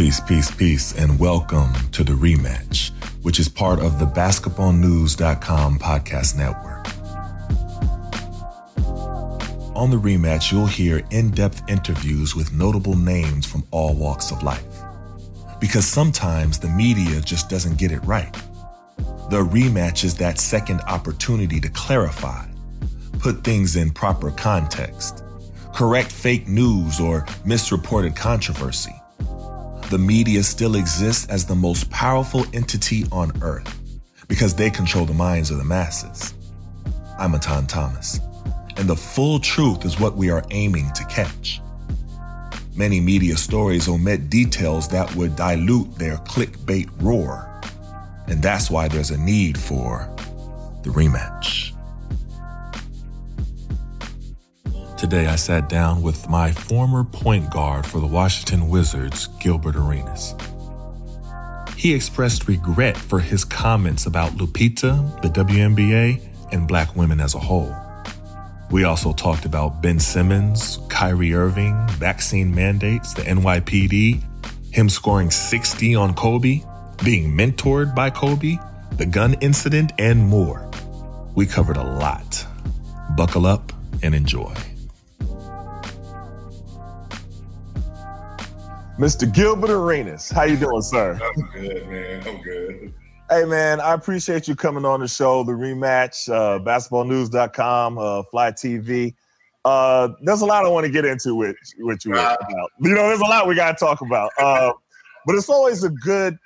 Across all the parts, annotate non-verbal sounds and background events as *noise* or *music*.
Peace, peace, peace, and welcome to the rematch, which is part of the basketballnews.com podcast network. On the rematch, you'll hear in depth interviews with notable names from all walks of life. Because sometimes the media just doesn't get it right. The rematch is that second opportunity to clarify, put things in proper context, correct fake news or misreported controversy the media still exists as the most powerful entity on earth because they control the minds of the masses. I'm Etan Thomas, and the full truth is what we are aiming to catch. Many media stories omit details that would dilute their clickbait roar, and that's why there's a need for the rematch. Today, I sat down with my former point guard for the Washington Wizards, Gilbert Arenas. He expressed regret for his comments about Lupita, the WNBA, and black women as a whole. We also talked about Ben Simmons, Kyrie Irving, vaccine mandates, the NYPD, him scoring 60 on Kobe, being mentored by Kobe, the gun incident, and more. We covered a lot. Buckle up and enjoy. Mr. Gilbert Arenas. How you doing, sir? I'm good, man. I'm good. Hey, man, I appreciate you coming on the show, the rematch, uh, basketballnews.com, uh, Fly TV. Uh, there's a lot I want to get into with, with you about. You know, there's a lot we got to talk about. Uh, but it's always a good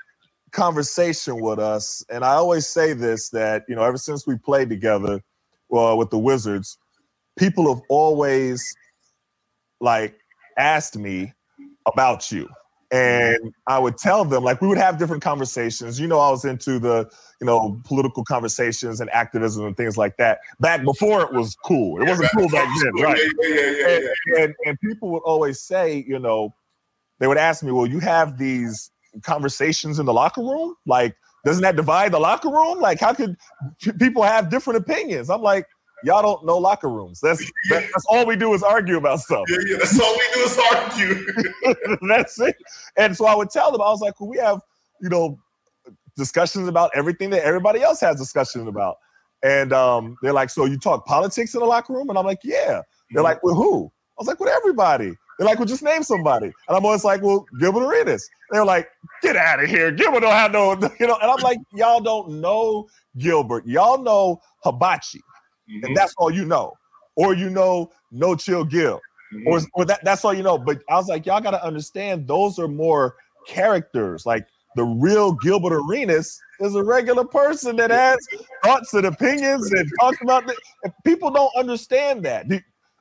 conversation with us. And I always say this that, you know, ever since we played together uh, with the Wizards, people have always like asked me about you. And mm-hmm. I would tell them, like, we would have different conversations. You know, I was into the, you know, political conversations and activism and things like that back before it was cool. It wasn't cool back then, right? Yeah, yeah, yeah, and, and, and people would always say, you know, they would ask me, well, you have these conversations in the locker room? Like, doesn't that divide the locker room? Like, how could people have different opinions? I'm like, y'all don't know locker rooms. That's that, that's all we do is argue about stuff. Yeah, yeah, that's all we do is argue. *laughs* that's it. And so I would tell them, I was like, well, we have, you know, discussions about everything that everybody else has discussions about. And um, they're like, so you talk politics in the locker room? And I'm like, yeah. They're like, with who? I was like, with everybody. They're like, well, just name somebody. And I'm always like, well, Gilbert Arenas. They're like, get out of here. Gilbert don't have no, *laughs* you know. And I'm like, y'all don't know Gilbert. Y'all know Hibachi mm-hmm. and that's all you know. Or you know, no chill Gil. Mm-hmm. Or, or that, that's all you know. But I was like, y'all gotta understand those are more characters. Like the real Gilbert Arenas is a regular person that has thoughts and opinions and talks about it. People don't understand that.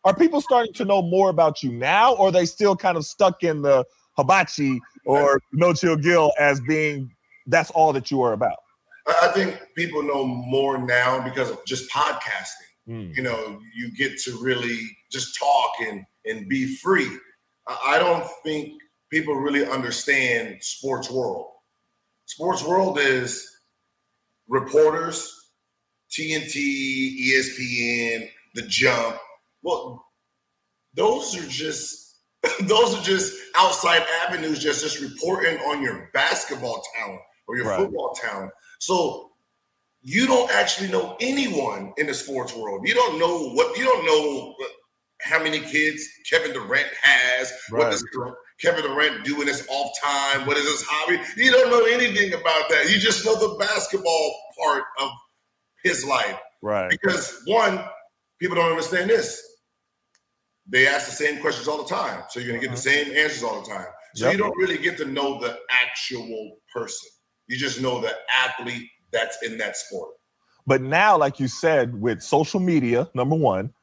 Are people starting to know more about you now, or are they still kind of stuck in the hibachi or no chill Gil as being that's all that you are about? I think people know more now because of just podcasting. Mm. You know, you get to really just talk and and be free. I don't think people really understand sports world. Sports world is reporters, TNT, ESPN, The Jump. Well, those are just *laughs* those are just outside avenues, just just reporting on your basketball talent or your right. football talent. So you don't actually know anyone in the sports world. You don't know what you don't know how many kids Kevin Durant has. Right. What does Kevin Durant do in his off time? What is his hobby? You don't know anything about that. You just know the basketball part of his life. Right. Because one, people don't understand this. They ask the same questions all the time. So you're gonna get the uh-huh. same answers all the time. So yep. you don't really get to know the actual person. You just know the athlete that's in that sport. But now, like you said, with social media, number one,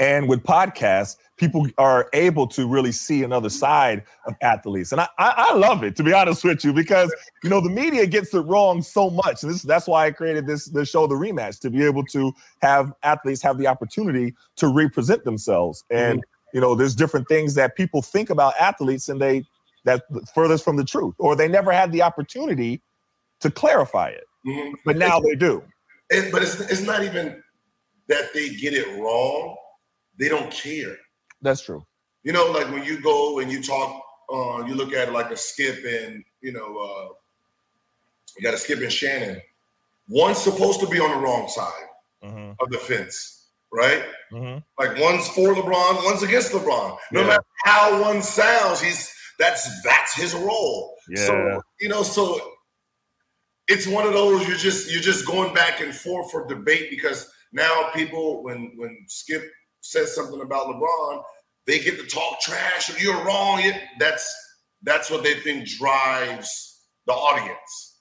and with podcasts, people are able to really see another side of athletes. And I, I, I, love it, to be honest with you, because you know the media gets it wrong so much. And this that's why I created this the show, The Rematch, to be able to have athletes have the opportunity to represent themselves. And mm-hmm. you know, there's different things that people think about athletes and they that furthest from the truth, or they never had the opportunity to clarify it. Mm-hmm. But now it's, they do. It, but it's, it's not even that they get it wrong they don't care. That's true. You know, like when you go and you talk, uh, you look at it like a skip and you know, uh, you got a skip and Shannon. One's supposed to be on the wrong side mm-hmm. of the fence, right? Mm-hmm. Like one's for LeBron, one's against LeBron. No yeah. matter how one sounds, he's that's that's his role. Yeah. So you know, so it's one of those you're just you're just going back and forth for debate because now people when when Skip says something about LeBron, they get to talk trash. If you're wrong, it, that's that's what they think drives the audience.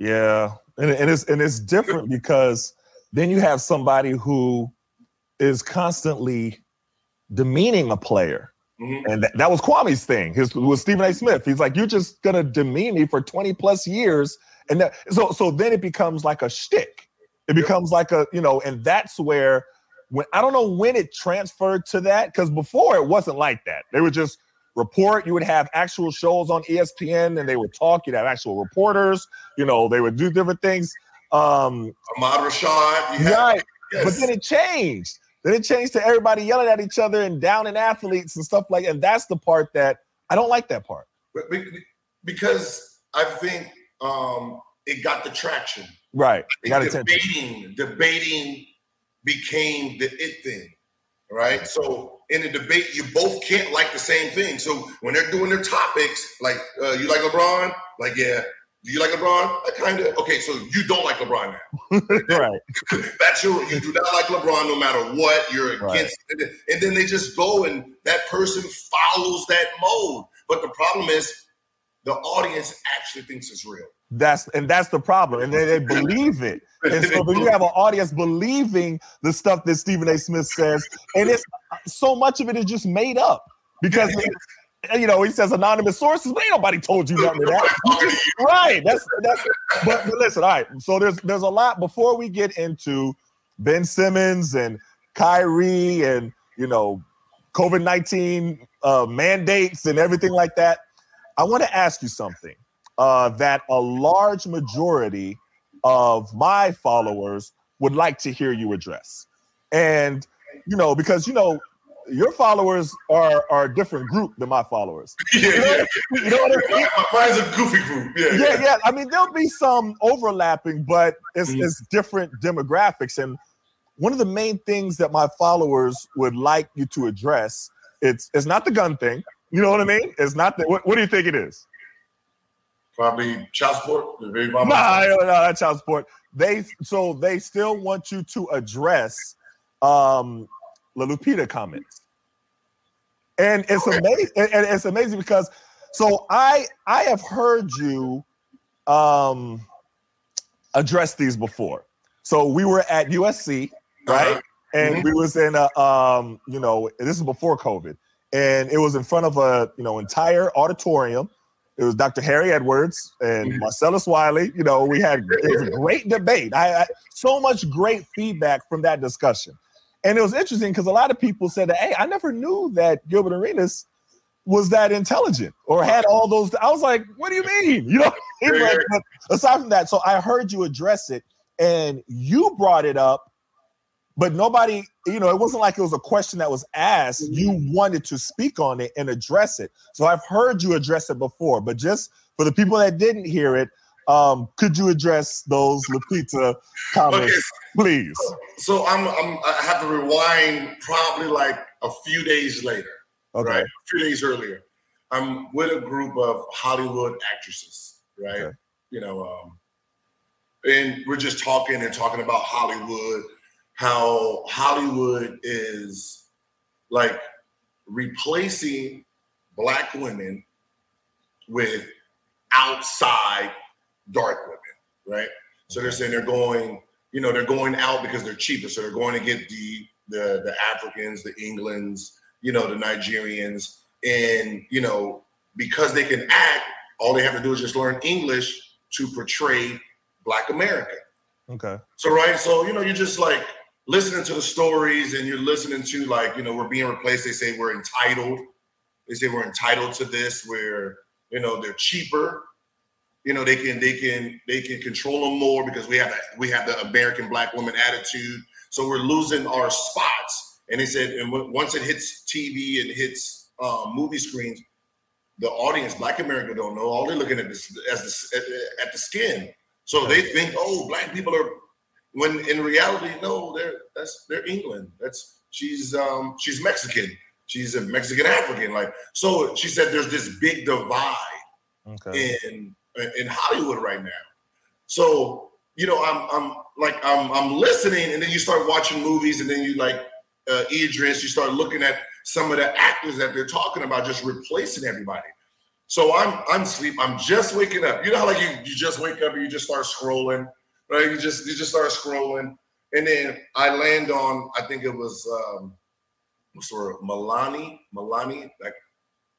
Yeah, and, and it's and it's different because then you have somebody who is constantly demeaning a player. Mm-hmm. And that, that was Kwame's thing. His was Stephen A. Smith. He's like, you're just gonna demean me for 20 plus years. And that, so so then it becomes like a shtick. It becomes like a, you know, and that's where when I don't know when it transferred to that because before it wasn't like that. They would just report. You would have actual shows on ESPN, and they would talk. You'd have actual reporters. You know, they would do different things. Um, Ahmad Rashad, right? Yes. But then it changed. Then it changed to everybody yelling at each other and downing athletes and stuff like. And that's the part that I don't like. That part because I think um, it got the traction. Right. It got debating, debating became the it thing, right? So in a debate, you both can't like the same thing. So when they're doing their topics, like uh, you like LeBron, like yeah, do you like LeBron? I kind of okay. So you don't like LeBron now, *laughs* right? *laughs* That's your you do not like LeBron no matter what. You're against, and then they just go and that person follows that mode. But the problem is, the audience actually thinks it's real. That's and that's the problem, and they, they believe it. And so you have an audience believing the stuff that Stephen A. Smith says, and it's so much of it is just made up because you know he says anonymous sources, but ain't nobody told you nothing that. *laughs* right? That's that's. But, but listen, all right. So there's there's a lot before we get into Ben Simmons and Kyrie and you know COVID nineteen uh, mandates and everything like that. I want to ask you something uh, that a large majority of my followers would like to hear you address. And, you know, because, you know, your followers are, are a different group than my followers. *laughs* Yeah, you know, yeah. You know what I mean? Mine's a goofy group. Yeah, yeah, yeah, yeah. I mean, there'll be some overlapping, but it's, mm-hmm. it's different demographics. And one of the main things that my followers would like you to address, it's it's not the gun thing. You know what I mean? It's not the. What, what do you think it is? Probably child support. The baby mama. Nah, no, that's child support. They so they still want you to address um La Lupita comments. And it's okay. amazing, and it's amazing because so I I have heard you um address these before. So we were at USC, right? Uh-huh. And mm-hmm. we was in a um, you know, this is before COVID, and it was in front of a you know entire auditorium it was Dr. Harry Edwards and mm-hmm. Marcellus Wiley. You know, we had it was a great debate. I, I so much great feedback from that discussion. And it was interesting because a lot of people said that, hey, I never knew that Gilbert Arenas was that intelligent or had all those. I was like, what do you mean? *laughs* You know, *laughs* like, aside from that, so I heard you address it and you brought it up, but nobody, you know, it wasn't like it was a question that was asked. You wanted to speak on it and address it. So I've heard you address it before, but just for the people that didn't hear it, um, could you address those Lupita comments, okay. please? So I'm, I'm I have to rewind probably like a few days later. Okay. Right. A few days earlier. I'm with a group of Hollywood actresses, right? Okay. You know, um, and we're just talking and talking about Hollywood, how Hollywood is like replacing black women with outside dark women, right? So they're saying they're going, you know, they're going out because they're cheaper. So they're going to get the the the Africans, the Englands, you know, the Nigerians, and you know, because they can act, all they have to do is just learn English to portray Black America. Okay. So right, so you know, you're just like listening to the stories, and you're listening to like, you know, we're being replaced. They say we're entitled. They say we're entitled to this. Where you know they're cheaper. You know they can they can they can control them more because we have that we have the American black woman attitude. So we're losing our spots and they said, and once it hits TV and hits uh, movie screens, the audience, Black America, don't know. All they're looking at this as the, at the skin. So they think, oh, black people are. When in reality, no, they're that's they're England. That's she's um she's Mexican. She's a Mexican African. Like so, she said there's this big divide okay. in in Hollywood right now. So you know, I'm I'm like I'm I'm listening, and then you start watching movies, and then you like uh, Idris, you start looking at some of the actors that they're talking about, just replacing everybody. So I'm I'm sleep. I'm just waking up. You know how like you, you just wake up and you just start scrolling, right? You just you just start scrolling, and then I land on I think it was um, sort of Milani, Milani, like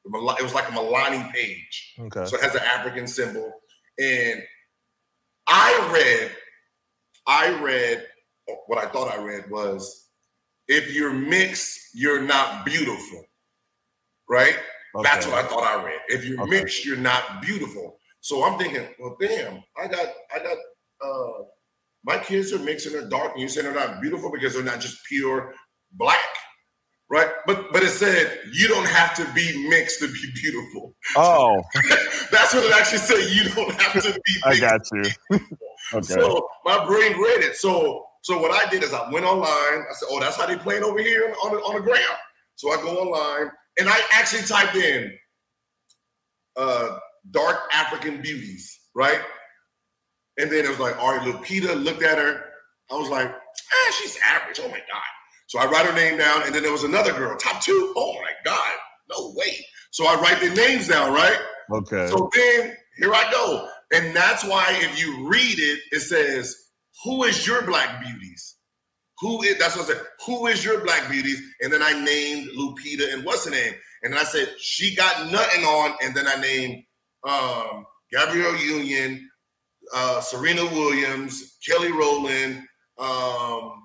it was like a Milani page. Okay. So it has an African symbol, and I read, I read what I thought I read was if you're mixed, you're not beautiful. Right? Okay. That's what I thought I read. If you're okay. mixed, you're not beautiful. So I'm thinking, well, damn, I got, I got, uh, my kids are mixed and they're dark, and you say they're not beautiful because they're not just pure black, right? But but it said you don't have to be mixed to be *laughs* beautiful. Oh, *laughs* that's what it actually said. You don't have to be. I got you. *laughs* okay. So my brain read it. So so what I did is I went online. I said, "Oh, that's how they playing over here on the, on the ground." So I go online and I actually typed in uh, "dark African beauties," right? And then it was like, "All right, Lupita." Looked at her. I was like, "Ah, she's average." Oh my god! So I write her name down, and then there was another girl, top two. Oh my god! No way! So I write their names down, right? Okay. So then here I go, and that's why if you read it, it says who is your black beauties? Who is that's what I said. Who is your black beauties? And then I named Lupita and what's her name? And then I said she got nothing on, and then I named um, Gabrielle Union, uh, Serena Williams, Kelly Rowland, um,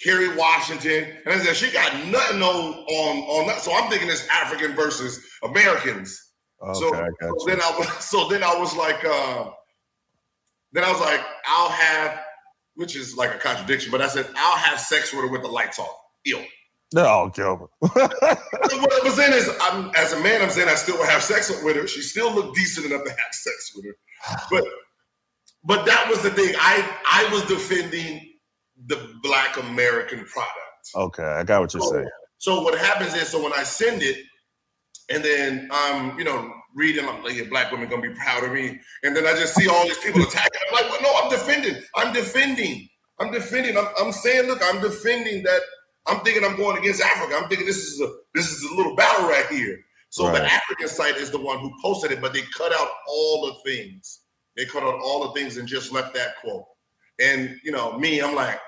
Kerry Washington, and I said she got nothing on on on that. So I'm thinking it's African versus Americans. Okay, so, so then I was *laughs* so then I was like, uh, then I was like, I'll have, which is like a contradiction, but I said, I'll have sex with her with the lights off. Ew. No, Gilbert. *laughs* what I'm saying is, I'm, as a man, I'm saying I still will have sex with her. She still looked decent enough to have sex with her. But but that was the thing. I I was defending the Black American product. Okay, I got what you're so, saying. So what happens is, so when I send it, and then um, you know, reading, I'm like, yeah, black women gonna be proud of me. And then I just see all these people attacking. I'm like, well, no, I'm defending. I'm defending. I'm defending. I'm, I'm saying, look, I'm defending that. I'm thinking I'm going against Africa. I'm thinking this is a this is a little battle right here. So right. the African site is the one who posted it, but they cut out all the things. They cut out all the things and just left that quote. And you know, me, I'm like,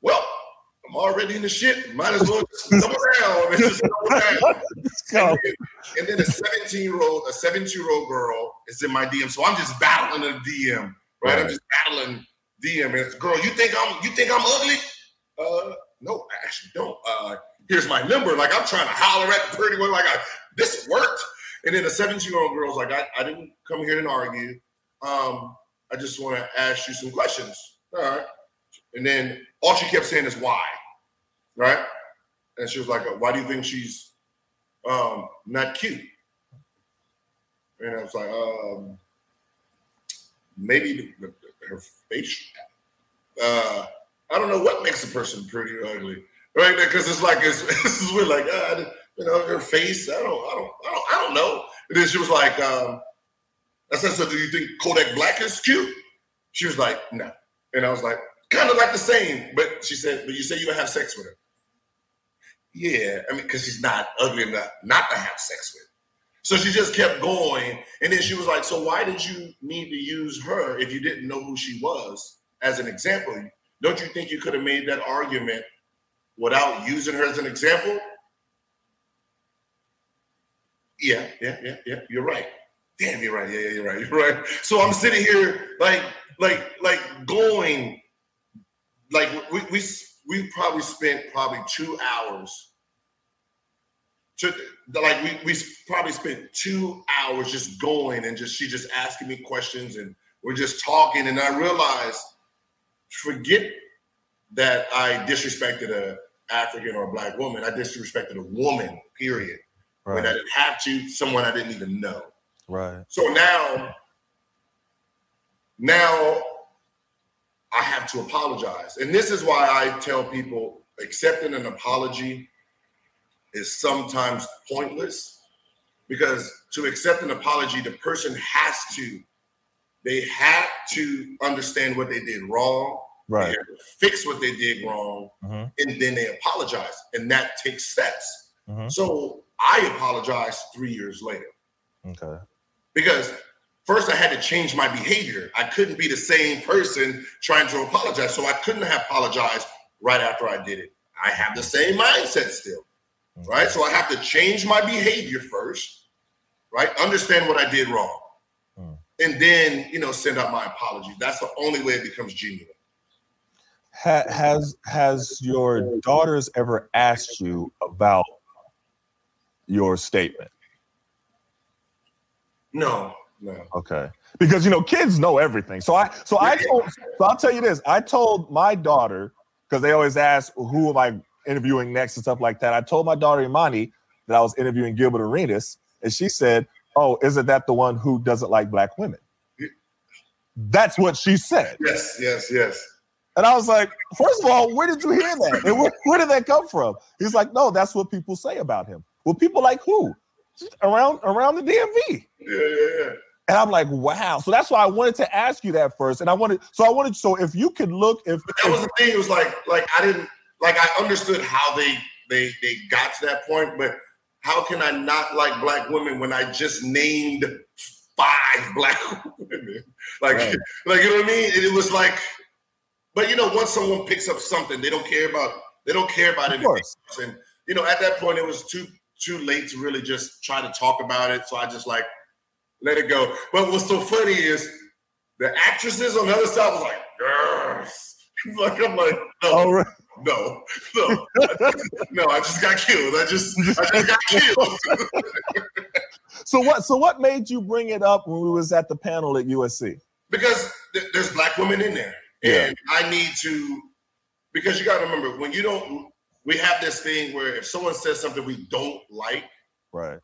well, I'm already in the shit. Might as well just double *laughs* down and just double down. and, then, and then a 17 year old, a 17 year old girl is in my DM. So I'm just battling a DM, right? right. I'm just battling DM. And girl, you think I'm you think I'm ugly? Uh, no, I actually don't. Uh, here's my number. Like I'm trying to holler at the pretty one, like I, this worked. And then the 17 year old girl's like, I, I didn't come here to argue. Um, I just want to ask you some questions. All right. And then all she kept saying is why, right? And she was like, why do you think she's um, not cute? And I was like, um, maybe her face. Uh, I don't know what makes a person pretty or ugly, right? Because it's like it's, *laughs* it's we're like, uh, you know, her face. I don't, I don't, I don't, I don't know. And then she was like, um, I said, so do you think Kodak Black is cute? She was like, no. And I was like, kind of like the same. But she said, but you say you would have sex with her. Yeah, I mean, because she's not ugly enough not to have sex with. So she just kept going. And then she was like, So why did you need to use her if you didn't know who she was as an example? Don't you think you could have made that argument without using her as an example? Yeah, yeah, yeah, yeah. You're right. Damn, you're right. Yeah, yeah, you're right. *laughs* You're right. So I'm sitting here like, like, like going, like we we we probably spent probably two hours to like we we probably spent two hours just going and just she just asking me questions and we're just talking and I realized forget that I disrespected a African or a black woman. I disrespected a woman, period. Right. When I didn't have to, someone I didn't even know. Right. So now, now I have to apologize. And this is why I tell people accepting an apology is sometimes pointless because to accept an apology, the person has to, they have to understand what they did wrong, right? fix what they did wrong, mm-hmm. and then they apologize, and that takes steps. Mm-hmm. So I apologized three years later. Okay. Because first I had to change my behavior. I couldn't be the same person trying to apologize. So I couldn't have apologized right after I did it. I have the same mindset still right? So I have to change my behavior first, right? Understand what I did wrong, hmm. and then you know send out my apologies. That's the only way it becomes genuine. Ha- has has your daughters ever asked you about your statement? No, no. Okay. Because you know, kids know everything. So I so I told so I'll tell you this. I told my daughter, because they always ask who am I interviewing next and stuff like that. I told my daughter Imani that I was interviewing Gilbert Arenas, and she said, "Oh, isn't that the one who doesn't like black women?" That's what she said. Yes, yes, yes. And I was like, first of all, where did you hear that? And where, where did that come from? He's like, no, that's what people say about him. Well, people like who? Around around the DMV. Yeah, yeah, yeah. And I'm like, wow. So that's why I wanted to ask you that first. And I wanted, so I wanted, so if you could look, if but that was the thing, it was like, like I didn't, like I understood how they they they got to that point, but how can I not like black women when I just named five *laughs* black women? Like, right. like you know what I mean? It, it, was like, but you know, once someone picks up something, they don't care about they don't care about it. And you know, at that point, it was too too late to really just try to talk about it. So I just like let it go. But what's so funny is the actresses on the other side was like, girls. *laughs* like I'm like, no. Oh, right no, no, *laughs* no. I just got killed. I just, I just got *laughs* killed. so what? So what made you bring it up when we was at the panel at USC? Because th- there's black women in there, yeah. and I need to. Because you got to remember when you don't. We have this thing where if someone says something we don't like, right,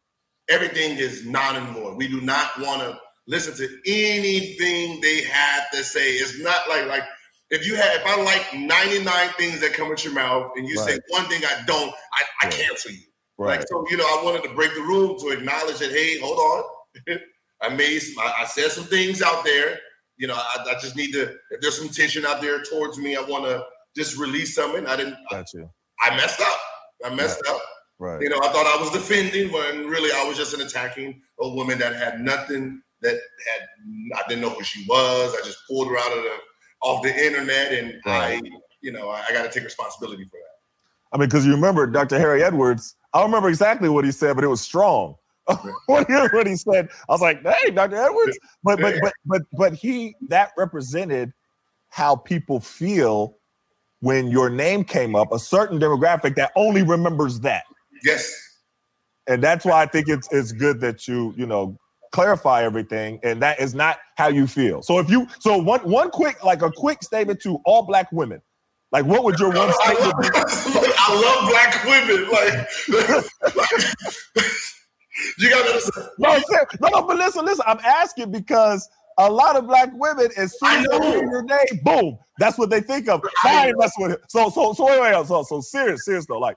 everything is non and void. We do not want to listen to anything they have to say. It's not like like if you have, if I like 99 things that come with your mouth and you right. say one thing I don't, I, I cancel you. Right. Like, so, you know, I wanted to break the rule to acknowledge that, hey, hold on. *laughs* I made, some, I, I, said some things out there. You know, I, I, just need to, if there's some tension out there towards me, I want to just release something. I didn't, Got you. I, messed up. I messed right. up. Right. You know, I thought I was defending when really I was just an attacking a woman that had nothing that had, I didn't know who she was. I just pulled her out of the, off the internet, and right. I, you know, I, I got to take responsibility for that. I mean, because you remember Dr. Harry Edwards. I don't remember exactly what he said, but it was strong. *laughs* what, he, what he said, I was like, "Hey, Dr. Edwards," but but but but but he that represented how people feel when your name came up, a certain demographic that only remembers that. Yes. And that's why I think it's it's good that you, you know, clarify everything and that is not how you feel. So if you so one one quick like a quick statement to all black women. Like what would your one *laughs* I statement be? *laughs* I love black women. Like, *laughs* like you gotta. No, no, no, but listen, listen. I'm asking because a lot of black women, as soon as they hear your name, boom, that's what they think of. I ain't messing with it. So, so, so, wait, so, so serious, serious though. Like,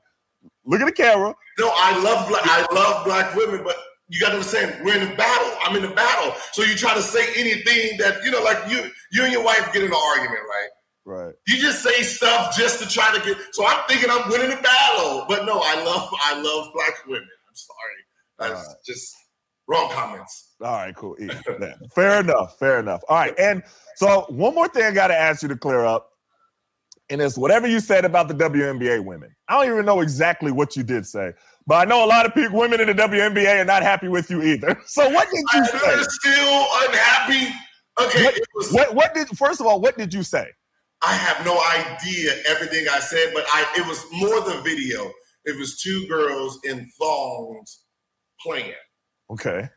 look at the camera. No, I love black. I love black women, but you got to understand, we're in a battle. I'm in a battle, so you try to say anything that you know, like you, you and your wife get in an argument, right? Right. You just say stuff just to try to get. So I'm thinking I'm winning the battle, but no, I love, I love black women. I'm sorry, that's Alright. just wrong comments. All right, cool. Yeah, fair enough. Fair enough. All right. And so one more thing I got to ask you to clear up. And it's whatever you said about the WNBA women. I don't even know exactly what you did say, but I know a lot of people, women in the WNBA are not happy with you either. *laughs* So what did you say? I'm still unhappy. Okay, What, was, what, what did, first of all, what did you say? I have no idea everything I said, but I it was more the video. It was two girls in thongs playing. Okay.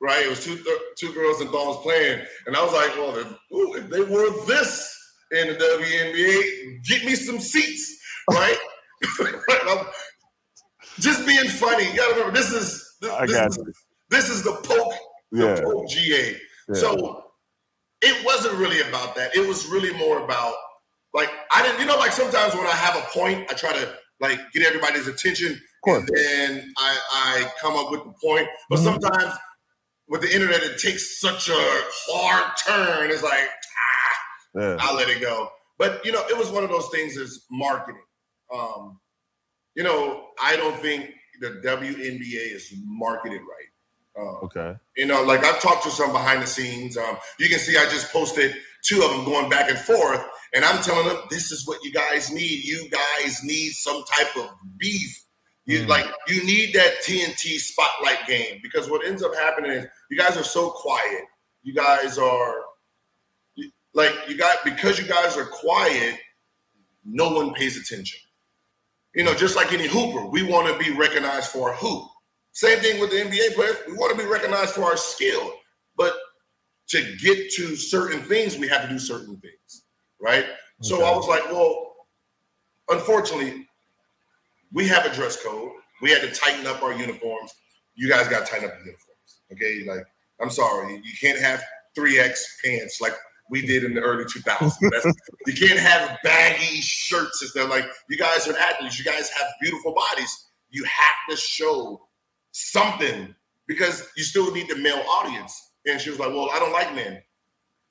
right? It was two two girls and thongs playing, and I was like, well, if, ooh, if they were this in the WNBA, get me some seats, right? *laughs* *laughs* Just being funny. You gotta remember, this is this, this is, this is the poke, the poke GA. Yeah. So it wasn't really about that. It was really more about like I didn't, you know, like sometimes when I have a point, I try to like get everybody's attention. And then I, I come up with the point. But Mhm. sometimes with the internet, it takes such a hard turn. It's like Yeah. I'll let it go. But you know, it was one of those things as marketing. Um, you know, I don't think the WNBA is marketed right. Um, Okay. you know, like I've talked to some behind the scenes. Um, you can see I just posted two of them going back and forth, and I'm telling them this is what you guys need. You guys need some type of beef. You Mm. like you need that TNT spotlight game because what ends up happening is you guys are so quiet. You guys are like you got because you guys are quiet, no one pays attention. You know, just like any hooper, we want to be recognized for our hoop. Same thing with the NBA players. We want to be recognized for our skill, but to get to certain things, we have to do certain things, right? So I was like, well, unfortunately, we have a dress code. We had to tighten up our uniforms. You guys got to tighten up the uniforms, okay? Like, I'm sorry, you can't have 3X pants like we did in the early 2000s. *laughs* You can't have baggy shirts and stuff. Like, you guys are athletes. You guys have beautiful bodies. You have to show something because you still need the male audience. And she was like, Well, I don't like men.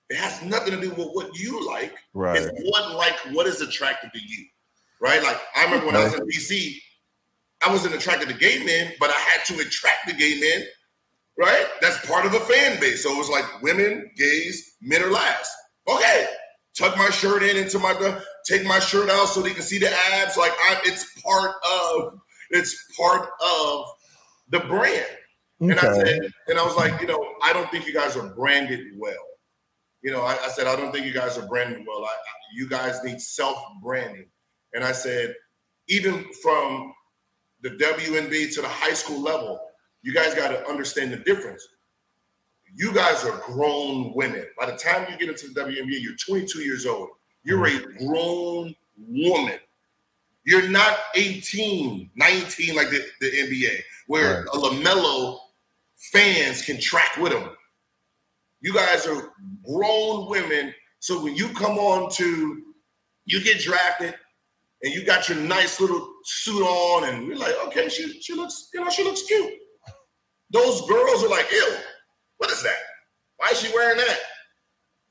It has nothing to do with what you like. Right. It's what like what is attractive to you. Right? Like I remember when I was in DC, I wasn't attracted to gay men, but I had to attract the gay men. Right? That's part of a fan base. So it was like women, gays, men are last. Okay. Tuck my shirt in into my take my shirt out so they can see the abs. Like I it's part of it's part of the brand. And I said, and I was like, you know, I don't think you guys are branded well. You know, I, I said, I don't think you guys are branded well. I, I, you guys need self branding. And I said, even from the WNBA to the high school level, you guys got to understand the difference. You guys are grown women. By the time you get into the WNBA, you're 22 years old. You're a grown woman. You're not 18, 19 like the, the NBA, where a LaMelo fans can track with them. You guys are grown women. So when you come on to, you get drafted and you got your nice little suit on, and we're like, okay, she, she looks, you know, she looks cute. Those girls are like, ew, what is that? Why is she wearing that?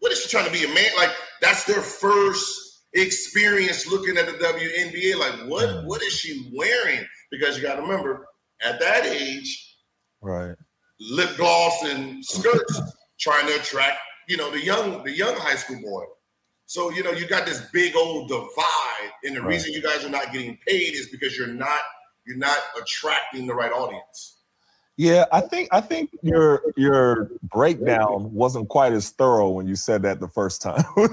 What is she trying to be a man? Like, that's their first experience looking at the WNBA. Like, what, mm. what is she wearing? Because you got to remember, at that age, Right. lip gloss and skirts trying to attract you know the young the young high school boy so you know you got this big old divide and the Right. reason you guys are not getting paid is because you're not you're not attracting the right audience Yeah, I think I think your your breakdown wasn't quite as thorough when you said that the first time. *laughs* no,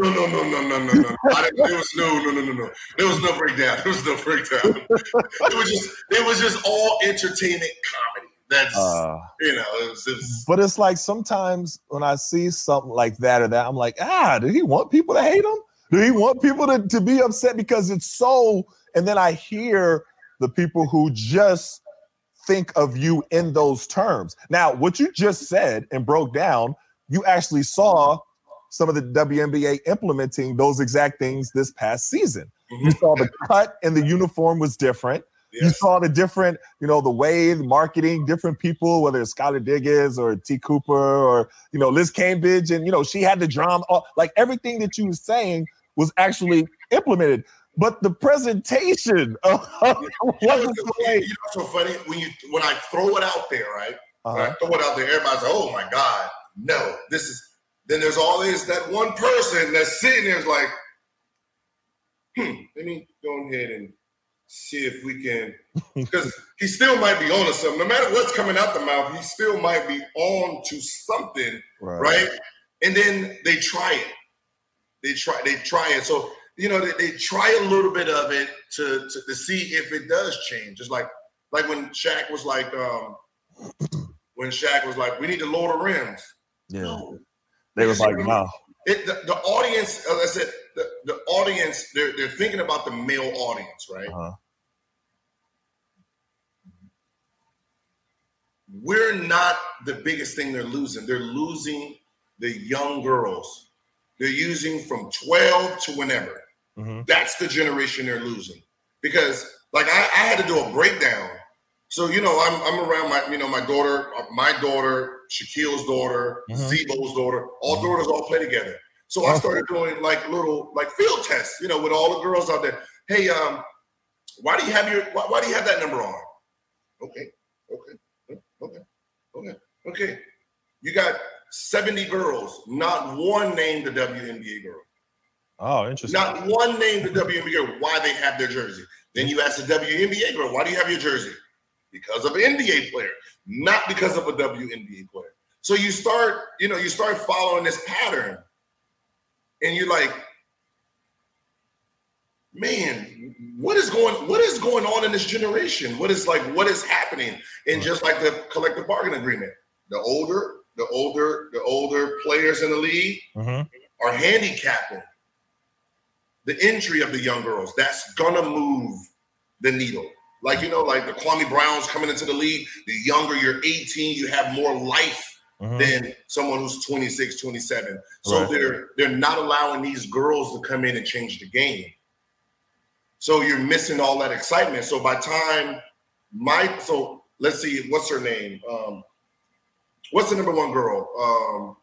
no, no, no, no, no, no. I, there was no, no, no, no, no. There was no breakdown. There was no breakdown. it was just, it was just all entertainment comedy. That's uh, you know, it was, it was, but it's like sometimes when I see something like that or that, I'm like, ah, did he want people to hate him? Do he want people to, to be upset because it's so? And then I hear the people who just think of you in those terms. Now, what you just said and broke down, you actually saw some of the WNBA implementing those exact things this past season. Mm-hmm. You saw the cut and the uniform was different. Yes. You saw the different, you know, the way the marketing, different people, whether it's Skylar Diggins or T. Cooper or, you know, Liz Cambage, And, you know, she had the drama, like everything that you were saying was actually implemented but the presentation *laughs* of wasn't you know, you know so funny when you when I throw it out there, right? Uh-huh. I throw it out there, everybody's like, "Oh my god, no!" This is then there's always that one person that's sitting there is like, "Hmm, let me go ahead and see if we can," because he still might be on to something. No matter what's coming out the mouth, he still might be on to something, right? right? And then they try it. They try. They try it. So you know, they, they try a little bit of it to, to, to see if it does change. It's like like when Shaq was like, um, when Shaq was like, we need to lower the rims. Yeah. No. They were like, no. It, the, the, audience, as I said, the, the audience, they're, they're thinking about the male audience, right? Uh-huh. We're not the biggest thing they're losing. They're losing the young girls. They're using from 12 to whenever. Mm-hmm. That's the generation they're losing because, like, I, I, had to do a breakdown. So you know, I'm I'm around my you know my daughter, uh, my daughter, Shaquille's daughter, mm-hmm. Z-Bo's daughter. All mm-hmm. daughters all play together. So I started doing like little like field tests, you know, with all the girls out there. Hey, um, why do you have your why, why do you have that number on? Okay, okay, okay, okay, okay. You got 70 girls, not one named the WNBA girl. Oh, interesting. Not one named the WNBA girl why they have their jersey. Then you ask the WNBA girl, why do you have your jersey? Because of an NBA player, not because of a WNBA player. So you start, you know, you start following this pattern, and you're like, man, what is going what is going on in this generation? What is like what is happening? And just like the collective bargaining agreement, the older, the older, the older players in the league mm-hmm. are handicapping the entry of the young girls, that's gonna move the needle. Like, you know, like the Kwame Browns coming into the league, the younger you're 18, you have more life mm-hmm. than someone who's 26, 27. So right. they're they're not allowing these girls to come in and change the game. So you're missing all that excitement. So by time my so let's see, what's her name? Um, what's the number one girl? Um,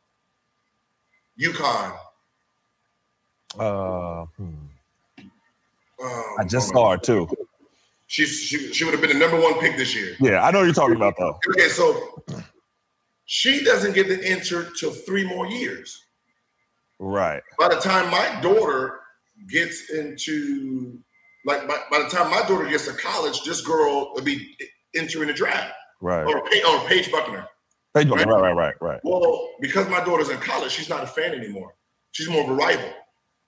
UConn. Uh, hmm. um, I just saw her too. She's she, she would have been the number one pick this year. Yeah, I know you're talking about though. Okay, so she doesn't get to enter till three more years. Right. By the time my daughter gets into like by, by the time my daughter gets to college, this girl will be entering the draft. Right. Or, or Paige Bueckers. Paige Bueckers. Right? right, right, right, Well, because my daughter's in college, she's not a fan anymore. She's more of a rival.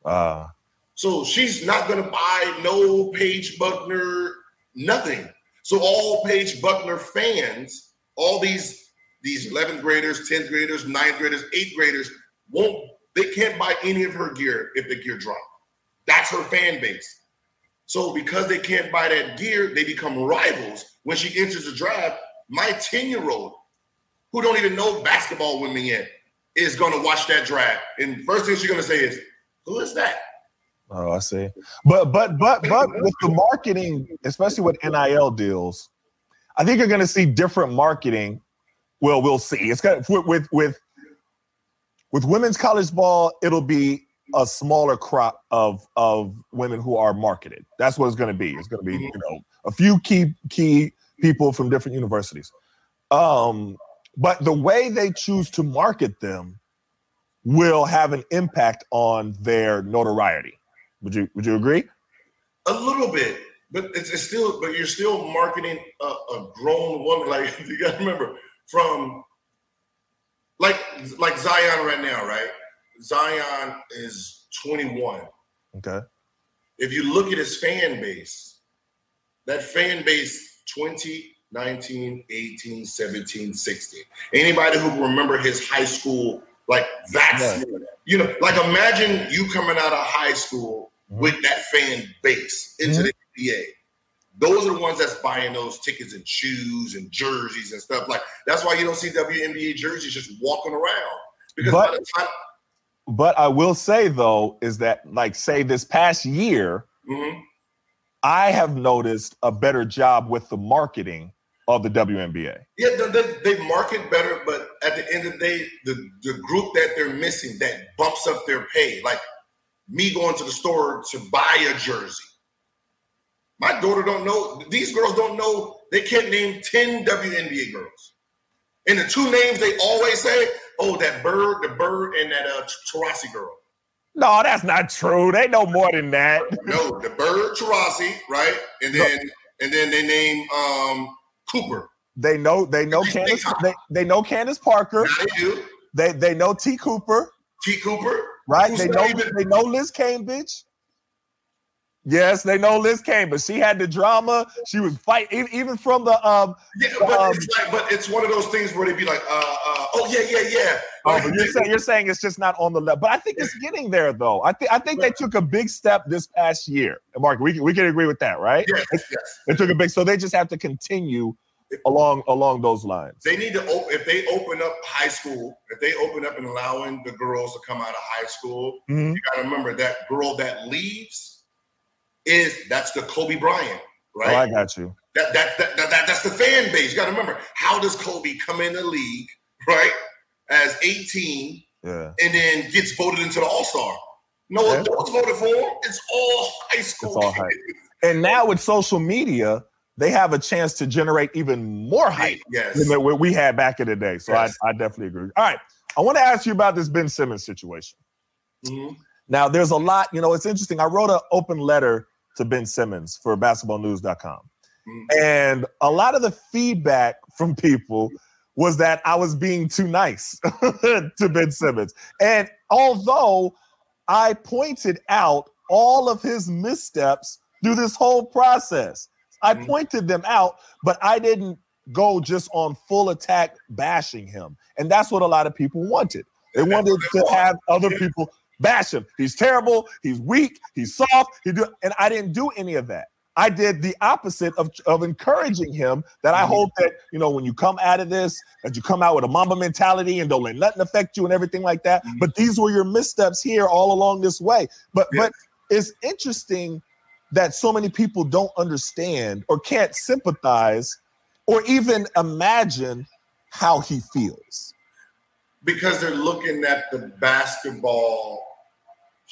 Uh, so she's not going to buy no Paige Bueckers, nothing. So all Paige Bueckers fans, all these these 11th graders, 10th graders, 9th graders, 8th graders won't they can't buy any of her gear if the gear drop. That's her fan base. So because they can't buy that gear, they become rivals when she enters the draft. My 10-year-old, who don't even know basketball women yet, is gonna watch that draft. And first thing she's gonna say is, who is that? Oh, I see. But but but but with the marketing, especially with NIL deals, I think you're going to see different marketing. Well, we'll see. It's got with with with with women's college ball, it'll be a smaller crop of of women who are marketed. That's what it's going to be. It's going to be you know a few key key people from different universities. Um, but the way they choose to market them will have an impact on their notoriety. Would you would you agree? A little bit, but it's, it's still, but you're still marketing a, a grown woman. Like *laughs* you got to remember from like like Zion right now, right? Zion is 21. Okay. If you look at his fan base, that fan base 20, 19, 18, 17, 16. Anybody who remember his high school, like that's Yeah. you know, like imagine you coming out of high school Mhm. with that fan base into the NBA. Those are the ones that's buying those tickets and shoes and jerseys and stuff. Like that's why you don't see WNBA jerseys just walking around. Because But- by the time But I will say though, is that like say this past year, Mhm. I have noticed a better job with the marketing of the WNBA. Yeah, they, they, they market better, but at the end of the day, the, the group that they're missing that bumps up their pay, like me going to the store to buy a jersey. My daughter don't know, these girls don't know, they can't name 10 WNBA girls. And the two names they always say, oh, that bird, the bird, and that uh Taurasi girl. No, that's not true. They know more than that. No, the bird Taurasi, right? And then and then they name um Cooper. They know they know Candace. They, they know Candace Parker. Now they do. They they know T Cooper, T Cooper. right? Who's They know even- they know Liz Cambage. Yes, they know Liz came, but She had the drama. She was fighting even from the um. Yeah, but Um, it's like, but it's one of those things where they be like, uh, uh, oh yeah, yeah, yeah. Oh, but you're saying you're saying it's just not on the level, but I think it's getting there though. I think I think they took a big step this past year. Mark, we can, we can agree with that, right? yes, yes. They took a big, so they just have to continue along along those lines. They need to open if they open up high school. If they open up and allowing the girls to come out of high school, Mhm. you got to remember that girl that leaves is that's the Kobe Bryant, Oh, I got you. that, that, that, that, that- that's the fan base. You got to remember how does Kobe come in the league, right? As 18 Yeah. and then gets voted into the All Star. No Yeah. adults voted for him. It's all high school. It's all high. And now with social media, they have a chance to generate even more hype Yes. than what we had back in the day. So Yes. I, I definitely agree. All right. I want to ask you about this Ben Simmons situation. Mhm. Now, there's a lot, you know, it's interesting. I wrote an open letter to Ben Simmons for basketballnews.com. Mhm. And a lot of the feedback from people was that I was being too nice *laughs* to Ben Simmons. And although I pointed out all of his missteps through this whole process, I Mhm. pointed them out, but I didn't go just on full attack bashing him. And that's what a lot of people wanted. They wanted to have other people bash him. He's terrible. He's weak. He's soft. He do, and I didn't do any of that. I did the opposite of, of encouraging him. That I Mhm. hope that you know when you come out of this, that you come out with a Mamba mentality and don't let nothing affect you and everything like that. Mhm. But these were your missteps here all along this way. But Yeah. but it's interesting that so many people don't understand or can't sympathize or even imagine how he feels. Because they're looking at the basketball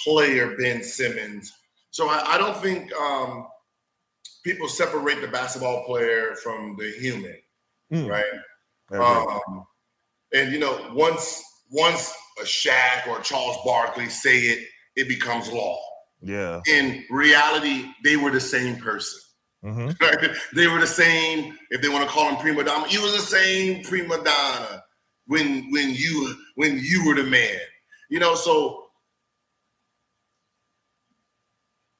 player Ben Simmons. So I, I don't think um, people separate the basketball player from the human, Mm. right? Um, and you know, once once a Shaq or Charles Barkley say it, it becomes law. yeah. In reality, they were the same person. Mhm. *laughs* they were the same. If they want to call him prima donna, you were the same prima donna when when you when you were the man. You know, so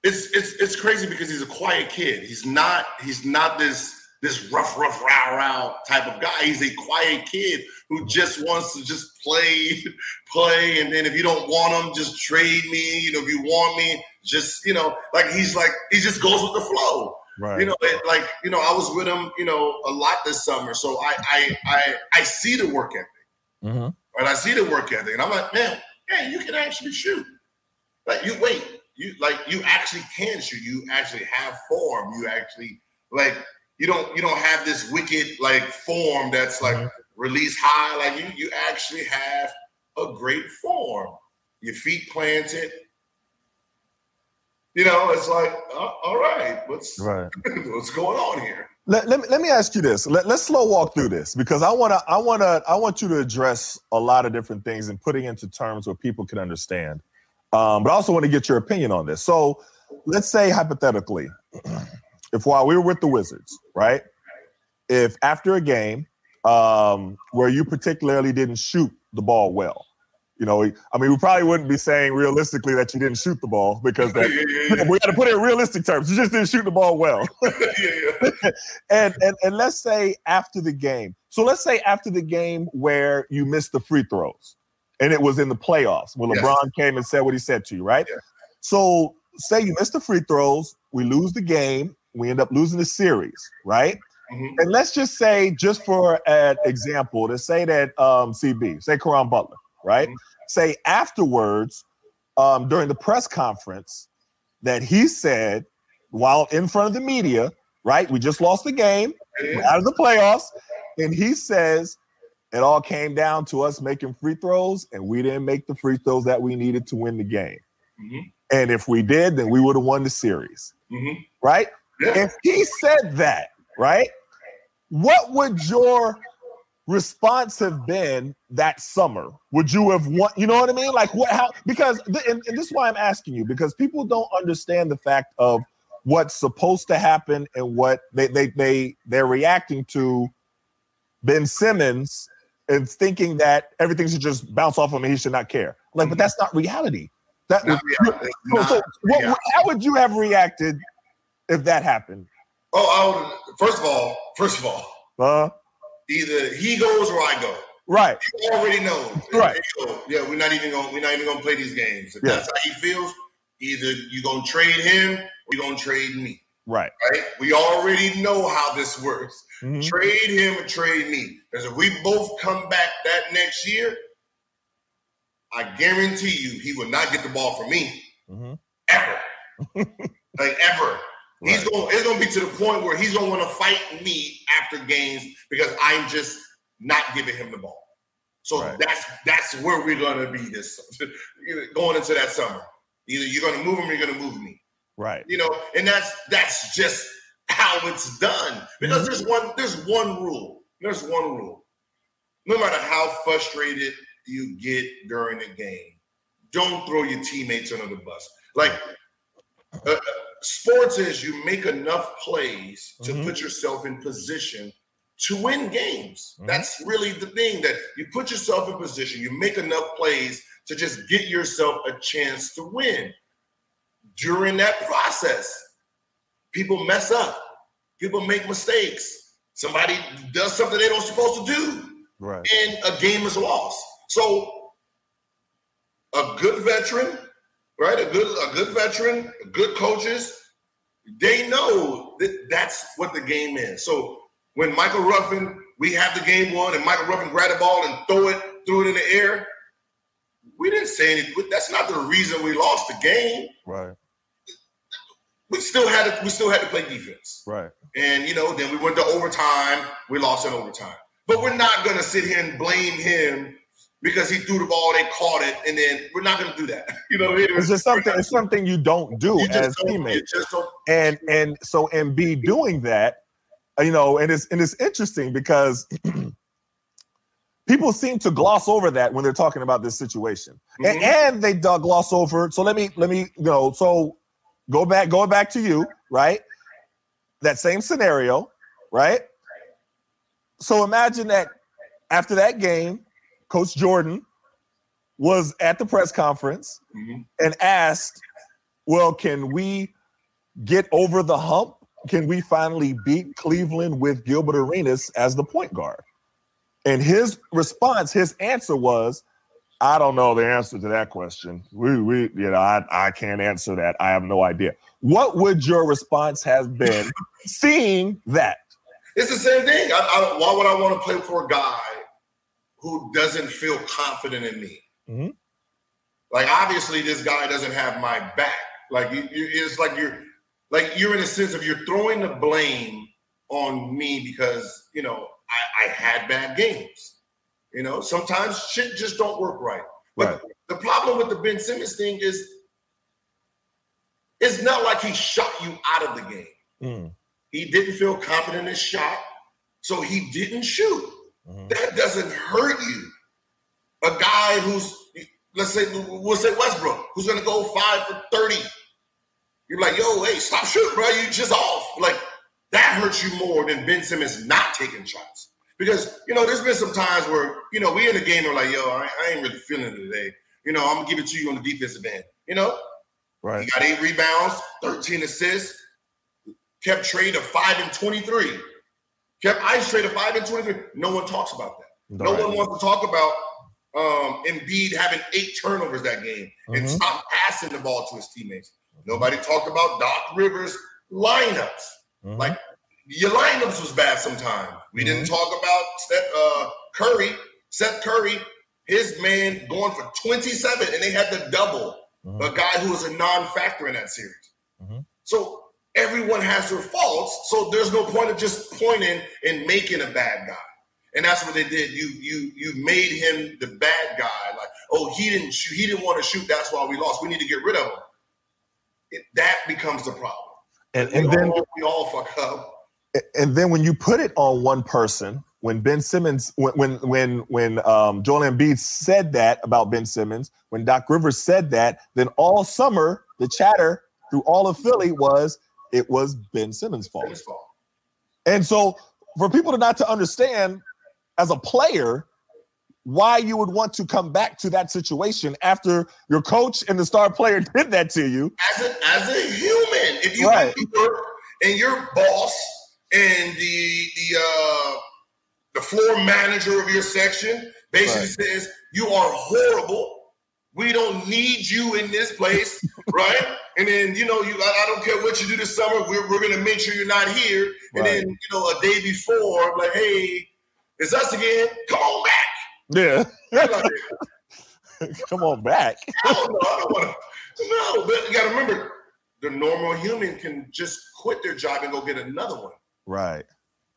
it's it's it's crazy because he's a quiet kid. He's not he's not this this rough rough row row type of guy. He's a quiet kid who just wants to just play *laughs* play, and then if you don't want him, just trade me. You know, if you want me, just you know, like he's like he just goes with the flow. Right. You know, it, like you know, I was with him, you know, a lot this summer, so I I I I see the work ethic, Mhm. right? I see the work ethic, and I'm like, man, man, you can actually shoot. Like you wait, you like you actually can shoot. You actually have form. You actually like you don't you don't have this wicked like form that's like Mhm. release high. Like you you actually have a great form. Your feet planted. You know, it's like, uh, all right, what's Right. *laughs* what's going on here? Let, let, me, let me ask you this. Let, let's slow walk through this because I want to I want to I want you to address a lot of different things and putting into terms where people can understand. Um, but I also want to get your opinion on this. So let's say hypothetically, *clears throat* if while we were with the Wizards, right? If after a game um, where you particularly didn't shoot the ball well, you know, I mean, we probably wouldn't be saying realistically that you didn't shoot the ball because that, *laughs* Yeah, yeah, yeah. we got to put it in realistic terms. You just didn't shoot the ball well. *laughs* yeah, yeah. *laughs* and, and and let's say after the game. So let's say after the game where you missed the free throws, and it was in the playoffs when Yes. LeBron came and said what he said to you, right? So say you missed the free throws, we lose the game, we end up losing the series, right? Mhm. And let's just say, just for an example, to say that um, CB, say Caron Butler, right? Mhm. Say afterwards, um, during the press conference, that he said while in front of the media, right? We just lost the game, out of the playoffs, and he says it all came down to us making free throws, and we didn't make the free throws that we needed to win the game. Mhm. And if we did, then we would have won the series, Mhm. right? Yeah. If he said that, right, what would your response have been that summer? Would you have won? You know what I mean? Like what? How? Because th- and, and this is why I'm asking you because people don't understand the fact of what's supposed to happen and what they they they they're reacting to Ben Simmons and thinking that everything should just bounce off him and he should not care. Like, but that's not reality. That Not *laughs* reality. so, so what, how would you have reacted if that happened? Oh, I would, first of all, first of all, Uh, either he goes or I go. right. He already knows. Right. Yeah, we're not even going. We're not even going to play these games. If Yeah. that's how he feels, either you're going to trade him or you're going to trade me. Right. Right? We already know how this works. Mhm. Trade him or trade me. Because if we both come back that next year, I guarantee you he will not get the ball from me Mhm. ever. *laughs* like ever. He's going. It's going to be to the point where he's going to want to fight me after games because I'm just not giving him the ball. So Right. that's that's where we're going to be this *laughs* going into that summer. Either you're going to move him or you're going to move me. Right. You know, and that's that's just how it's done. Because Mhm. there's one there's one rule. There's one rule. No matter how frustrated you get during the game, don't throw your teammates under the bus. Like uh, sports is you make enough plays to Mhm. put yourself in position to win games. Mhm. That's really the thing that you put yourself in position, you make enough plays to just get yourself a chance to win. During that process, people mess up, people make mistakes. Somebody does something they don't supposed to do Right. and a game is lost. So a good veteran, right? A good a good veteran, good coaches, they know that that's what the game is. So when Michael Ruffin, we have the game won, and Michael Ruffin grabbed the ball and throw it, threw it in the air. We didn't say anything. That's not the reason we lost the game. Right. We still had to, we still had to play defense. Right. And you know, then we went to overtime. We lost in overtime. But we're not gonna sit here and blame him because he threw the ball, they caught it, and then we're not gonna do that. *laughs* You know, what I mean? It's just something. It's something you don't do You as don't- teammates. and and so and be doing that you know and it's and it's interesting because *clears throat* people seem to gloss over that when they're talking about this situation and, Mhm. and they uh, gloss over so let me let me you know so go back going back to you right that same scenario right so imagine that after that game coach jordan was at the press conference Mhm. and asked well can we get over the hump? Can we finally beat Cleveland with Gilbert Arenas as the point guard? And his response, his answer was, I don't know the answer to that question. We, we, you know, I, I can't answer that. I have no idea. What would your response have been *laughs* seeing that? It's the same thing. I, I, why would I want to play for a guy who doesn't feel confident in me? Mhm. Like obviously, this guy doesn't have my back. Like you, you, it's like you're, like you're in a sense of you're throwing the blame on me because you know I, I had bad games. You know, sometimes shit just don't work right. But Right. the problem with the Ben Simmons thing is, it's not like he shot you out of the game. Mm, He didn't feel confident in his shot, so he didn't shoot. Mhm. That doesn't hurt you. A guy who's, let's say, we'll say Westbrook, who's going to go five for 30. You're like, yo, hey, stop shooting, bro. You just off. Like that hurts you more than Ben Simmons not taking shots. Because you know, there's been some times where you know we in the game are like, yo, I, I ain't really feeling it today. You know, I'm gonna give it to you on the defensive end. You know, Right. he got eight rebounds, 13 assists, kept trade of five and 23. Kept ice trade five and 23. No one talks about that. No Right. one wants to talk about um Embiid having eight turnovers that game and Mhm. stop passing the ball to his teammates. Nobody talked about Doc Rivers lineups. Mhm. Like your lineups was bad sometimes. We didn't talk about Steph, uh, Curry, Seth Curry, his man going for 27, and they had to double Mhm. a guy who was a non-factor in that series. Mhm. So everyone has their faults. So there's no point of just pointing and making a bad guy. And that's what they did. You you you made him the bad guy. Like, oh, he didn't shoot, he didn't want to shoot. That's why we lost. We need to get rid of him. It, that becomes the problem. and, We then all, we all fuck up. and then when you put it on one person, when Ben Simmons, when when when when um, Joel Embiid said that about Ben Simmons, when Doc Rivers said that, then all summer the chatter through all of Philly was it was Ben Simmons' fault. And so for people to not to understand as a player why you would want to come back to that situation after your coach and the star player *laughs* did that to you. as a as a human. If you Right. work and your boss and the the uh the floor manager of your section basically Right. says you are horrible. We don't need you in this place, *laughs* right? And then you know you I, I don't care what you do this summer. We're, we're gonna make sure you're not here. And Right. then you know a day before, I'm like, hey, it's us again. Come on back. Yeah. Like, *laughs* come on back. I don't know. I don't want to. No, but you got to remember, the normal human can just quit their job and go get another one. Right.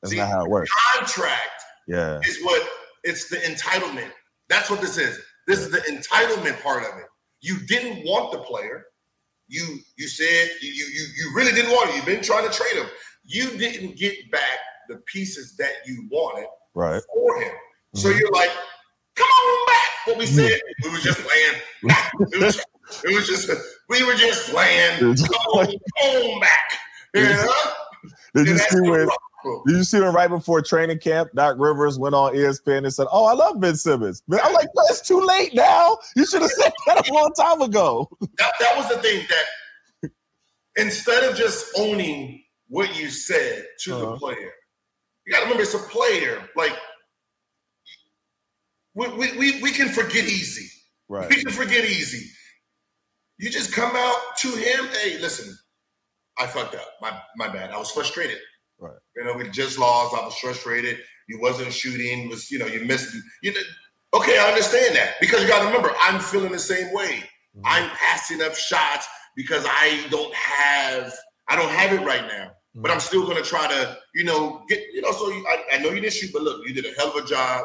That's See, not how it works. Contract Yeah. is what it's the entitlement. That's what this is. This is the entitlement part of it. You didn't want the player. You you said you you you really didn't want it. You've been trying to trade him. You didn't get back the pieces that you wanted Right. for him. So Mhm. you're like, come on back. What we said, we were just playing. It was, it was just we were just playing. Come on, come on back. Yeah. Did you see where when problem. did you see when right before training camp, Doc Rivers went on ESPN and said, Oh, I love Ben Simmons. I'm like, it's too late now. You should have said that a long time ago. that, that was the thing that instead of just owning what you said to Uh-huh. the player, you got to remember it's a player. Like we, we, we, we can forget easy. Right. We can forget easy. You just come out to him. Hey, listen, I fucked up. My my bad. I was frustrated. Right. You know, we just lost. I was frustrated. You wasn't shooting. Was you know you missed. You know, okay, I understand that because you got to remember, I'm feeling the same way. Mhm. I'm passing up shots because I don't have I don't have it right now. But I'm still gonna try to, you know, get you know. So you, I, I know you didn't shoot, but look, you did a hell of a job.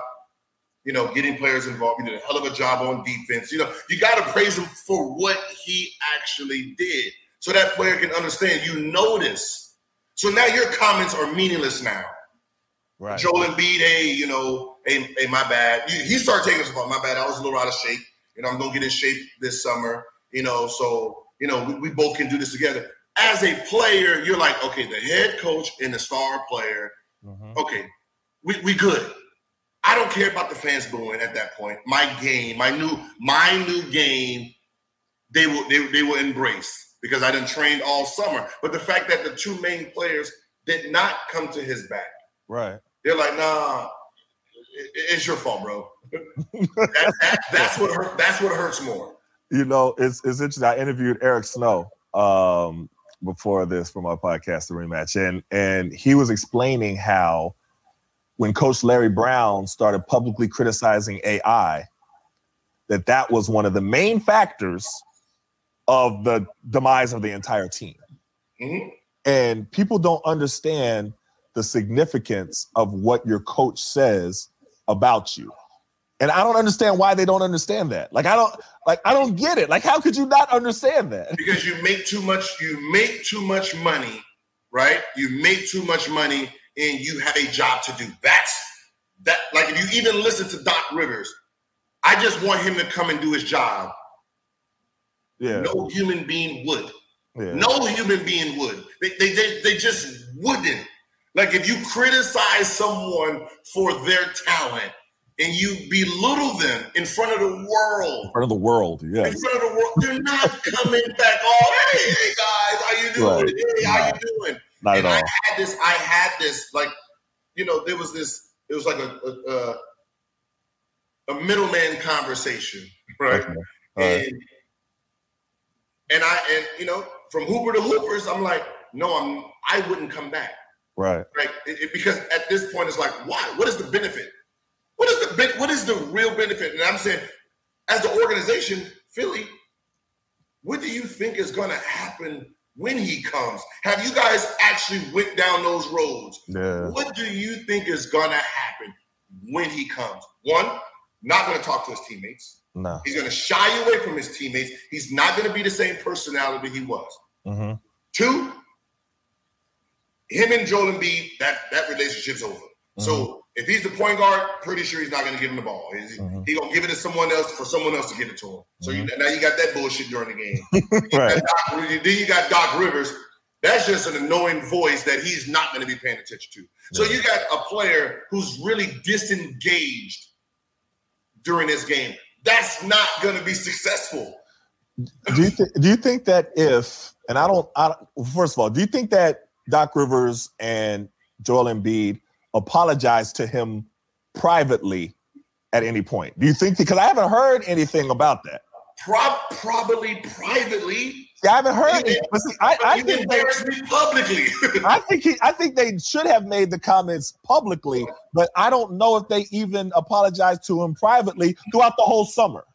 You know, getting players involved. You did a hell of a job on defense. You know, you got to praise him for what he actually did, so that player can understand. You notice. So now your comments are meaningless now. Right. Joel Embiid, hey, you know, hey, hey, my bad. You, he started taking us about my bad. I was a little out of shape. You know, I'm gonna get in shape this summer. You know, so you know, we, we both can do this together. As a player, you're like, okay, the head coach and the star player, Mhm. okay, we, we good. I don't care about the fans booing at that point. My game, my new, my new game, they will they, they will embrace because I didn't trained all summer. But the fact that the two main players did not come to his back, Right. they're like, nah, it- it's your fault, bro. *laughs* that, that, that's what hurt, that's what hurts more. You know, it's it's interesting. I interviewed Eric Snow um before this for my podcast, the rematch, and and he was explaining how when Coach Larry Brown started publicly criticizing AI, that that was one of the main factors of the demise of the entire team. Mhm. And people don't understand the significance of what your coach says about you. And I don't understand why they don't understand that. Like I don't like I don't get it. Like how could you not understand that? because you make too much you make too much money right you make too much money and you have a job to do that's that like if you even listen to doc rivers i just want him to come and do his job Yeah. no human being would Yeah. No human being would. They, they, they, they just wouldn't. Like if you criticize someone for their talent and you belittle them in front of the world. In front of the world, yeah. In front of the world, they're not *laughs* coming back. Oh, hey, hey guys, how you doing? Right. Hey, how you doing? Not and at all. I had this, I had this, like, you know, there was this, it was like a a, a, a middleman conversation, right? Okay. Right. And I and you know, from Hooper to Hoopers, I'm like, no, I'm I wouldn't come back. Right. Right. It, it, because at this point, it's like, why? What is the benefit? What is the what is the real benefit? And I'm saying, as the organization, Philly, what do you think is going to happen when he comes? Have you guys actually went down those roads? Yeah. What do you think is going to happen when he comes? One, not going to talk to his teammates. No. He's going to shy away from his teammates. He's not going to be the same personality he was. Mm-hmm. Two, him and Joel Embiid, that that relationship's over. Mm-hmm. So if he's the point guard, pretty sure he's not going to give him the ball. He's mm-hmm. he gonna give it to someone else for someone else to give it to him. So you, mm-hmm. now you got that bullshit during the game. *laughs* right. Doc, then you got Doc Rivers. That's just an annoying voice that he's not going to be paying attention to. So you got a player who's really disengaged during this game. That's not going to be successful. Do you th- do you think that if and I don't, I first of all, do you think that Doc Rivers and Joel Embiid apologized to him privately at any point? Do you think because I haven't heard anything about that? Pro- probably privately. I haven't heard it. But see, I, I think they publicly. *laughs* I think he, I think they should have made the comments publicly, but I don't know if they even apologized to him privately throughout the whole summer.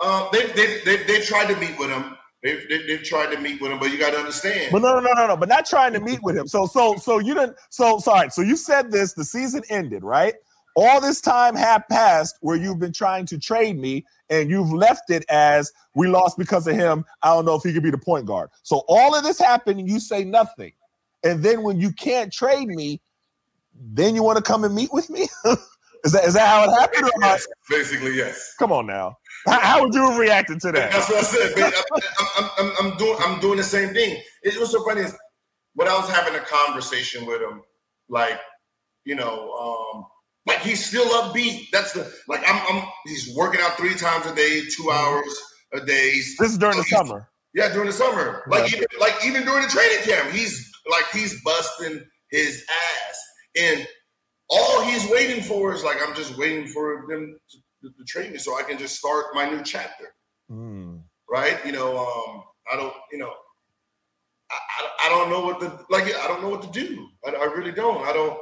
Um, they, they, they, they tried to meet with him. They've, they, have tried to meet with him, but you got to understand. But no, no, no, no, no. But not trying to meet with him. So, so, so you didn't. So, sorry. So you said this. The season ended, right? All this time have passed where you've been trying to trade me, and you've left it as we lost because of him. I don't know if he could be the point guard. So all of this happened, and you say nothing. And then when you can't trade me, then you want to come and meet with me? *laughs* is that is that how it happened? Yes, basically, yes. Come on now. How, how, would you have reacted to that? That's what I said. I'm, I'm, I'm, doing I'm doing the same thing. It was so funny. When I was having a conversation with him, like you know, um, like he's still upbeat. That's the like I'm, I'm he's working out three times a day, two mm-hmm. hours a day. This is during the summer. Yeah, during the summer. Like yeah. even like even during the training camp, he's like he's busting his ass. And all he's waiting for is like I'm just waiting for them to the, the training so I can just start my new chapter. Mm. Right? You know, um, I don't, you know, I, I, I, don't know what to like. I don't know what to do. I, I really don't. I don't.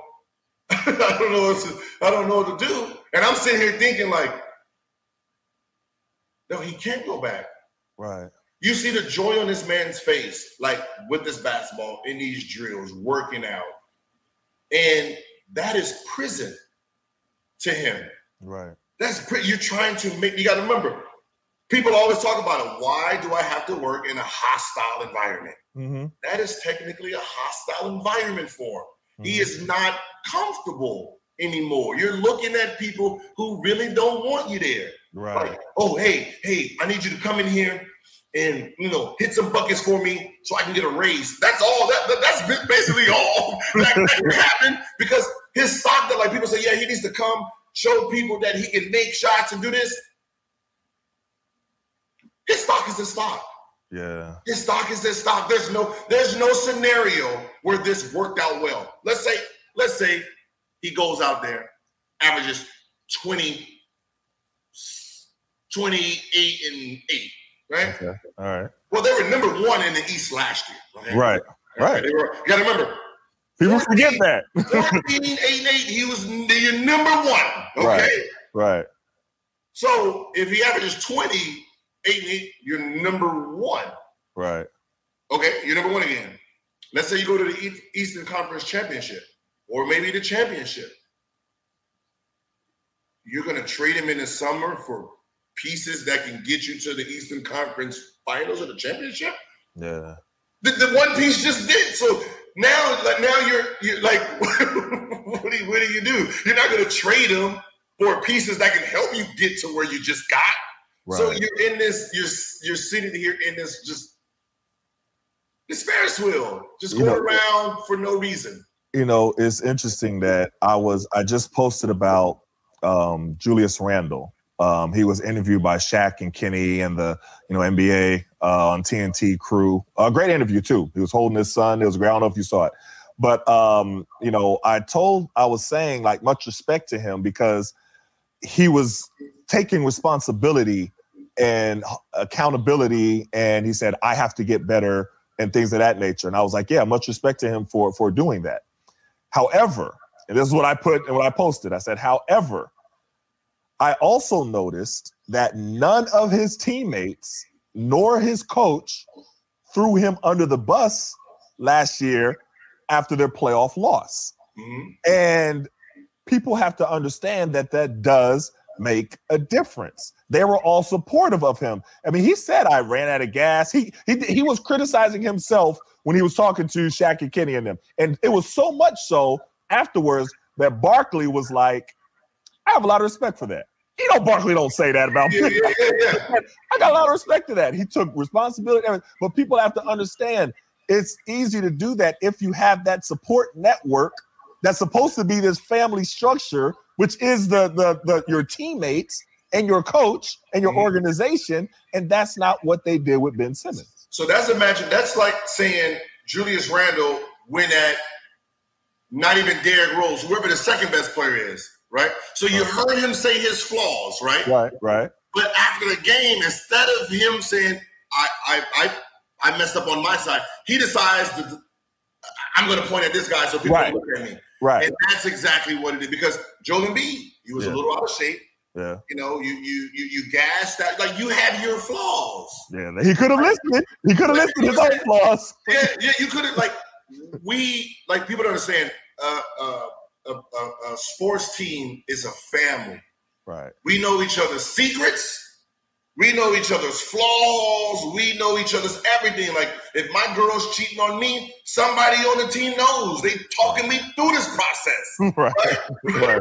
*laughs* I don't know what to. I don't know what to do. And I'm sitting here thinking like, no, he can't go back. Right. You see the joy on this man's face, like with this basketball in these drills, working out, and that is prison to him. Right. That's pretty, you're trying to make, you got to remember, people always talk about it. Why do I have to work in a hostile environment? Mm-hmm. That is technically a hostile environment for him. Mm-hmm. He is not comfortable anymore. You're looking at people who really don't want you there. Right. Like, oh, hey, hey, I need you to come in here and you know hit some buckets for me so I can get a raise. That's all. That, that that's basically *laughs* all that, that can happen because his stock that like people say, yeah, he needs to come show people that he can make shots and do this. His stock is his stock. Yeah. His stock is his stock. There's no there's no scenario where this worked out well. Let's say let's say he goes out there, averages 20 28 and 8, right? Okay. All right. Well, they were number 1 in the East last year. Right. Right. They were, you got to remember, People 14, forget that. *laughs* 14, 8, 8, he was your number one. Okay. Right. right. So if he averages 20, 8, 8, you're number one. Right. Okay, you're number one again. Let's say you go to the Eastern Conference Championship or maybe the championship. You're going to trade him in the summer for pieces that can get you to the Eastern Conference Finals or the championship? Yeah. The, the one piece just did. So now, like now you're you're like, *laughs* what do you what do you do? You're not going to trade them for pieces that can help you get to where you just got. Right. So you're in this, you're you're sitting here in this just It's Ferris wheel, just You going know- around for no reason. you know, it's interesting that I was I just posted about um, Julius Randle. Um, he was interviewed by Shaq and Kenny and the you know NBA uh, on TNT crew. A great interview too. He was holding his son. It was great. I don't know if you saw it, but um, you know, I told I was saying like much respect to him because he was taking responsibility and accountability, and he said I have to get better and things of that nature. And I was like, yeah, much respect to him for for doing that. However, and this is what I put and what I posted. I said, however, I also noticed that none of his teammates nor his coach threw him under the bus last year after their playoff loss. Mhm. And people have to understand that that does make a difference. They were all supportive of him. I mean, he said I ran out of gas. He he he was criticizing himself when he was talking to Shaq and Kenny and them. And it was so much so afterwards that Barkley was like, I have a lot of respect for that. You know, Barkley don't say that about me. yeah, yeah, yeah. *laughs* I got a lot of respect to that. He took responsibility, but people have to understand it's easy to do that if you have that support network that's supposed to be this family structure, which is the the, the your teammates and your coach and your Mhm. organization, and that's not what they did with Ben Simmons. So that's imagine that's like saying Julius Randle win at not even Derrick Rose, whoever the second best player is, right? So you heard him say his flaws, right? Right, right, But after the game, instead of him saying, I I I, I messed up on my side, he decides to I'm gonna point at this guy so people Right. look at me. Right. And that's exactly what it is. Because Joel Embiid, he was Yeah. a little out of shape. Yeah, You know, you you you you gassed out like you have your flaws. yeah. He could have listed. He could have listed his own flaws. yeah, yeah, you could have like we like people don't understand. Uh, uh, a, a, a sports team is a family. Right, We know each other's secrets. We know each other's flaws. We know each other's everything. Like if my girl's cheating on me, somebody on the team knows. They talking me through this process. *laughs* right, *laughs* right.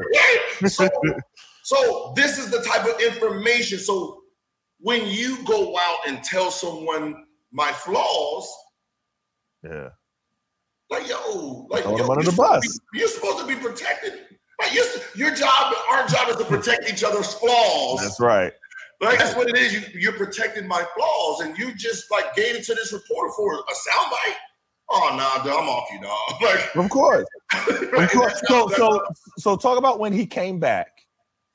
Right? So, *laughs* so this is the type of information. So when you go out and tell someone my flaws, Yeah, like yo, like yo, you're the supposed be- you're supposed to be protected. Like your, your job, our job is to protect each other's flaws. that's right. Like that's what it is. You, you're protecting my flaws, and you just like gave it to this reporter for a soundbite. Oh nah, dude, I'm off you, dog. *laughs* Like, Of course. right, *laughs* Of course. So, so, so talk about when he came back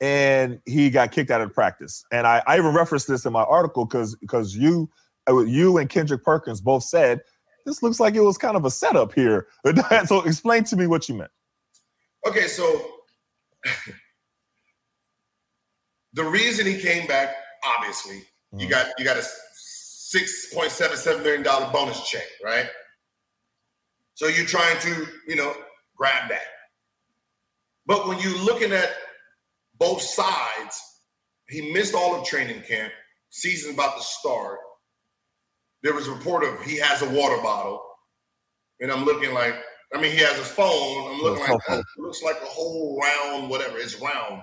and he got kicked out of practice. And I, I even referenced this in my article because because you, uh, you and Kendrick Perkins both said this looks like it was kind of a setup here. *laughs* so explain to me what you meant. Okay, so the reason he came back, obviously, you Mhm. got you got a six point seven seven million dollar bonus check, right? So you're trying to, you know, grab that. But when you're looking at both sides, he missed all of training camp. Season's about to start. There was a report of he has a water bottle, and I'm looking like, I mean, he has his phone. I'm looking like that looks like a whole round, whatever. It's round.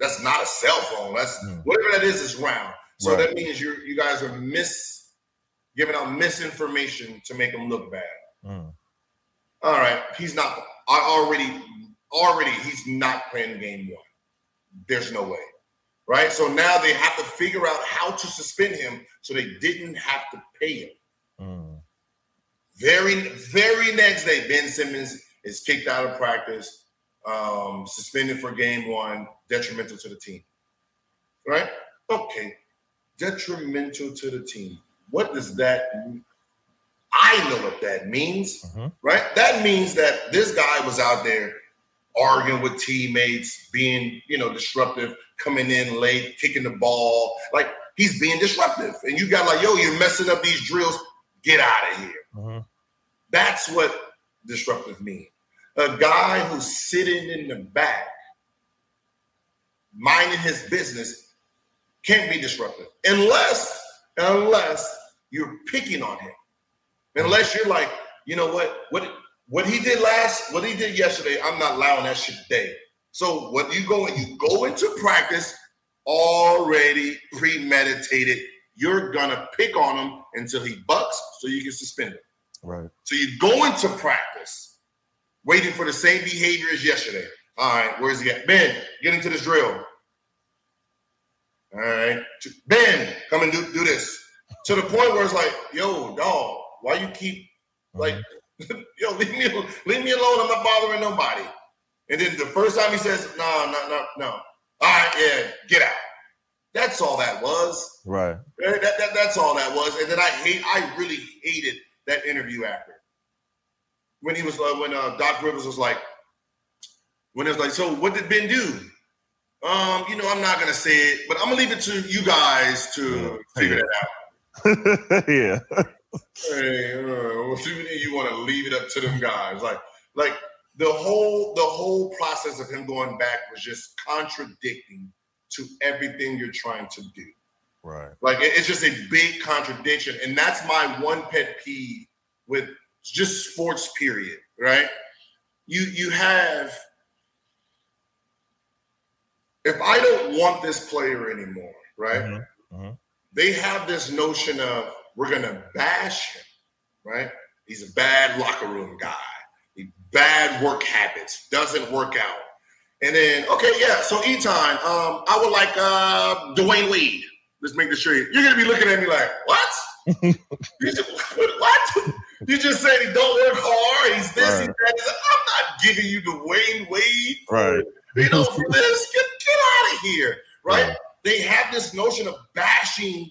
That's not a cell phone. That's Mm. whatever that is. Is round. So Right. that means you you guys are miss giving out misinformation to make him look bad. Mm. All right, he's not. I already, already, he's not playing game one. There's no way, right? So now they have to figure out how to suspend him so they didn't have to pay him. Mm. Very, very next day, Ben Simmons is kicked out of practice, um, suspended for game one, detrimental to the team. Right? Okay, detrimental to the team. What does that? mean? I know what that means Mhm. right? That means that this guy was out there arguing with teammates, being, you know, disruptive, coming in late, kicking the ball. Like he's being disruptive. And you got like, yo, you're messing up these drills. Get out of here. Mhm. That's what disruptive means. A guy who's sitting in the back, minding his business, can't be disruptive unless, unless you're picking on him. Unless you're like, you know what, what what he did last, what he did yesterday, I'm not allowing that shit today. So what you go and you go into practice already premeditated. You're gonna pick on him until he bucks, so you can suspend him. Right. So you go into practice waiting for the same behavior as yesterday. All right, where's he at? Ben, get into this drill. All right. Ben, come and do, do this. To the point where it's like, yo, dog, why you keep mm-hmm. like, *laughs* yo, leave me leave me alone. I'm not bothering nobody. And then the first time he says, no, no, no, no. All right, yeah, get out. That's all that was. Right. That, that, that's all that was. And then I hate, I really hated that interview after. When he was, uh, when uh, Doc Rivers was like, when it was like, so what did Ben do? Um, you know, I'm not gonna say it, but I'm gonna leave it to you guys to figure that out. *laughs* yeah. Hey, uh, well, you want to leave it up to them guys? Like, like the whole the whole process of him going back was just contradicting to everything you're trying to do. Right. Like it's just a big contradiction, and that's my one pet peeve with just sports. Period. Right. You you have. If I don't want this player anymore, right? Mm-hmm. Mm-hmm. They have this notion of we're gonna bash him, right? He's a bad locker room guy. He bad work habits, doesn't work out. And then, okay, yeah. So Etan, um, I would like uh Dwyane Wade. Let's make the trade. You're gonna be looking at me like, what? *laughs* *laughs* what? You just said he don't work hard. He's this. Right. He's that. He's like, I'm not giving you Dwyane Wade. Right. You know, *laughs* for this, get get out of here. Right? right? They have this notion of bashing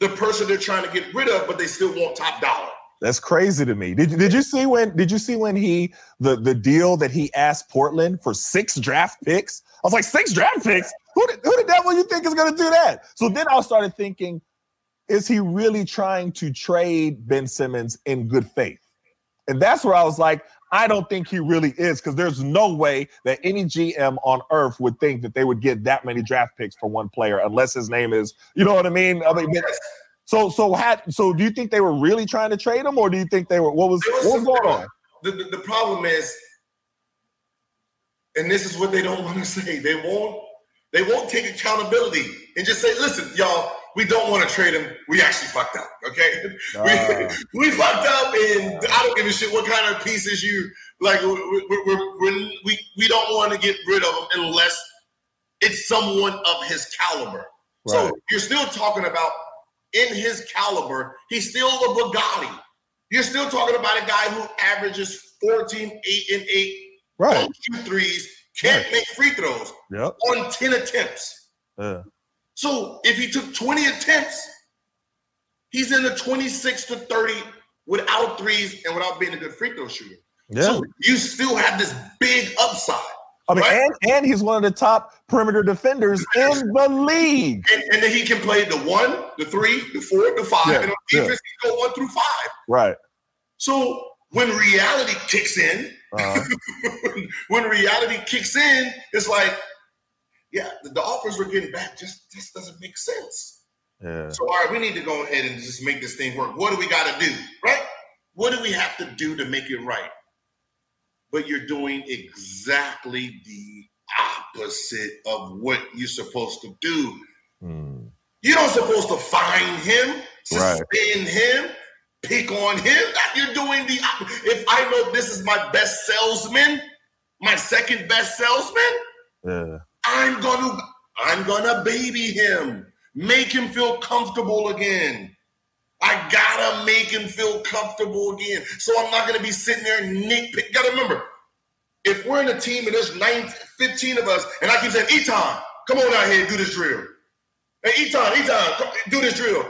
the person they're trying to get rid of, but they still want top dollar. That's crazy to me. Did you did you see when did you see when he the the deal that he asked Portland for six draft picks? I was like, six draft picks? Who did, who the devil you think is gonna do that? So then I started thinking, is he really trying to trade Ben Simmons in good faith? And that's where I was like, I don't think he really is, because there's no way that any GM on earth would think that they would get that many draft picks for one player unless his name is, you know what I mean? I mean, so so had so do you think they were really trying to trade him, or do you think they were what was, was what was going on? The, the, the problem is, and this is what they don't *laughs* want to say. They won't they won't take accountability and just say, listen, y'all, we don't want to trade him. We actually fucked up. Okay. Uh. *laughs* We, we fucked up and I don't give a shit what kind of pieces you like we we we, we don't want to get rid of him unless it's someone of his caliber. Right. So you're still talking about in his caliber, he's still a Bugatti. You're still talking about a guy who averages 14, 8, and 8 right. two threes, can't right. make free throws yep. on 10 attempts. Yeah. So if he took 20 attempts, he's in the 26 to 30 without threes and without being a good free throw shooter. Yeah. So you still have this big upside. I mean, right? and, and he's one of the top perimeter defenders in the league. And, and, then he can play the one, the three, the four, the five, yeah, and on defense yeah. he go one through five. Right. So when reality kicks in, uh-huh. *laughs* when reality kicks in, it's like, yeah, the, the offers we're getting back just just doesn't make sense. Yeah. So all right, we need to go ahead and just make this thing work. What do we got to do? Right? What do we have to do to make it right? but you're doing exactly the opposite of what you're supposed to do. Mm. You're not supposed to find him, suspend right. him, pick on him. You're doing the if I know this is my best salesman, my second best salesman, yeah. I'm gonna I'm gonna baby him, make him feel comfortable again. I gotta make him feel comfortable again. So I'm not gonna be sitting there and nitpick. Gotta remember, if we're in a team and there's nine, 15 of us, and I keep saying, Etan, come on out here do this drill. Hey, Etan, Etan, come, do this drill.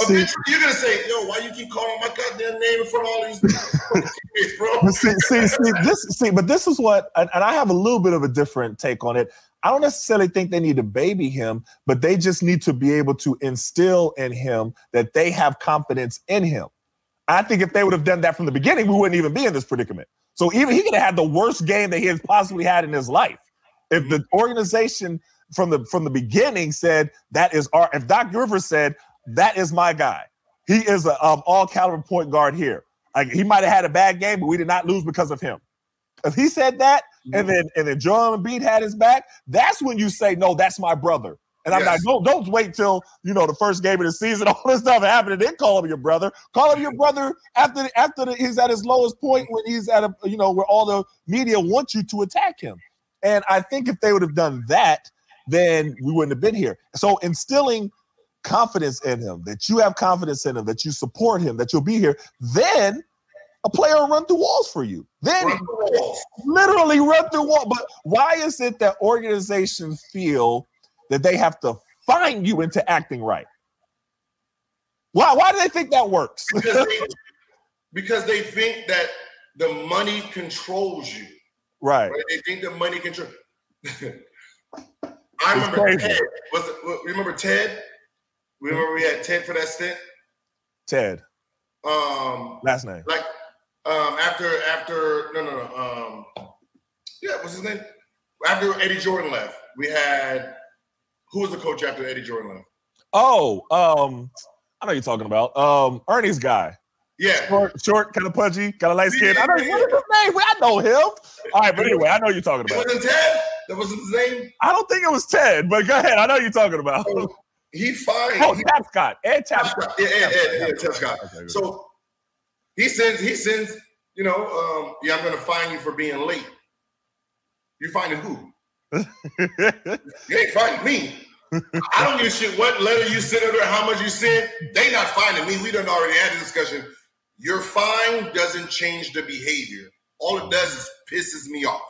See, you're gonna say, "Yo, why you keep calling my goddamn name in front of all these teammates, bro?" *laughs* see, see, see, this, see, but this is what, and, and I have a little bit of a different take on it. I don't necessarily think they need to baby him, but they just need to be able to instill in him that they have confidence in him. I think if they would have done that from the beginning, we wouldn't even be in this predicament. So even he could have had the worst game that he has possibly had in his life. If the organization from the from the beginning said that is our, if Doc Rivers said that is my guy, he is an um, all caliber point guard here. Like he might have had a bad game, but we did not lose because of him. If he said that, and then and then Joel Embiid had his back, that's when you say, no, that's my brother. And I'm Yes. like, don't don't wait till you know the first game of the season, *laughs* all this stuff happened, and then call him your brother. Call him your *laughs* brother after after the, he's at his lowest point when he's at a you know where all the media want you to attack him. And I think if they would have done that, then we wouldn't have been here. So instilling confidence in him, that you have confidence in him, that you support him, that you'll be here, then a player run through walls for you. Then Run literally run through walls. But why is it that organizations feel that they have to find you into acting right? Why? Why do they think that works? because they, *laughs* because they think that the money controls you. right. Right? They think the money controls. *laughs* I remember crazy. Ted. Was it, remember Ted? Remember we had Ted for that stint. Ted, Um, last name. like um after after no no no um yeah what's his name after Eddie Jordan left we had who was the coach after Eddie Jordan left Oh, um, I know you're talking about. Um, Ernie's guy. yeah Short, short, kind of pudgy, got a light skin. I know what is his name. I know him. All right, but anyway, I know you're talking it about. wasn't Ted that wasn't his name I don't think it was Ted, but go ahead. I know you're talking about. He fired Oh, he, Tapscott. Ed Tapscott. yeah, Ed, Ed, yeah, Ted Scott. Okay, so he sends he sends you know um yeah I'm gonna fine you for being late you finding who *laughs* You ain't finding me. I don't give a shit what letter you sent or how much you sent. They not finding me. We done already had the discussion. Your fine doesn't change the behavior. All it does is pisses me off.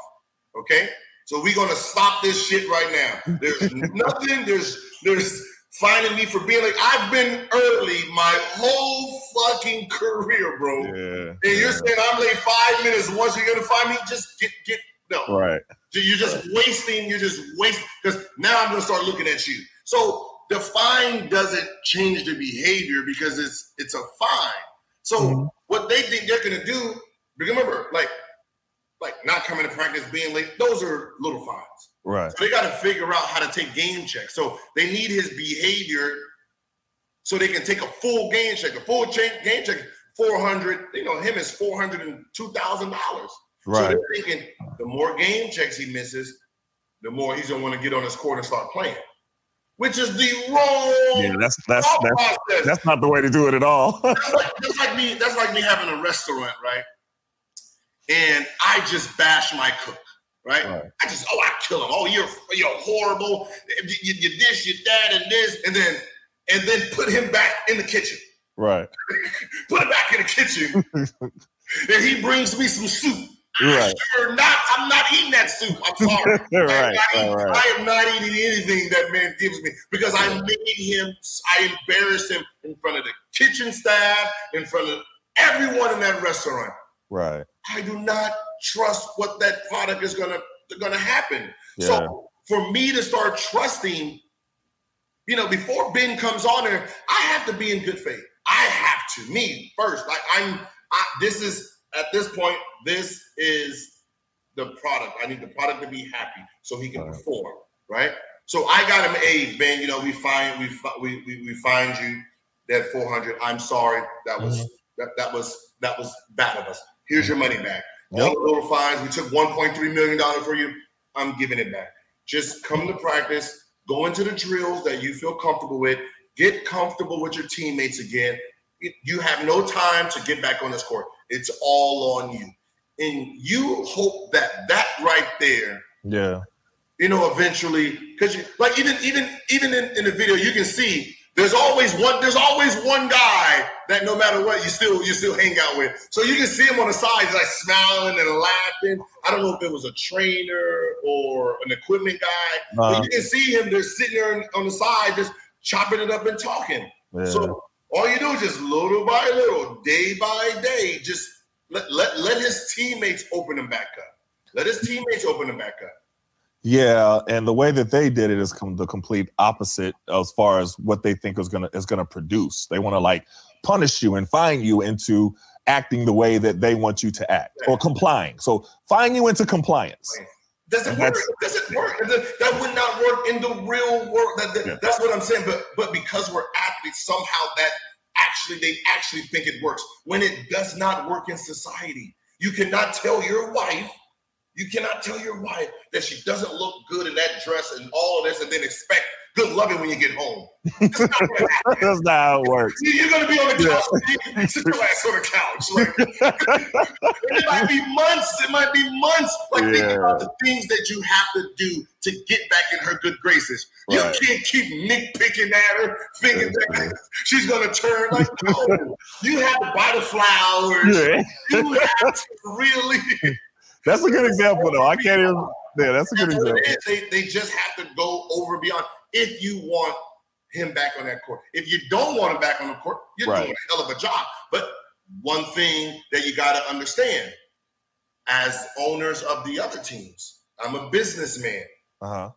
Okay? So we're gonna stop this shit right now. There's *laughs* nothing, there's there's finding me for being like I've been early my whole fucking career, bro. yeah. And you're saying I'm late five minutes. Once you're gonna find me, just get get no. Right. You're just wasting. You're just wasting because now I'm gonna start looking at you. So the fine doesn't change the behavior because it's it's a fine. So Mhm. what they think they're gonna do, remember, like like not coming to practice, being late, those are little fines. Right. So they got to figure out how to take game checks. So they need his behavior so they can take a full game check. A full cha- game check, four hundred. You know, him is four hundred and two thousand dollars. Right. So they're thinking the more game checks he misses, the more he's gonna want to get on his court and start playing, which is the wrong Yeah, that's that's thought that's process. that's not the way to do it at all. *laughs* That's like, that's like me. That's like me having a restaurant, right? And I just bash my cook, right? Right. I just, oh, I kill him. Oh, you're you're horrible. You, you, this, you that, and this, and then and then put him back in the kitchen. right. *laughs* Put him back in the kitchen, *laughs* and he brings me some soup. Right. Sure not. I'm not eating that soup. I'm *laughs* sorry. I, am Right. Right. I am not eating anything that man gives me because I made him. I embarrassed him in front of the kitchen staff, in front of everyone in that restaurant. Right. I do not trust what that product is gonna gonna happen. Yeah. So for me to start trusting, you know, before Ben comes on there, I have to be in good faith. I have to, me first. Like I'm, I, this is at this point, this is the product. I need the product to be happy so he can Right. perform, right? So I got him A's, Ben. You know, we find we we we, we find you that 400. I'm sorry, that was Mm-hmm. that that was that was bad of us. Here's your money back. All the little fines. We took 1.3 million dollars for you. I'm giving it back. Just come to practice. Go into the drills that you feel comfortable with. Get comfortable with your teammates again. You- You have no time to get back on this court. It's all on you. And you hope that that right there Yeah. you know, eventually, because you like even even even in, in the video, you can see there's always one there's always one guy that no matter what you still you still hang out with. So you can see him on the side, like smiling and laughing. I don't know if it was a trainer or an equipment guy, Uh, but you can see him They're sitting there on the side, just chopping it up and talking. yeah. So all you do is just little by little, day by day, just let, let, let his teammates open him back up. Let his teammates open him back up. Yeah, and the way that they did it is com- the complete opposite as far as what they think is gonna is gonna produce. They want to like punish you and fine you into acting the way that they want you to act or complying. So fine you into compliance. Doesn't work. that's- It doesn't work. It That would not work in the real world. That, that- Yeah. That's what I'm saying. But but because we're athletes, somehow that actually they actually think it works when it does not work in society. You cannot tell your wife, you cannot tell your wife that she doesn't look good in that dress and all of this, and then expect good loving when you get home. That's not, *laughs* That's not how it works. You're gonna be on the couch. Yeah. Sit your ass on the couch. Like, *laughs* it might be months. It might be months. Like yeah. think about the things that you have to do to get back in her good graces. Right. You can't keep nitpicking at her, thinking that she's gonna turn. Like no, you have to buy the flowers. Yeah. You have to really. That's a good example, though. I can't even. Yeah, that's a good that's example. They, they just have to go over and beyond if you want him back on that court. If you don't want him back on the court, you're right. doing a hell of a job. But one thing that you got to understand as owners of the other teams, I'm a businessman. Uh-huh.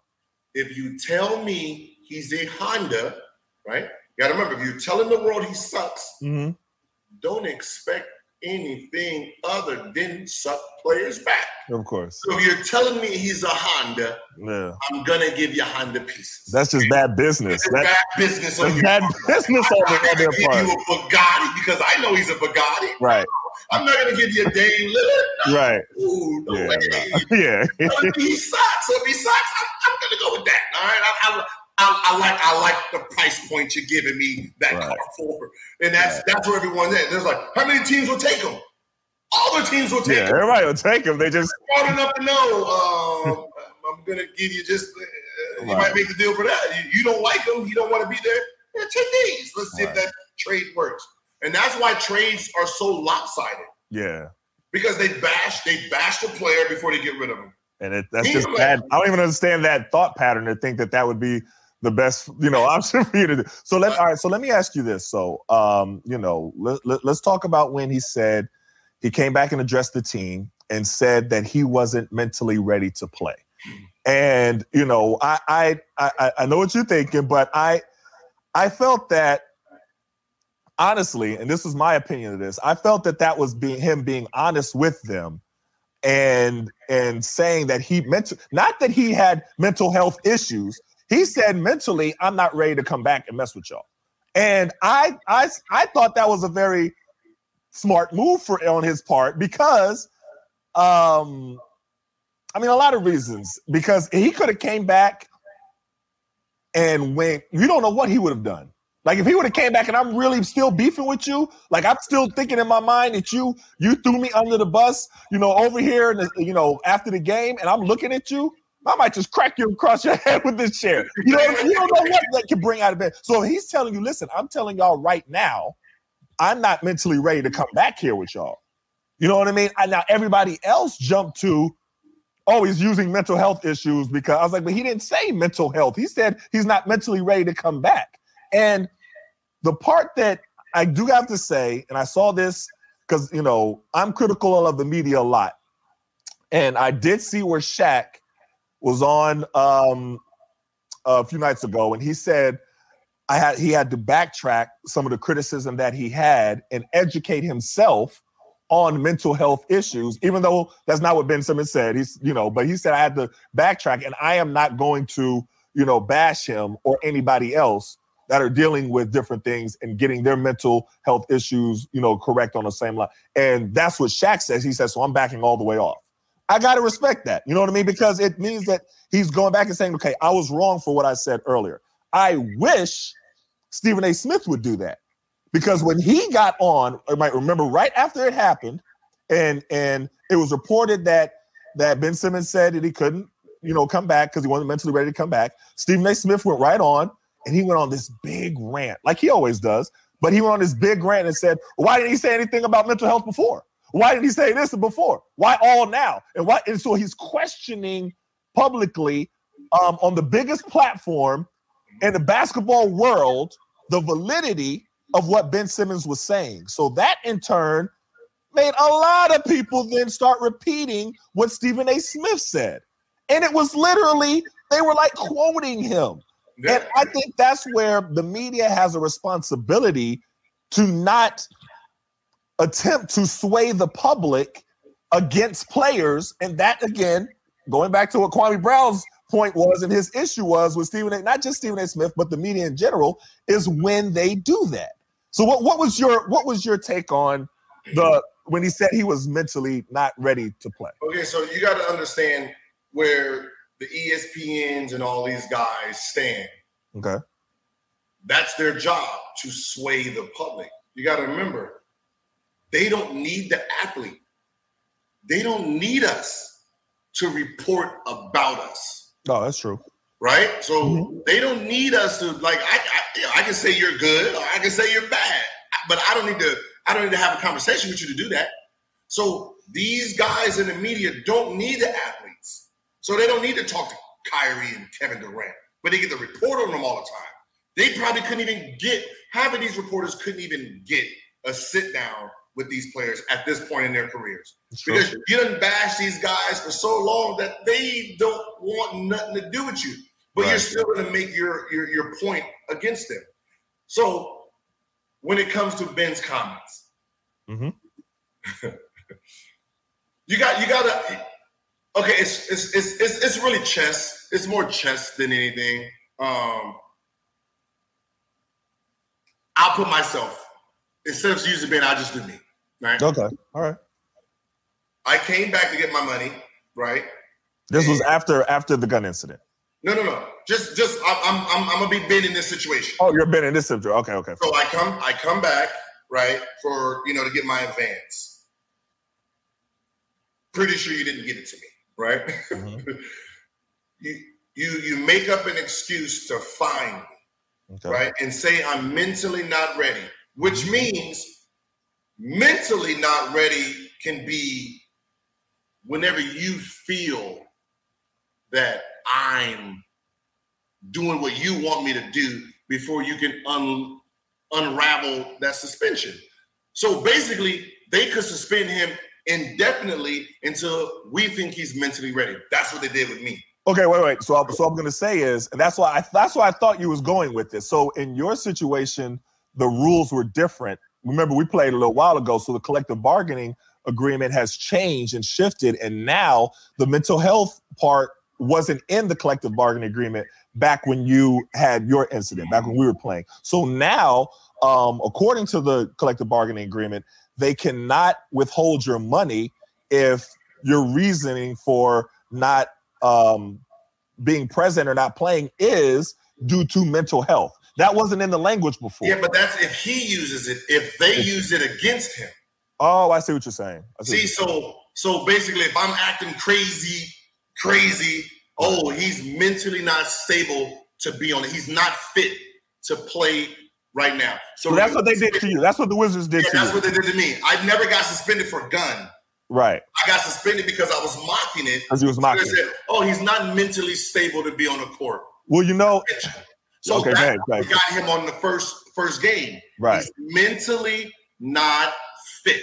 If you tell me he's a Honda, right? You got to remember, if you're telling the world he sucks, mm-hmm. don't expect anything other than suck players back. Of course. So you're telling me he's a Honda, yeah. I'm gonna give you Honda pieces. That's just bad business. That's, bad business on your bad part. business on, I'm on their give part. you a Bugatti because I know he's a Bugatti. Right. I'm not gonna give you a Dame Lillard. No. Right. Ooh, no yeah. way. *laughs* yeah. he sucks. So if he sucks, I'm, I'm, gonna go with that. All right. I, I, I, I, like I like the price point you're giving me that right. car for, and that's right. that's where everyone's at. There's like, how many teams will take him? All the teams will take yeah, him. Everybody will take him. They just smart enough to know. Uh, *laughs* I'm gonna give you just. Uh, you right. might make the deal for that. You, you, don't like him. You don't want to be there. Yeah, take these. Let's see if that trade works. And that's why trades are so lopsided. Yeah. Because they bash they bash the player before they get rid of him. And it, that's just bad. I don't even understand that thought pattern to think that that would be the best, you know, *laughs* option for you to do. So let all right. So let me ask you this. So, um, you know, let, let, let's talk about when he said he came back and addressed the team and said that he wasn't mentally ready to play. And you know, I I I, I know what you're thinking, but I I felt that honestly, and this is my opinion of this, I felt that that was being him being honest with them and and saying that he meant not that he had mental health issues. He said mentally, I'm not ready to come back and mess with y'all. And I I I thought that was a very smart move for on his part because um I mean a lot of reasons because he could have came back and went you don't know what he would have done like if he would have came back and I'm really still beefing with you, like I'm still thinking in my mind that you you threw me under the bus, you know, over here, and you know, after the game, and I'm looking at you, I might just crack you across your head with this chair. You know, you don't know what that can bring out of bed. So he's telling you, listen, I'm telling y'all right now, I'm not mentally ready to come back here with y'all. You know what I mean? And now everybody else jumped to, oh, he's using mental health issues because I was like, but he didn't say mental health. He said he's not mentally ready to come back. And the part that I do have to say, and I saw this because you know I'm critical of the media a lot, and I did see where Shaq was on um, a few nights ago, and he said I had he had to backtrack some of the criticism that he had and educate himself on mental health issues, even though that's not what Ben Simmons said. He's, you know, but he said I had to backtrack, and I am not going to, you know, bash him or anybody else that are dealing with different things and getting their mental health issues, you know, correct on the same line. And that's what Shaq says. He says, so I'm backing all the way off. I got to respect that. You know what I mean? Because it means that he's going back and saying, okay, I was wrong for what I said earlier. I wish Stephen A. Smith would do that. Because when he got on, I might remember right after it happened, and and it was reported that that Ben Simmons said that he couldn't, you know, come back because he wasn't mentally ready to come back. Stephen A. Smith went right on and he went on this big rant, like he always does. But he went on this big rant and said, "Why didn't he say anything about mental health before? Why did he say this before? Why all now? And why?" And so he's questioning publicly um, on the biggest platform in the basketball world the validity of what Ben Simmons was saying. So that in turn made a lot of people then start repeating what Stephen A. Smith said. And it was literally, they were like quoting him. Yeah. And I think that's where the media has a responsibility to not attempt to sway the public against players. And that, again, going back to what Kwame Brown's point was and his issue was with Stephen A. Not just Stephen A. Smith, but the media in general, is when they do that. So what, what was your what was your take on the when he said he was mentally not ready to play? Okay, so you got to understand where the ESPNs and all these guys stand. Okay. That's their job to sway the public. You got to remember, they don't need the athlete. They don't need us to report about us. Oh, that's true. Right? So mm-hmm. they don't need us to like I, I I can say you're good or I can say you're bad, but I don't need to I don't need to have a conversation with you to do that. So these guys in the media don't need the athletes. So they don't need to talk to Kyrie and Kevin Durant, but they get the report on them all the time. They probably couldn't even get, half of these reporters couldn't even get a sit down with these players at this point in their careers. Because you didn't bash these guys for so long that they don't want nothing to do with you. But right. you're still going to make your, your your point against them. So when it comes to Ben's comments, mm-hmm. *laughs* you got you got to okay. It's, it's it's it's it's really chess. It's more chess than anything. Um, I'll put myself instead of using Ben, I'll just do me. Right. Okay. All right. I came back to get my money. Right. This and was after after the gun incident. No, no, no. Just, just I'm, I'm, I'm gonna be Ben in this situation. Oh, you're Ben in this situation. Okay, okay. So I come, I come back, right, for you know to get my advance. Pretty sure you didn't get it to me, right? Mm-hmm. *laughs* you, you, you make up an excuse to find me okay. right? And say, I'm mentally not ready, which means mentally not ready can be whenever you feel that I'm doing what you want me to do before you can un- unravel that suspension. So basically, they could suspend him indefinitely until we think he's mentally ready. That's what they did with me. Okay, wait, wait. So, so I'm going to say is, and that's why I, that's why I thought you was going with this. So, in your situation, the rules were different. Remember, we played a little while ago, so the collective bargaining agreement has changed and shifted, and now the mental health part wasn't in the collective bargaining agreement back when you had your incident, back when we were playing. So now, um, according to the collective bargaining agreement, they cannot withhold your money if your reasoning for not um, being present or not playing is due to mental health. That wasn't in the language before. Yeah, but that's if he uses it. If they use it against him. Oh, I see what you're saying. See, so so basically, if I'm acting crazy, crazy, oh, he's mentally not stable to be on it. He's not fit to play right now. So, so that's what they did to you. That's what the Wizards did yeah, to that's you. That's what they did to me. I never got suspended for gun. Right. I got suspended because I was mocking it. Because he was mocking. Said, oh, he's not mentally stable to be on the court. Well, you know. So okay, that right, got him on the first first game. Right. He's mentally not fit.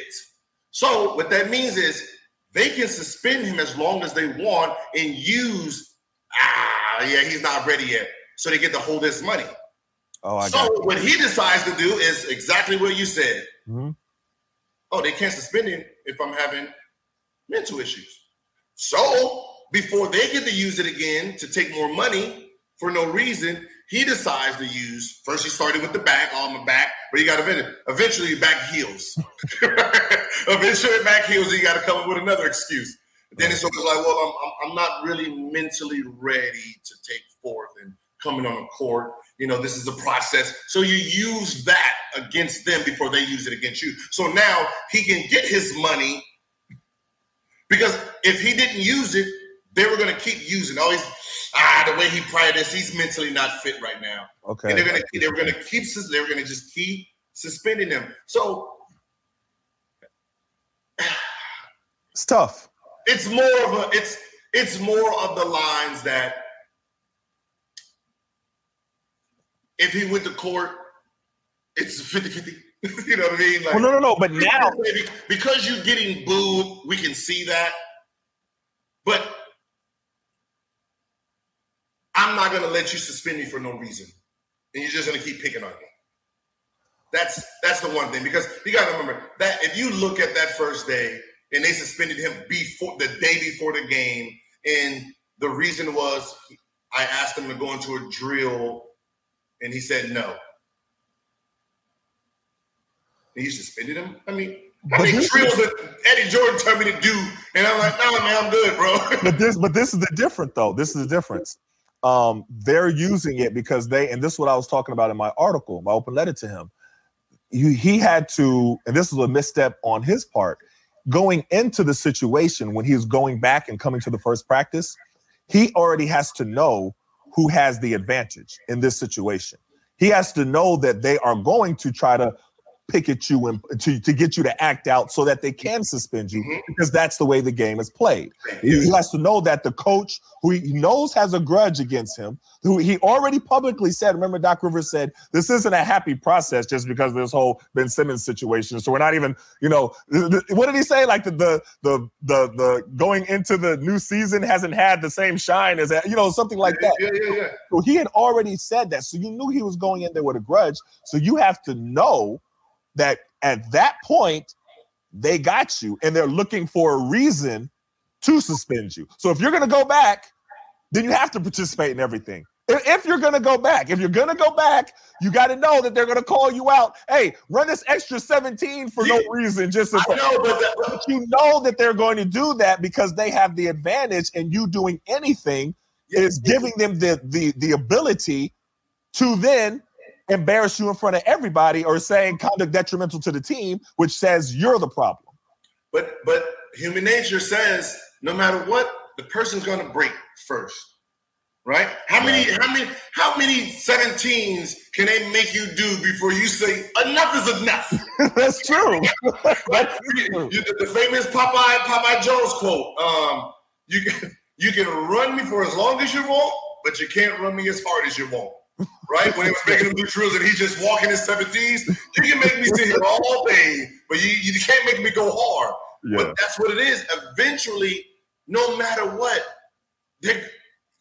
So what that means is they can suspend him as long as they want and use ah yeah he's not ready yet. So they get to hold his money. Oh, I so what he decides to do is exactly what you said. Mm-hmm. Oh, they can't suspend him if I'm having mental issues. So before they get to use it again to take more money for no reason, he decides to use. First, he started with the back, on the back, but he got to eventually back heels. *laughs* eventually, back heels. He got to come up with another excuse. Then it's of like, well, I'm, I'm not really mentally ready to take forth and coming on the court. You know, this is a process. So you use that against them before they use it against you. So now he can get his money because if he didn't use it, they were going to keep using. Oh, he's ah the way he practiced, he's mentally not fit right now. Okay, and they're going to they were going to keep they were going to just keep suspending him. So it's tough. It's more of a it's it's more of the lines that if he went to court, it's 50 50. *laughs* you know what I mean? Like, well, no, no, no. But now, because you're getting booed, we can see that. But I'm not going to let you suspend me for no reason, and you're just going to keep picking on me. That's that's the one thing because you got to remember that if you look at that first day and they suspended him before the day before the game, and the reason was I asked him to go into a drill, and he said no. And you suspended him. I mean, how many drills that Eddie Jordan told me to do, and I'm like, nah, man, I'm good, bro. but this, but this is the difference, though. This is the difference. Um, they're using it because they, and this is what I was talking about in my article, my open letter to him. He, he had to, and this was a misstep on his part, going into the situation when he was going back and coming to the first practice, he already has to know who has the advantage in this situation. He has to know that they are going to try to pick at you and to, to get you to act out so that they can suspend you mm-hmm. because that's the way the game is played. He has to know that the coach who he knows has a grudge against him, who he already publicly said, remember Doc Rivers said, this isn't a happy process just because of this whole Ben Simmons situation. So we're not even, you know, what did he say? Like the the the the, the going into the new season hasn't had the same shine as you know, something like that. Yeah, yeah, yeah. So he had already said that. So you knew he was going in there with a grudge. So you have to know that at that point they got you and they're looking for a reason to suspend you. So if you're going to go back, then you have to participate in everything. If you're going to go back, if you're going to go back, you got to know that they're going to call you out. Hey, run this extra 17 for no reason. Just I know, but, that, *laughs* but you know that they're going to do that because they have the advantage, and you doing anything yeah. is giving them the the the ability to then embarrass you in front of everybody or saying conduct detrimental to the team, which says you're the problem. But but human nature says no matter what, the person's gonna break first. Right? How many, how many, how many 17s can they make you do before you say enough is enough? *laughs* That's true. *laughs* *laughs* That's true. You, the famous Popeye Popeye Jones quote. Um, you can you can run me for as long as you want, but you can't run me as hard as you want right? When he was making them do drills and he's just walking his 17s. You can make me sit here all day, but you, you can't make me go hard. Yeah. But that's what it is. Eventually, no matter what,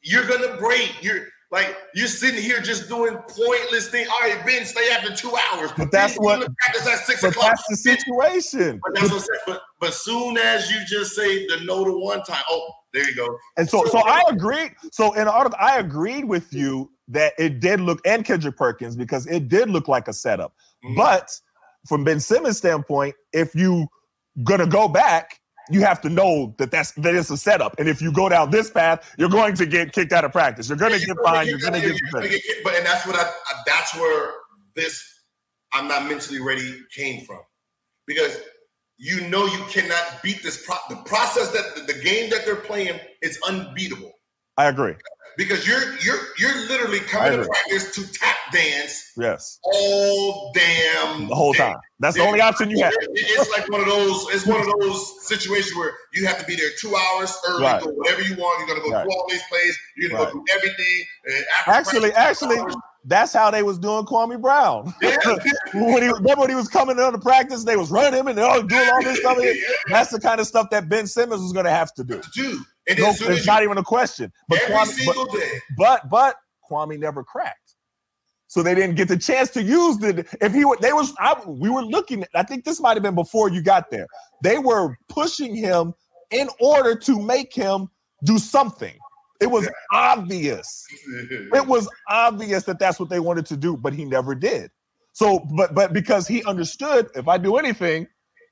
you're gonna break. You're like you're sitting here just doing pointless things. All right, Ben, stay after two hours. But that's what practice at six but o'clock. That's the situation. But that's what I'm saying. But but soon as you just say the no to one time, oh, there you go. And so so I agreed. So in article, I agreed with you that it did look and Kendrick Perkins because it did look like a setup. Mm-hmm. But from Ben Simmons' standpoint, if you gonna go back, you have to know that that's that it's a setup. And if you go down this path, you're going to get kicked out of practice. You're going to get fined. You're going to get, get, But and that's what I, I. That's where this I'm not mentally ready came from, because you know you cannot beat this. Pro- the process that the, the game that they're playing is unbeatable. I agree because you're you're you're literally coming to practice to tap dance. Yes. All damn the whole time. That's the only option you have. *laughs* It's like one of those. It's one of those situations where you have to be there two hours early, right. do whatever you want. You're gonna go right. through all these plays. You're gonna right. go through everything. actually, actually. Hours, that's how they was doing Kwame Brown. *laughs* Yeah. *laughs* when he remember when he was coming into practice, they was running him and they all doing all this stuff. That's the kind of stuff that Ben Simmons was going to have to do. Dude, and no, it's not even a question. But every Kwame, single but, day. But but Kwame never cracked, so they didn't get the chance to use the. If he were, they was. I, we were looking. I think this might have been before you got there. They were pushing him in order to make him do something. It was obvious. It was obvious that that's what they wanted to do, but he never did. So, but but because he understood, if I do anything,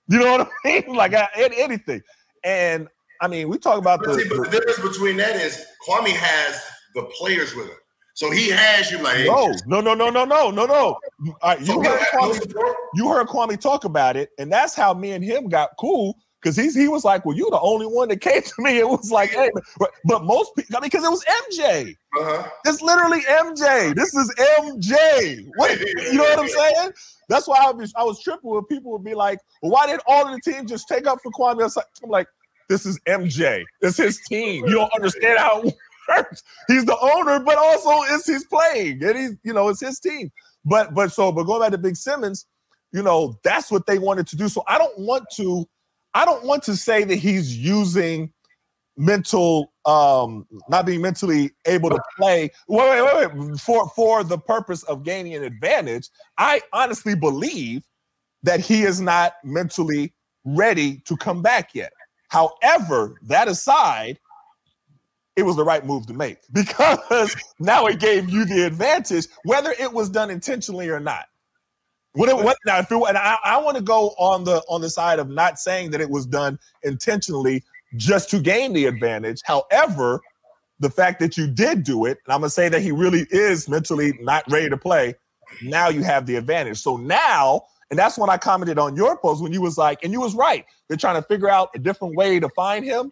you know what I mean, *laughs* like I, anything, and I mean, we talk about but the, see, but the, difference between that is Kwame has the players with him. So he has you like no, no, no, no, no, no, no, no. Right, you, heard Kwame, you heard Kwame talk about it, and that's how me and him got cool because he's he was like, "Well, you're the only one that came *laughs* to me." It was like, "Hey," but, but most people, I mean, because it was MJ. Uh-huh. It's literally MJ. This is MJ. What, you know what I'm saying? That's why I was I was tripping when people would be like, "Well, why did all of the team just take up for Kwame?" I'm like, this is MJ. It's his team. You don't understand how it works. He's the owner, but also it's his playing, and he's you know it's his team. But but so but going back to Big Simmons, you know that's what they wanted to do. So I don't want to, I don't want to say that he's using mental um not being mentally able to play wait, wait, wait, wait, for for the purpose of gaining an advantage i honestly believe that he is not mentally ready to come back yet However, that aside, it was the right move to make *laughs* because now it gave you the advantage, whether it was done intentionally or not. What, it, what now? If it, and I, I want to go on the on the side of not saying that it was done intentionally just to gain the advantage. However, the fact that you did do it, and I'm gonna say that he really is mentally not ready to play. Now you have the advantage. So now, and that's when I commented on your post when you was like, and you was right. They're trying to figure out a different way to find him.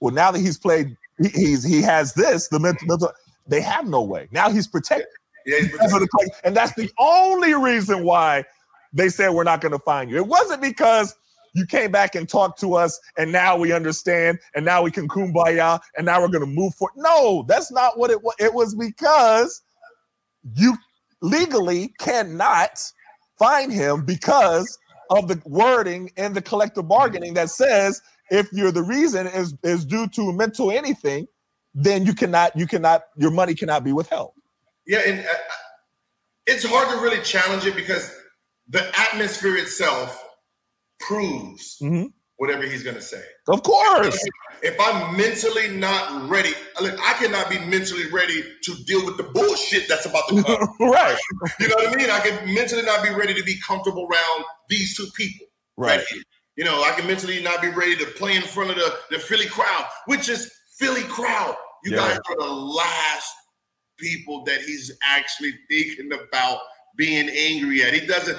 Well, now that he's played, he, he's he has this. The mental, mental, they have no way. Now he's protected. Yeah, he's protected. And that's the only reason why they said we're not going to find you. It wasn't because you came back and talked to us and now we understand and now we can kumbaya and now we're going to move forward. No, that's not what it was. It was because you legally cannot find him because of the wording in the collective bargaining that says if you're the reason is is due to mental anything, then you cannot you cannot your money cannot be withheld. Yeah, and uh, it's hard to really challenge it because the atmosphere itself proves Mhm. Whatever he's going to say. Of course. If I'm mentally not ready, I cannot be mentally ready to deal with the bullshit that's about to come. *laughs* right. you know what I mean? I can mentally not be ready to be comfortable around these two people. Right. here. You know, I can mentally not be ready to play in front of the, the Philly crowd, which is Philly crowd. You Yeah. guys are the last people that he's actually thinking about being angry at. He doesn't,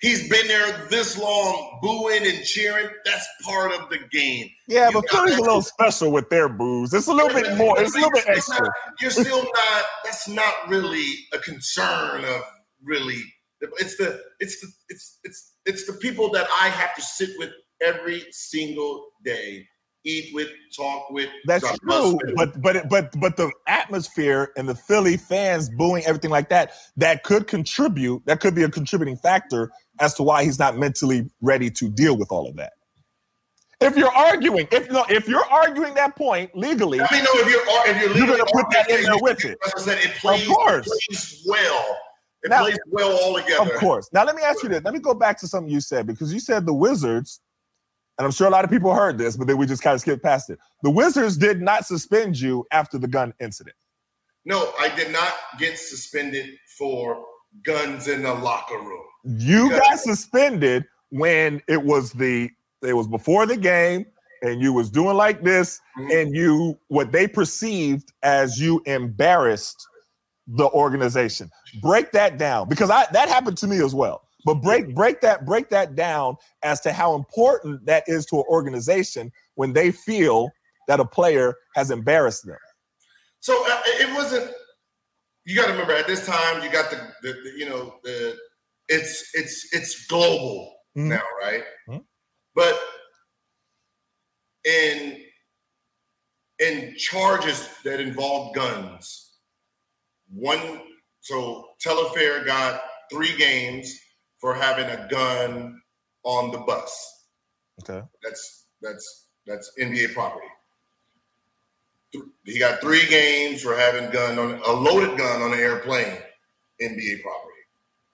he's been there this long, booing and cheering. That's part of the game. Yeah, You but Philly's a little special with their booze. It's a little bit more. It's a little bit You're still extra. not- You're still not. That's not really a concern of really. It's the. It's the. It's it's it's the people that I have to sit with every single day, eat with, talk with. That's true, but but but but the atmosphere and the Philly fans booing everything like that that could contribute. That could be a contributing factor as to why he's not mentally ready to deal with all of that. If you're arguing, if no, if you're arguing that point legally, I mean, no, if you're if you're, You're gonna put that in there with it. as I said, it plays, course. it plays well. It Now- plays well all together. of course. Now let me ask you this. Let me go back to something you said because you said the Wizards, and I'm sure a lot of people heard this, but then we just kind of skipped past it. The Wizards did not suspend you after the gun incident. No, I did not get suspended for guns in the locker room. You got suspended when it was the it was before the game and you was doing like this Mhm. and you what they perceived as you embarrassed the organization. Break that down because I that happened to me as well. But break break that break that down as to how important that is to an organization when they feel that a player has embarrassed them. So uh, it wasn't. You got to remember at this time you got the, the, the you know the it's it's it's global Mhm. now, right? Mhm. But in in charges that involved guns, one so Telfair got three games for having a gun on the bus. Okay. That's that's that's NBA property. He got three games for having gun on a loaded gun on an airplane, NBA property,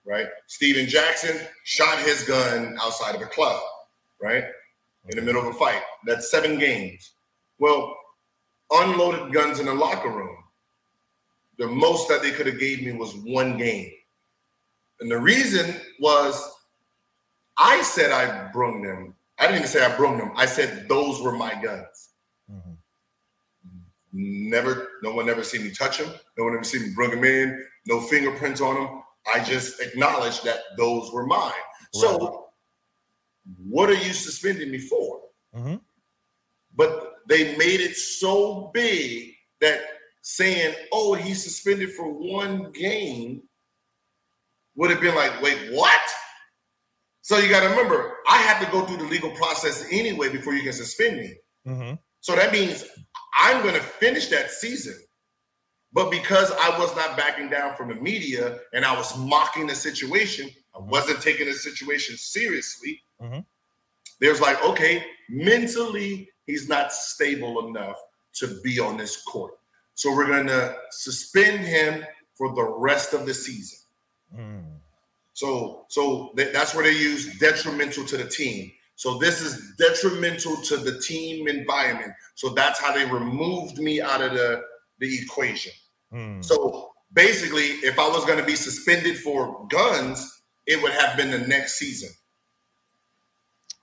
right? Stephen Jackson shot his gun outside of a club, right? In the middle of a fight. That's seven games. Well, unloaded guns in the locker room. The most that they could have gave me was one game. And the reason was I said I brung them. I didn't even say I brung them. I said those were my guns. Never, no one ever seen me touch them. No one ever seen me bring them in. No fingerprints on them. I just acknowledged that those were mine. So, what are you suspending me for? Mhm. But they made it so big that saying, "Oh, he's suspended for one game," would have been like, "Wait, what?" So you got to remember, I have to go through the legal process anyway before you can suspend me. Mhm. So that means I'm going to finish that season. But because I was not backing down from the media and I was mocking the situation, I wasn't taking the situation seriously. Mhm. There's like, okay, mentally, he's not stable enough to be on this court. So we're going to suspend him for the rest of the season. Mm. So, so that, that's where they use detrimental to the team. So this is detrimental to the team environment. So that's how they removed me out of the the equation. Mm. So basically, if I was going to be suspended for guns, it would have been the next season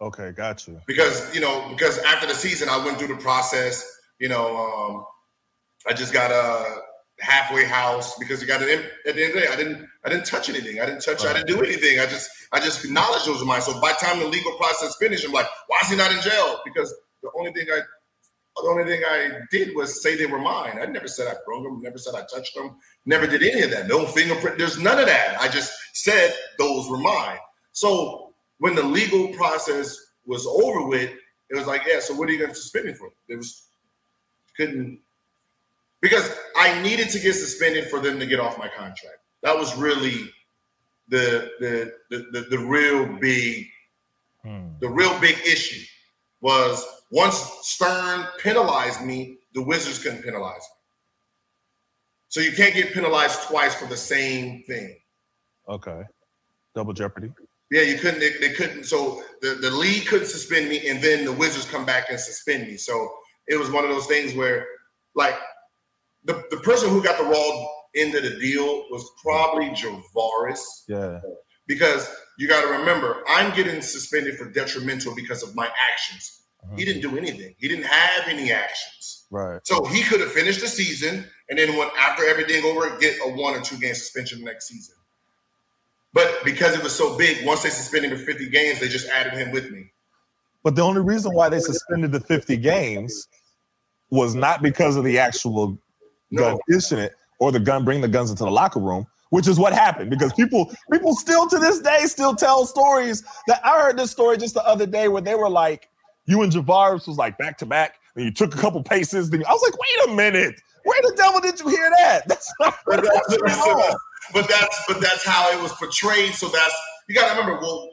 Okay, got you. because you know because after the season I went through the process. You know, um, I just got a halfway house because you got it at the end of the day. I didn't I didn't touch anything. I didn't touch. Right. I didn't do anything. I just I just acknowledged those were mine. So by the time the legal process finished, I'm like, why is he not in jail? Because the only thing I the only thing I did was say they were mine. I never said I broke them, never said I touched them, never did any of that. No fingerprint, there's none of that. I just said those were mine. So when the legal process was over with, it was like, yeah, so what are you going to suspend me for? There was couldn't because I needed to get suspended for them to get off my contract. That was really the the the, the, the real big hmm. the real big issue was once Stern penalized me, the Wizards couldn't penalize me. So you can't get penalized twice for the same thing. Okay. Double jeopardy. Yeah, you couldn't. They, they, couldn't. So the, the league couldn't suspend me, and then the Wizards come back and suspend me. So it was one of those things where, like, the, the person who got the raw end of the deal was probably Javaris. Yeah. Because you got to remember, I'm getting suspended for detrimental because of my actions. Uh-huh. He didn't do anything. He didn't have any actions. Right. So he could have finished the season and then went after everything over, get a one or two game suspension next season. But because it was so big, once they suspended him for 50 games, they just added him with me. But the only reason why they suspended the 50 games was not because of the actual no. incident or the gun bring the guns into the locker room, which is what happened because people people still to this day still tell stories that I heard this story just the other day where they were like, you and Javaris was like back to back, and you took a couple paces. Then I was like, wait a minute, where the devil did you hear that? *laughs* That's not, but, that's, but that's but that's how it was portrayed. So that's you got to remember. Well,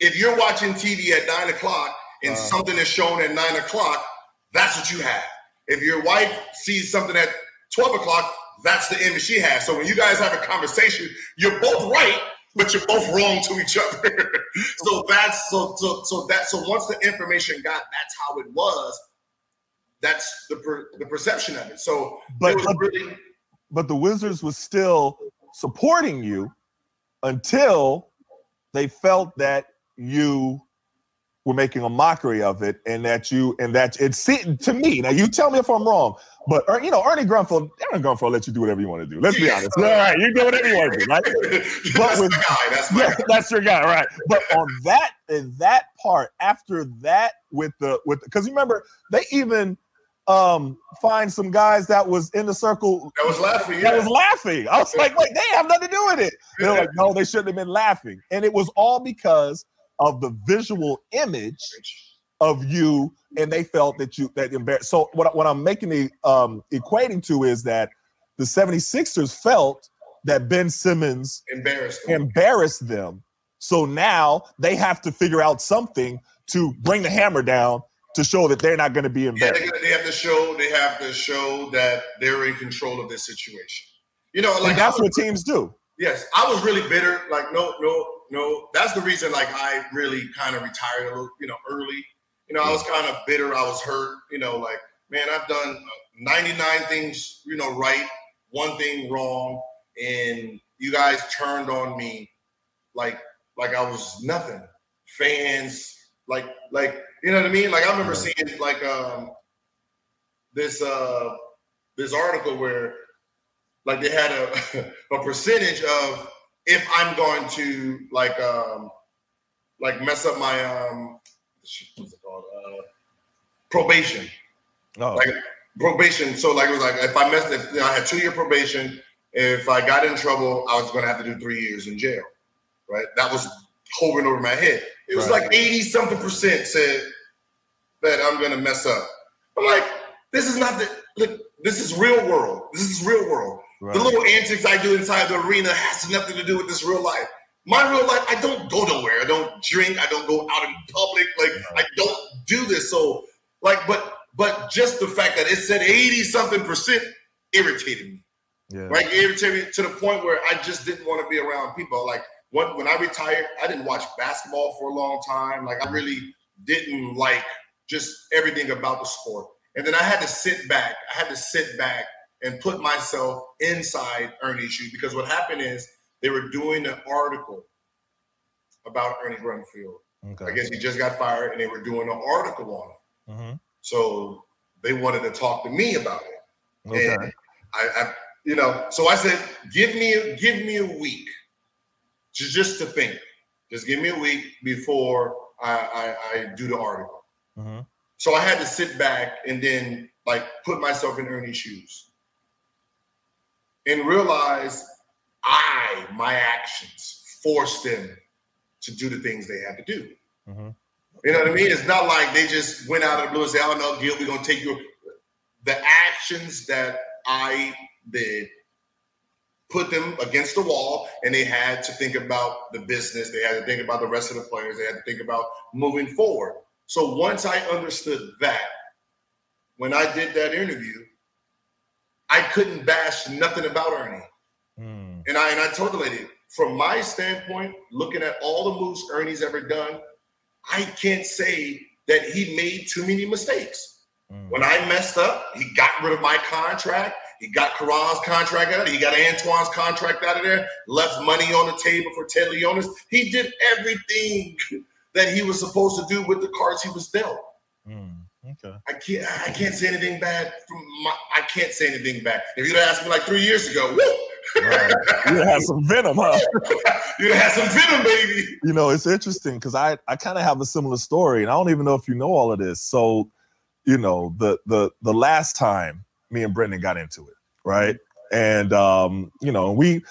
if you're watching TV at nine o'clock and uh, something is shown at nine o'clock, that's what you have. If your wife sees something at twelve o'clock, that's the image she has. So when you guys have a conversation, you're both right, but you're both wrong to each *laughs* other. so that's so so so that so once the information got that's how it was. That's the per, the perception of it. So but, it but, really, but the Wizards was still supporting you until they felt that you were making a mockery of it and that you and that it seemed to me now you tell me if i'm wrong but you know ernie grunfeld ernie grunfeld let you do whatever you want to do let's be honest all right you do whatever you want to do right *laughs* but with guy, that's, yeah, that's your guy right *laughs* but on that in that part after that with the with because you remember they even um find some guys that was in the circle that was laughing. Yeah. That was laughing. I was like, wait, they have nothing to do with it. They're like, no, they shouldn't have been laughing. And it was all because of the visual image of you and they felt that you that embarrassed so what, what i'm making the um equating to is that the 76ers felt that ben simmons embarrassed them. embarrassed them. So now they have to figure out something to bring the hammer down to show that they're not going to be embarrassed. yeah, they, have to show they have to show that they're in control of this situation. You know like and that's was, what teams do. Yes i was really bitter like no no know, that's the reason like I really kind of retired a little, you know, early. You know, I was kind of bitter. I was hurt. You know, like man, I've done 99 things, you know, right, one thing wrong, and you guys turned on me like like I was nothing. Fans, like like you know what I mean? Like I remember seeing like um this uh this article where like they had a *laughs* a percentage of if I'm going to like um like mess up my um what's it called uh probation. Oh. Like probation. So like it was like if I messed if you know, I had two year probation, if I got in trouble, I was gonna have to do three years in jail. Right? That was hovering over my head. It was right. like 80 something percent said that I'm gonna mess up. I'm like, this is not the look, this is real world. This is real world. Right. The little antics I do inside the arena has nothing to do with this real life. My real life, I don't go nowhere. I don't drink. I don't go out in public. Like right. I don't do this. So like, but but just the fact that it said 80 something percent irritated me. Yeah. Right? It irritated me to the point where I just didn't want to be around people. Like when, when I retired, I didn't watch basketball for a long time. Like I really didn't like just everything about the sport. And then I had to sit back. I had to sit back and put myself inside Ernie's shoes because what happened is they were doing an article about Ernie Grunfeld. Okay. I guess he just got fired and they were doing an article on it. Mm-hmm. So they wanted to talk to me about it. Okay. And I, I, you know, so I said, give me, give me a week, just, just to think. Just give me a week before I, I, I do the article. Mm-hmm. So I had to sit back and then like put myself in Ernie's shoes and realize I, my actions, forced them to do the things they had to do. Mm-hmm. You know what I mean? It's not like they just went out of the blue and said, "Oh no, Gil, we're gonna take you." The actions that I did put them against the wall, and they had to think about the business. They had to think about the rest of the players. They had to think about moving forward. So once I understood that, when I did that interview, I couldn't bash nothing about Ernie. Mm. And I and I told the lady, from my standpoint, looking at all the moves Ernie's ever done, I can't say that he made too many mistakes. Mm. When I messed up, he got rid of my contract. He got Caron's contract out of there. He got Antoine's contract out of there. Left money on the table for Ted Leonsis. He did everything *laughs* that he was supposed to do with the cards he was dealt. Mm. Okay. I can't. I can't say anything bad from my. I can't say anything bad. If you'd asked me like three years ago, woo, right. you have some venom, huh? *laughs* you have some venom, baby. You know, it's interesting because I I kind of have a similar story, and I don't even know if you know all of this. So, you know, the the the last time me and Brendan got into it, right? And um, you know, we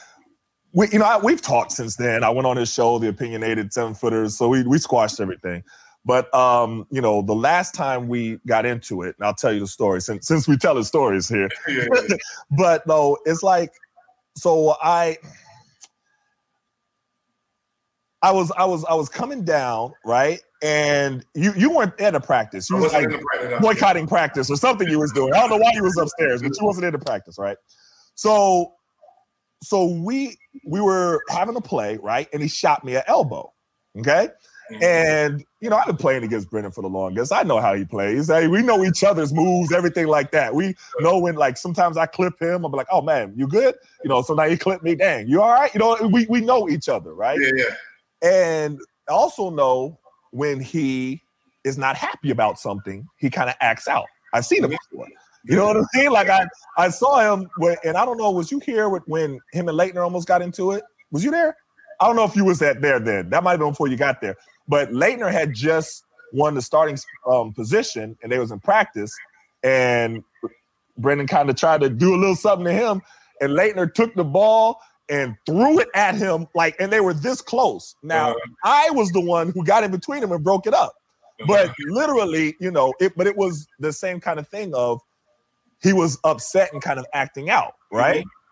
we you know I, we've talked since then. I went on his show, the opinionated seven footers, so we we squashed everything. But um, you know, the last time we got into it, and I'll tell you the story since since we tell the stories here. *laughs* *laughs* but no, it's like so I I was I was I was coming down, right? And you you weren't at a practice. You was like boycotting practice or something you was doing. I don't know why you was upstairs, but you wasn't in the practice, right? So so we we were having a play, right? And he shot me an elbow. Okay. Mm-hmm. And you know, I've been playing against Brendan for the longest. I know how he plays. Hey, we know each other's moves, everything like that. We know when, like, sometimes I clip him. I'm like, "Oh man, you good?" You know, So now he clip me. Dang, you all right? You know, we we know each other, right? Yeah, yeah. And also know when he is not happy about something, he kind of acts out. I've seen him before. You know what I mean? Like I I saw him when, and I don't know, was you here with, when him and Laettner almost got into it? Was you there? I don't know if you was at there then. That might have been before you got there. But Laettner had just won the starting um, position, and they was in practice, and Brendan kind of tried to do a little something to him, and Laettner took the ball and threw it at him like, and they were this close. Now uh, I was the one who got in between them and broke it up, but literally, you know, it. But it was the same kind of thing of he was upset and kind of acting out, right? Mm-hmm.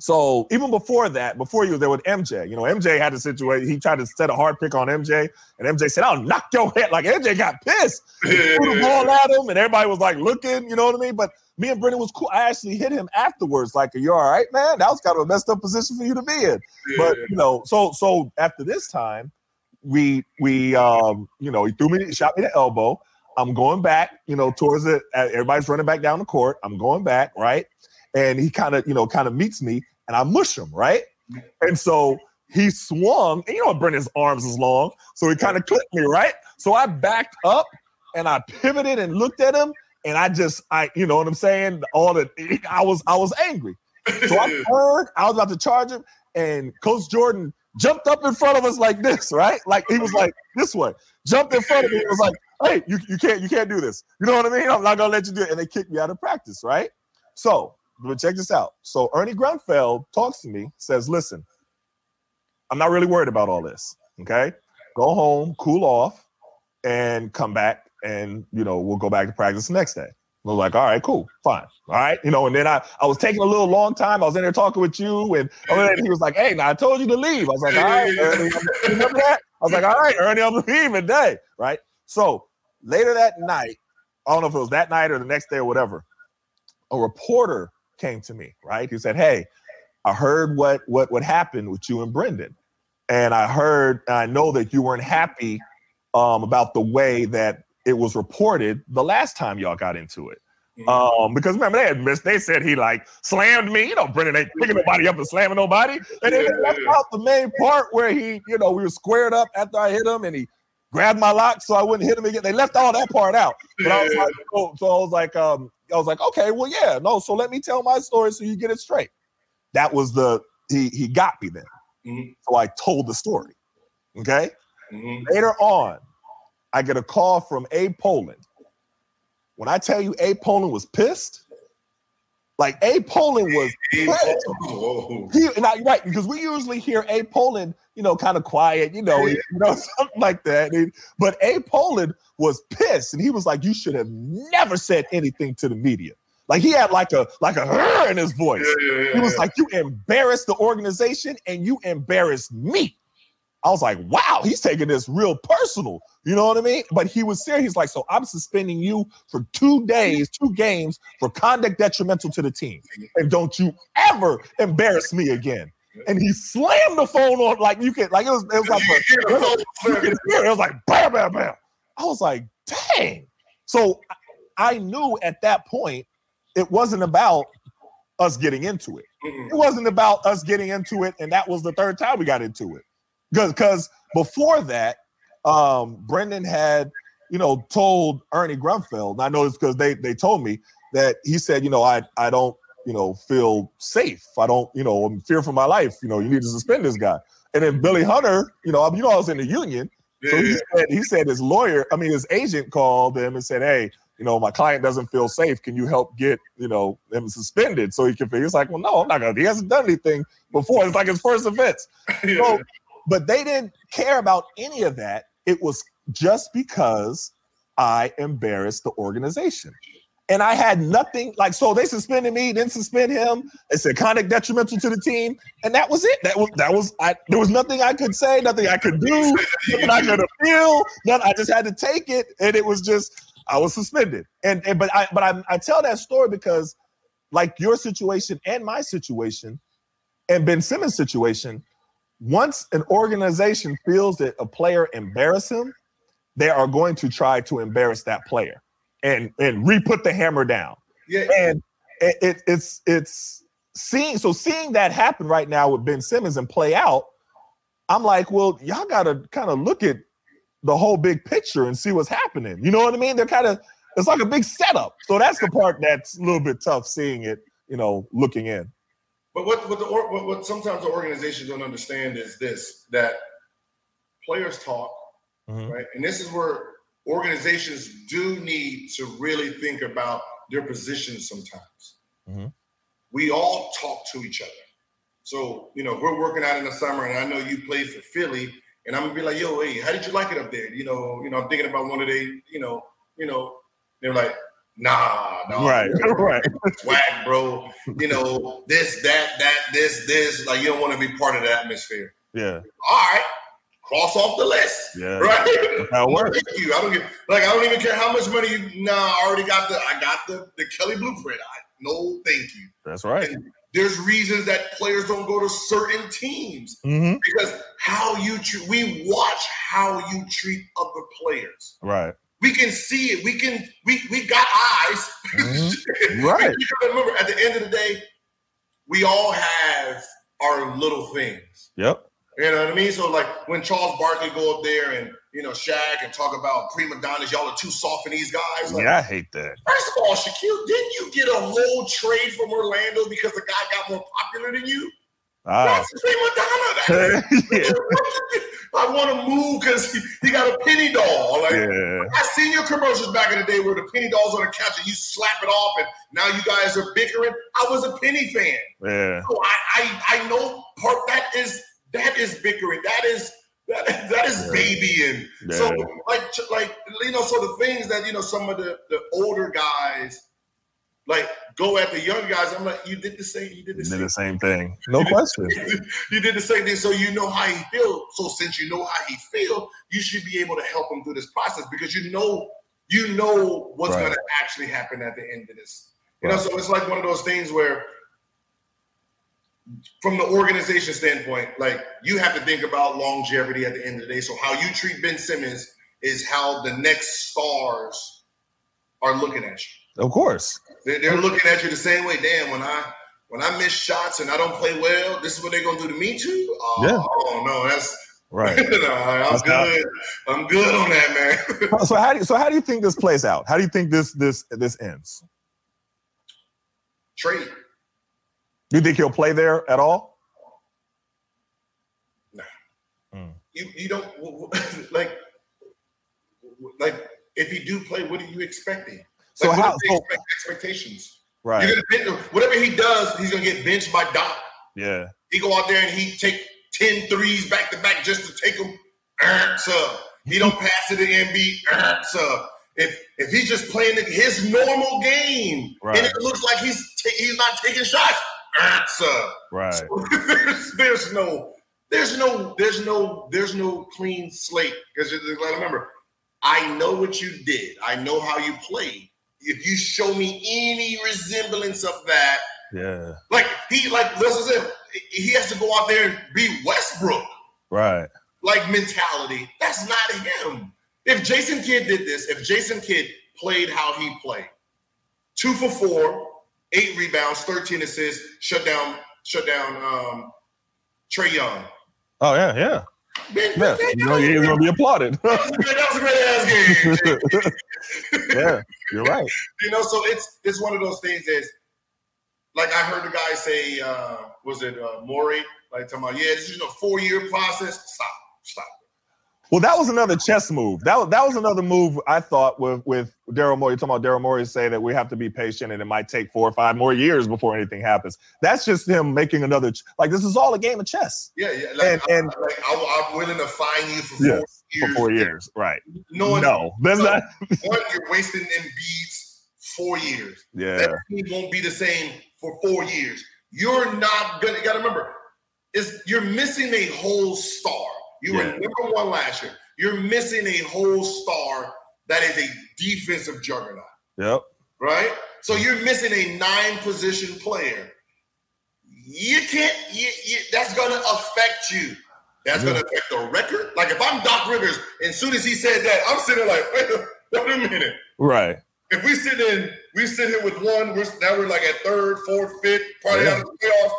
So even before that, before you was there with MJ, you know, MJ had a situation. He tried to set a hard pick on MJ, and MJ said, "I'll knock your head." Like MJ got pissed, he threw the ball at him, and everybody was like looking. You know what I mean? But me and Brendan was cool. I actually hit him afterwards, like, "Are you all right, man? That was kind of a messed up position for you to be in." But you know, so so after this time, we we um you know he threw me, shot me the elbow. I'm going back, you know, towards it. Everybody's running back down the court. I'm going back, right? And he kind of, you know, kind of meets me and I mush him, right? And so he swung, and you know, Brendan's arms is long, so he kind of clipped me, right? So I backed up and I pivoted and looked at him, and I just, I, you know what I'm saying? All the, I was, I was angry. So I *laughs* turned, I was about to charge him, and Coach Jordan jumped up in front of us like this, right? Like he was like this way, jumped in front of me. It was like, hey, you, you can't, you can't do this. You know what I mean? I'm not gonna let you do it. And they kicked me out of practice, right? So but check this out. So Ernie Grunfeld talks to me, says, listen, I'm not really worried about all this. Okay. Go home, cool off, and come back, and you know, we'll go back to practice the next day. I was like, all right, cool, fine. All right. You know, and then I, I was taking a little long time. I was in there talking with you, and, oh, and he was like, hey, now I told you to leave. I was like, all right, Ernie, remember that? I was like, all right, Ernie, I'm leaving day. Right. So later that night, I don't know if it was that night or the next day or whatever, a reporter came to me, right? He said, Hey, I heard what what what happened with you and Brendan. And I heard, I know that you weren't happy um, about the way that it was reported the last time y'all got into it. Um, because remember they had missed, they said he like slammed me. You know, Brendan ain't picking nobody up and slamming nobody. And then left out the main part where he, you know, we were squared up after I hit him and he grabbed my lock so I wouldn't hit him again. They left all that part out. But I was like, so, so I was like, um, I was like, okay, well, yeah, no. So let me tell my story so you get it straight. That was the he he got me then. Mhm. So I told the story. Okay. Mhm. Later on, I get a call from Abe Pollin. When I tell you Abe Pollin was pissed, like Abe Pollin was. *laughs* He, now, right, because we usually hear Abe Pollin, you know, kind of quiet, you know, you know, *laughs* something like that. And- but Abe Pollin was pissed, and he was like, "You should have never said anything to the media." Like he had like a like a "Rrr" in his voice. Yeah, yeah, yeah, He was yeah. like, "You embarrassed the organization, and you embarrassed me." I was like, "Wow, he's taking this real personal." You know what I mean? But he was serious. He's like, "So I'm suspending you for two days, two games for conduct detrimental to the team, and don't you ever embarrass me again." And he slammed the phone on like you could like it was it was like a, You hear the phone *laughs* you slamming. could hear it. It was like bam, bam, bam. I was like, dang. So I knew at that point it wasn't about us getting into it. Mm-hmm. It wasn't about us getting into it, and that was the third time we got into it. Because because before that, um, Brendan had you know told Ernie Grunfeld, and I know it's because they they told me that he said, you know, I I don't you know feel safe. I don't you know I'm fear for my life. You know, you need to suspend this guy. And then Billy Hunter, you know, I- you know, I was in the union, so he said, he said his lawyer, I mean, his agent called him and said, Hey, you know, my client doesn't feel safe. Can you help get, you know, him suspended so he can figure? He's like, Well, no, I'm not gonna. He hasn't done anything before. It's like his first offense. *laughs* Yeah. So, but they didn't care about any of that. It was just because I embarrassed the organization. And I had nothing like so they suspended me, didn't suspend him. They said conduct detrimental to the team, and that was it. That was that was I there was nothing I could say, nothing I could do, nothing I could appeal, nothing. I just had to take it, and it was just I was suspended. And, and but I but I, I tell that story because like your situation and my situation and Ben Simmons' situation, once an organization feels that a player embarrassed him, they are going to try to embarrass that player and and re-put the hammer down. yeah. And it, it, it's it's seeing so seeing that happen right now with Ben Simmons and play out. I'm like, well, y'all got to kind of look at the whole big picture and see what's happening. You know what I mean? They're kind of it's like a big setup. So that's the part that's a little bit tough seeing it. You know, looking in. But what what the or- what, what sometimes the organizations don't understand is this that players talk, Mhm. right? And this is where organizations do need to really think about their positions sometimes. Mhm. We all talk to each other. So, you know, we're working out in the summer and I know you played for Philly, and I'm gonna be like, yo, hey, how did you like it up there? You know, you know, I'm thinking about one of they, you know, you know, they're like, nah, no, Right, right. *laughs* swag, bro. You know, this, that, that, this, this. Like, you don't want to be part of the atmosphere. Yeah, All right, cross off the list. yeah. Right? How works. *laughs* Thank you. I don't get like I don't even care how much money you. Nah, I already got the. I got the the Kelly blueprint. I no, thank you. That's right. And there's reasons that players don't go to certain teams hmm because how you treat. We watch how you treat other players. Right. We can see it. We can. We we got eyes. Mhm. *laughs* Right. you gotta remember, at the end of the day, we all have our little things. Yep. You know what I mean? So like when Charles Barkley go up there and you know Shaq and talk about prima donnas, y'all are too soft for these guys. Like, Yeah, I hate that. First of all, Shaquille, didn't you get a whole trade from Orlando because the guy got more popular than you? Ah. That's prima donna. yeah. I want to move because he, he got a penny doll. Like yeah. I seen your commercials back in the day where the penny doll's on the couch and you slap it off, and now you guys are bickering. I was a penny fan. Yeah. So I, I I know part that is that is bickering. That is that, that is Yeah. babying. So like like you know, so the things that you know some of the the older guys like go at the younger guys. I'm like, you did the same. You did the Did same. the same thing. No *laughs* question. *laughs* you did the same thing, so you know how he feel. So since you know how he feel, you should be able to help him through this process because you know you know what's Right. going to actually happen at the end of this. You know, so it's like one of those things where, from the organization standpoint, like you have to think about longevity at the end of the day. So how you treat Ben Simmons is how the next stars are looking at you. Of course. They're, they're looking at you the same way. Damn, when I when I miss shots and I don't play well, this is what they're gonna do to me too. Oh, Yeah. oh no, that's Right. *laughs* nah, I'm good. I'm good on that, man. *laughs* so how do you, so how do you think this plays out? How do you think this this this ends? Trade. You think he'll play there at all? Nah. Mm. You you don't *laughs* like like if he do play, what are you expecting? So like, how so, expect expectations? Right. You're gonna bench, whatever he does, he's gonna get benched by Doc. Yeah. He go out there and he take 10 threes back to back just to take them. Uh, so he don't *laughs* pass it to Embiid. Uh, so if if he's just playing his normal game right. and it looks like he's he's not taking shots, uh, so right. So *laughs* there's, there's no there's no there's no there's no clean slate because remember I know what you did. I know how you played. If you show me any resemblance of that, yeah, like he like listen, he has to go out there and be Westbrook, right? Like mentality. That's not him. If Jason Kidd did this, if Jason Kidd played how he played, two for four, eight rebounds, thirteen assists, shut down, shut down um, Trae Young. Oh yeah, yeah. Yeah, you know, he's gonna be applauded. that was a great, that was a great ass game. *laughs* yeah, you're right. You know, so it's it's one of those things that like I heard the guy say, uh, was it uh, Morey? Like talking about, yeah, this is a four year process. Stop, stop. Well, that was another chess move. That was that was another move I thought with with Daryl Morey. Talking about Daryl Morey saying that we have to be patient and it might take four or five more years before anything happens. That's just him making another like this is all a game of chess. Yeah, yeah. Like, and, and I, like, I, am willing to fine you for four yes, years. For four years, right? No, no, that's so, not. *laughs* one, you're wasting Embiid's four years. Yeah, that team won't be the same for four years. You're not gonna. You gotta remember, is you're missing a whole star. You yeah. were number one last year. You're missing a whole star that is a defensive juggernaut. Yep. Right. So you're missing a nine position player. You can't. You, you, that's gonna affect you. That's yeah. gonna affect the record. Like if I'm Doc Rivers, and as soon as he said that, I'm sitting like, wait, wait a minute. Right. If we sit in, we sit here with one. We're now we're like at third, fourth, fifth, probably yeah. out of the playoffs.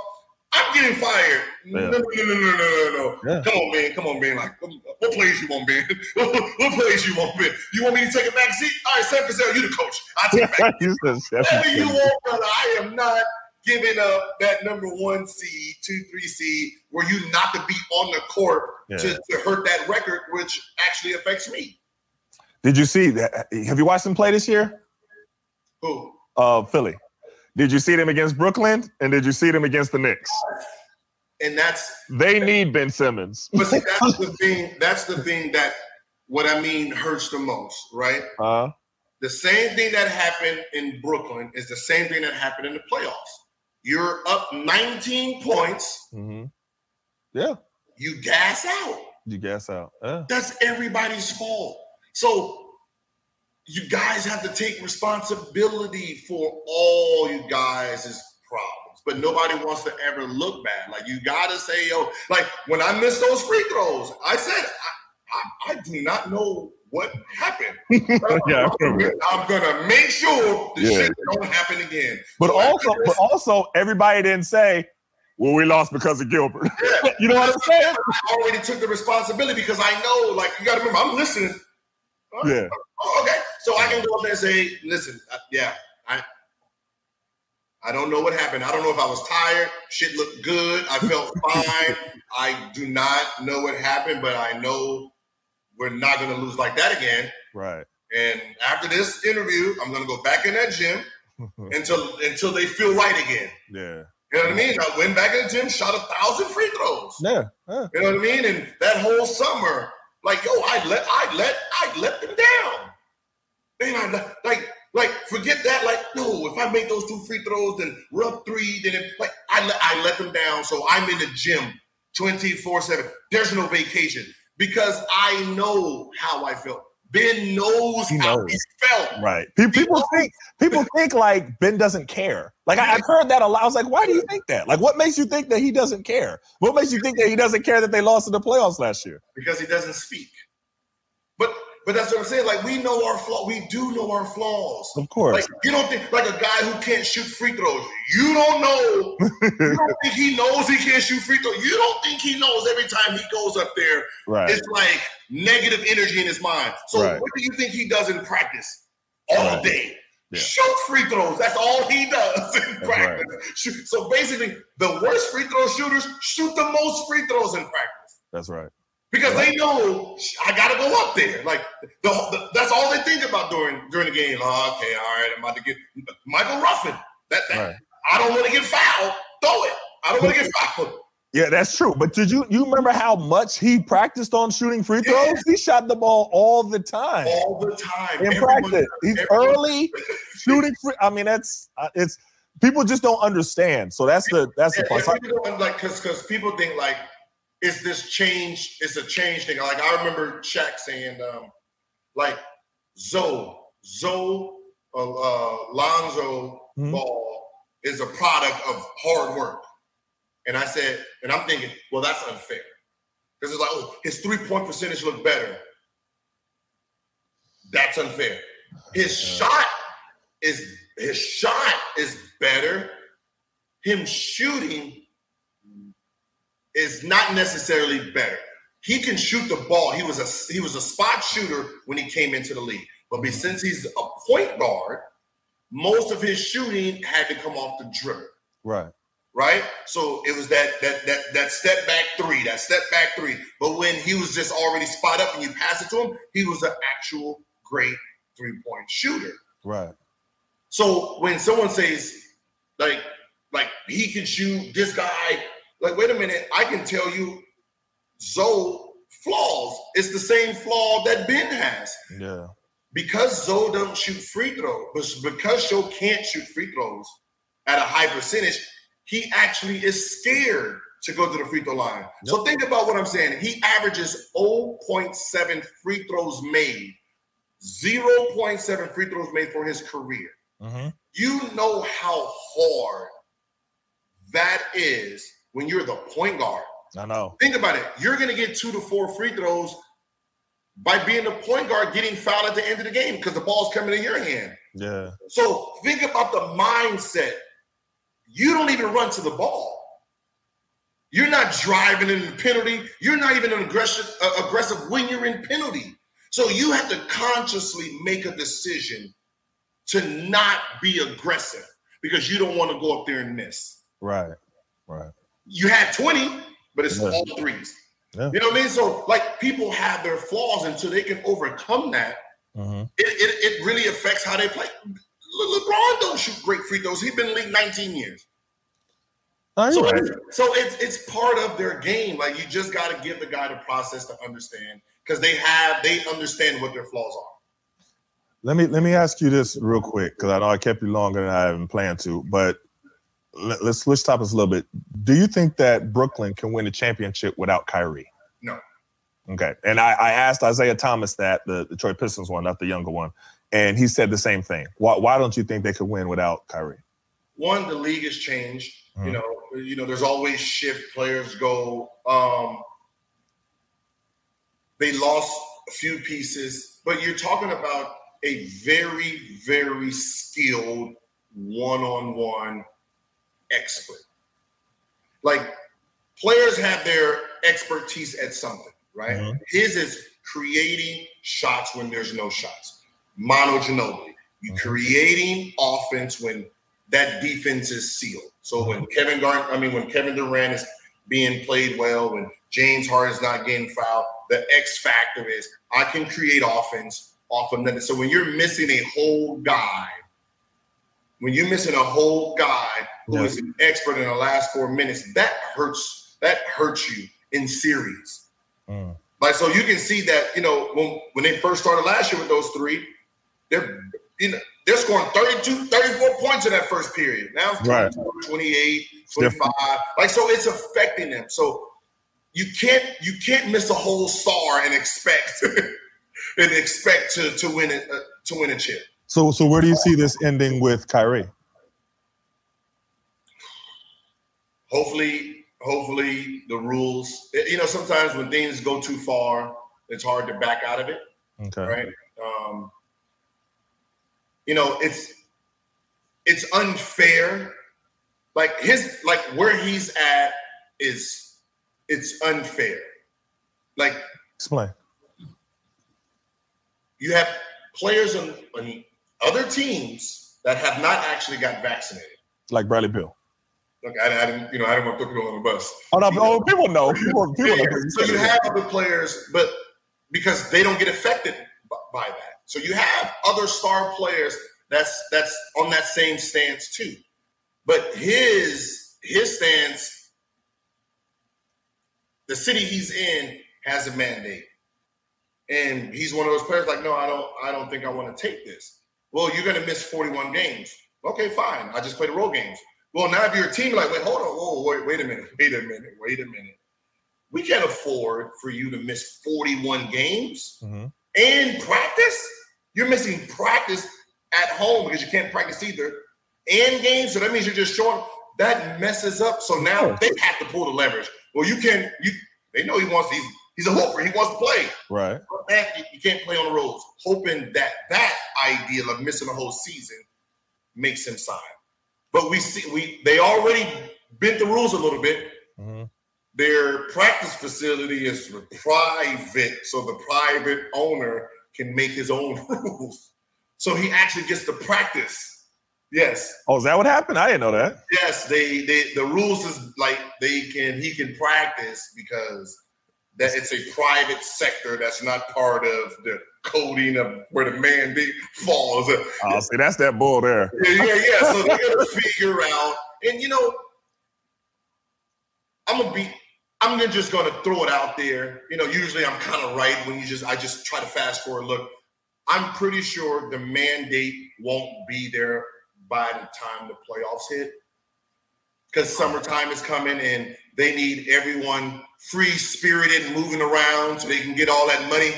I'm getting fired. Yeah. No, no, no, no, no, no, no. Yeah. Come on, man. Come on, man. Like, what plays you want, man? *laughs* what plays you want, man? You want me to take a back seat? All right, Sam Cassell, you the coach. I take back. *laughs* Whatever you want, brother. I am not giving up that number one seed, two, three seed, where you not to be on the court yeah. to, to hurt that record, which actually affects me. Did you see that? Have you watched them play this year? Who? Uh, Philly. Did you see them against Brooklyn? And did you see them against the Knicks? And that's they need Ben Simmons. But see, that's the thing. That's the thing that what I mean hurts the most, right? Uh, the same thing that happened in Brooklyn is the same thing that happened in the playoffs. You're up 19 points. Mm-hmm. Yeah. You gas out. You gas out. Yeah. That's everybody's fault. So you guys have to take responsibility for all you guys' problems. But nobody wants to ever look bad. Like you gotta say, yo, like when I missed those free throws, I said, I, I, I do not know what happened. *laughs* yeah, I'm gonna make sure the yeah. shit don't happen again. But so also, but also, everybody didn't say, well, we lost because of Gilbert. Yeah. *laughs* you know what I'm saying? I already took the responsibility because I know, like, you got to remember, I'm listening. Yeah. Oh, okay. So I can go up there and say, listen, uh, yeah, I I don't know what happened. I don't know if I was tired. Shit looked good. I felt *laughs* fine. I do not know what happened, but I know we're not going to lose like that again. Right. And after this interview, I'm going to go back in that gym *laughs* until until they feel right again. Yeah. You know what I mean? I went back in the gym, shot a thousand free throws. Yeah. yeah. You know what I mean? And that whole summer, like, yo, I let I let I let them down. Man, I like like forget that. Like, no, if I make those two free throws, then we're up three. Then it, like I let I let them down. So I'm in the gym 24 seven. There's no vacation because I know how I felt. Ben knows he how he felt. Right. People, think people think like Ben doesn't care. Like I, have heard that a lot. I was like, why do you think that? Like, what makes you think that he doesn't care? What makes you think that he doesn't care that they lost in the playoffs last year? Because he doesn't speak. But but that's what I'm saying. Like we know our flaw. We do know our flaws. Of course. Like you don't think like a guy who can't shoot free throws. You don't know. you don't *laughs* think he knows he can't shoot free throws. You don't think he knows every time he goes up there. right. It's like negative energy in his mind. So Right. what do you think he does in practice all Right. day? Yeah. Shoot free throws. That's all he does in right. practice. Shoot. So basically, the worst free throw shooters shoot the most free throws in practice That's right. Because they know I gotta go up there. Like the, the- that's all they think about during during the game. Oh, okay, all right, I'm about to get Michael Ruffin. That, that Right. I don't want to get fouled. Throw it. I don't want to get *laughs* fouled. Yeah, that's true. But did you you remember how much he practiced on shooting free throws? He shot the ball all the time all the time. in Everyone- practice. He's everyone- early *laughs* shooting free. I mean, that's uh, it's people just don't understand. So that's the that's the Yeah, part. yeah, people don't like because because people think like it's this change, it's a change thing. Like I remember Shaq saying, um, like Zoe, Zoe, uh, uh, Lonzo Mhm. Ball is a product of hard work. And I said, and I'm thinking, well, that's unfair. Because it's like, oh, his three-point percentage looked better. That's unfair. His shot is his shot is better. Him shooting is not necessarily better. He can shoot the ball. He was a he was a spot shooter when he came into the league. But since he's a point guard, most of his shooting had to come off the dribble Right. right? So it was that that that that step back three, that step back three. But when he was just already spot up and you pass it to him, he was an actual great three point shooter. Right. So when someone says like like he can shoot this guy, like wait a minute, I can tell you Zoe flaws. It's the same flaw that Ben has Yeah. because Zoe doesn't shoot free throws, but because Joe can't shoot free throws at a high percentage, he actually is scared to go to the free throw line. So think about what I'm saying. He averages 0.7 free throws made, 0.7 free throws made for his career. Mhm. You know how hard that is when you're the point guard. I know. Think about it. You're going to get two to four free throws by being the point guard getting fouled at the end of the game because the ball's coming in your hand. Yeah. So think about the mindset. You don't even run to the ball. You're not driving in the penalty. You're not even an aggressive uh, aggressive when you're in penalty. So you have to consciously make a decision to not be aggressive because you don't want to go up there and miss. Right. Right. You had 20, but it's Yeah. all threes. Yeah. You know what I mean? So like people have their flaws until they can overcome that Mhm. it, it, it really affects how they play. Le- LeBron don't shoot great free throws. He's been in the league 19 years. Oh, So, right. so it's it's part of their game. Like you just got to give the guy the process to understand because they have they understand what their flaws are. Let me let me ask you this real quick because I know I kept you longer than I even planned to, but let, let's switch topics a little bit. Do you think that Brooklyn can win a championship without Kyrie? No. Okay. And I, I asked Isiah Thomas that, the Detroit Pistons one, not the younger one, and he said the same thing. Why, why don't you think they could win without Kyrie? One, the league has changed. Mhm. You know, you know, there's always shift. Players go. Um, they lost a few pieces, but you're talking about a very, very skilled one-on-one expert. Like players have their expertise at something, right? Mhm. His is creating shots when there's no shots. Manu Ginobili, you Mhm. creating offense when that defense is sealed. So when Kevin Garnett, I mean when Kevin Durant is being played well, when James Harden's not getting fouled, the X factor is I can create offense off of nothing. So when you're missing a whole guy, when you're missing a whole guy who is an expert in the last four minutes, that hurts. That hurts you in series. Mm. Like so, you can see that you know when when they first started last year with those three, they're you know they're scoring 32, 34 points in that first period. Now it's Right. 28, It's 25. Like so, it's affecting them. So you can't you can't miss a whole star and expect *laughs* and expect to to win it uh, to win a chip. So, so where do you see this ending with Kyrie? Hopefully hopefully the rules you know sometimes when things go too far it's hard to back out of it Okay. right? Um, you know, it's it's unfair. Like his like where he's at is it's unfair. Like Explain. you have players on, on other teams that have not actually got vaccinated. Like Bradley Beal. Look, I, I didn't, you know, I didn't want to throw people on the bus. Oh no, oh, people know. People, people Yeah, know. So you have other players, but because they don't get affected by that. So you have other star players that's that's on that same stance too. But his his stance, the city he's in has a mandate. And he's one of those players like, no, I don't, I don't think I want to take this. Well, you're gonna miss 41 games. Okay, fine. I just play the road games. Well, now if you're a team, like, wait, hold on, whoa, wait, wait a minute, wait a minute, wait a minute. We can't afford for you to miss 41 games Mhm. and practice. You're missing practice at home because you can't practice either, and games. So that means you're just short. That messes up. So now they have to pull the leverage. Well, you can't. You they know he wants. He's he's a hooper. He wants to play. Right. But man, you, you can't play on the roads. Hoping that that idea of missing a whole season makes him sign. But we see we they already bent the rules a little bit. Mhm. Their practice facility is private, so the private owner can make his own *laughs* rules. So he actually gets to practice. Yes, Oh, is that what happened? I didn't know that. yes. They they the rules is like they can he can practice because that it's a private sector that's not part of the coding of where the mandate falls. Oh, see, that's that bull there. Yeah, yeah, yeah. So they're gonna figure out, and you know, I'm gonna be, I'm gonna just gonna throw it out there. You know, usually I'm kind of right when you just, I just try to fast forward. Look, I'm pretty sure the mandate won't be there by the time the playoffs hit, because summertime is coming and they need everyone free spirited and moving around so they can get all that money.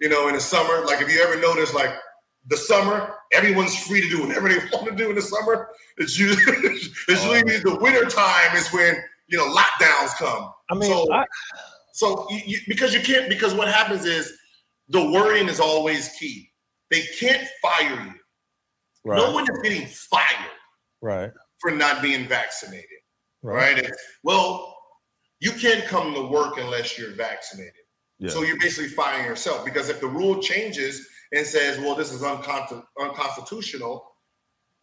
You know, in the summer, like if you ever notice, like the summer, everyone's free to do whatever they *laughs* want to do in the summer. It's *laughs* oh, usually, it's usually the winter time is when you know lockdowns come. I mean, so, I- so you, you, because you can't because what happens is the wording is always key. They can't fire you. Right. No one is getting fired right. for not being vaccinated. Right. Right? Well, you can't come to work unless you're vaccinated. Yeah. So you're basically firing yourself because if the rule changes and says, well, this is unconstitutional,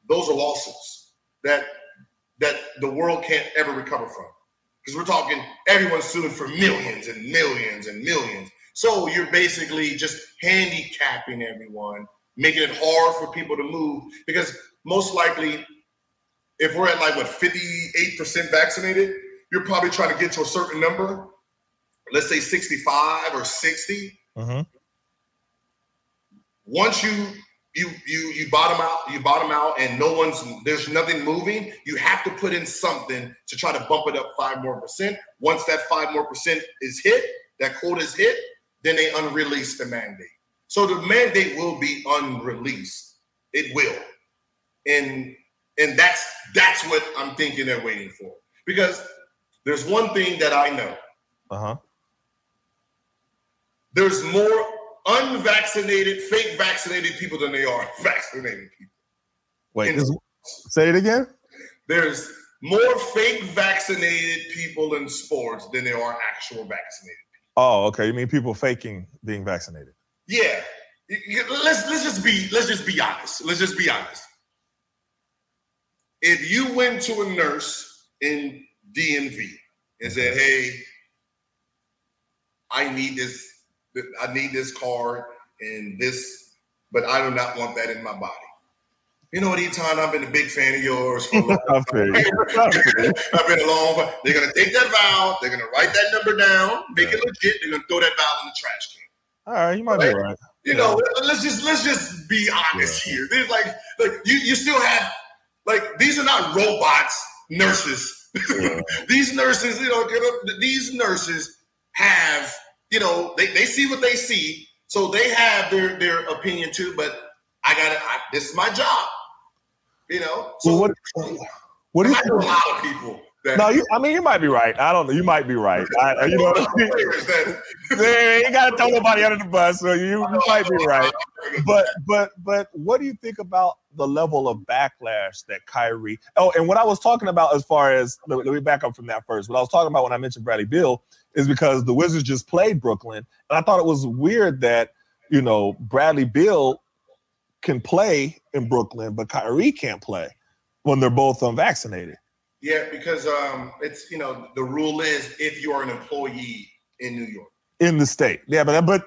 those are lawsuits that that the world can't ever recover from. Because we're talking everyone's suing for millions and millions and millions. So you're basically just handicapping everyone, making it hard for people to move. Because most likely, if we're at like what 58% vaccinated, you're probably trying to get to a certain number, let's say 65 or 60 Mhm. once you you you you bottom out you bottom out and no one's there's nothing moving you have to put in something to try to bump it up five more percent. Once that five more percent is hit that quota is hit then they unrelease the mandate. So the mandate will be unreleased. It will. And and that's that's what i'm thinking they're waiting for because there's one thing that i know Uh-huh. there's more unvaccinated, fake vaccinated people than they are *laughs* vaccinated people. Wait, this, say it again. There's more fake vaccinated people in sports than there are actual vaccinated. people. Oh, okay. You mean people faking being vaccinated? Yeah. Let's let's just be let's just be honest. Let's just be honest. If you went to a nurse in DMV and said, "Hey, I need this, I need this card and this, but I do not want that in my body." You know what, Etan, I've been a big fan of yours for a long I feel you. I feel you. I've been a long time. They're gonna take that valve, they're gonna write that number down, make it legit, they're gonna throw that valve in the trash can. All right, you might be right. You know, let's just let's just be honest here. There's like like you you still have like these are not robots nurses. *laughs* these nurses, you know, get up- these nurses have you know they, they see what they see, so they have their their opinion too. But I got to This is my job. You know, so Well, what what do you I know a lot of people that No, you, I mean you might be right. I don't know. You might be right. I, you know what I mean? players *laughs* that Yeah, you gotta throw nobody under the bus, so you, you might be right. But but but what do you think about the level of backlash that Kyrie? Oh, and what I was talking about as far as let me back up from that first. What I was talking about when I mentioned Bradley Beal is because the Wizards just played Brooklyn, and I thought it was weird that you know Bradley Beal can play in Brooklyn, but Kyrie can't play when they're both unvaccinated Yeah, because um, it's you know the rule is if you are an employee in New York. in the state. Yeah, but but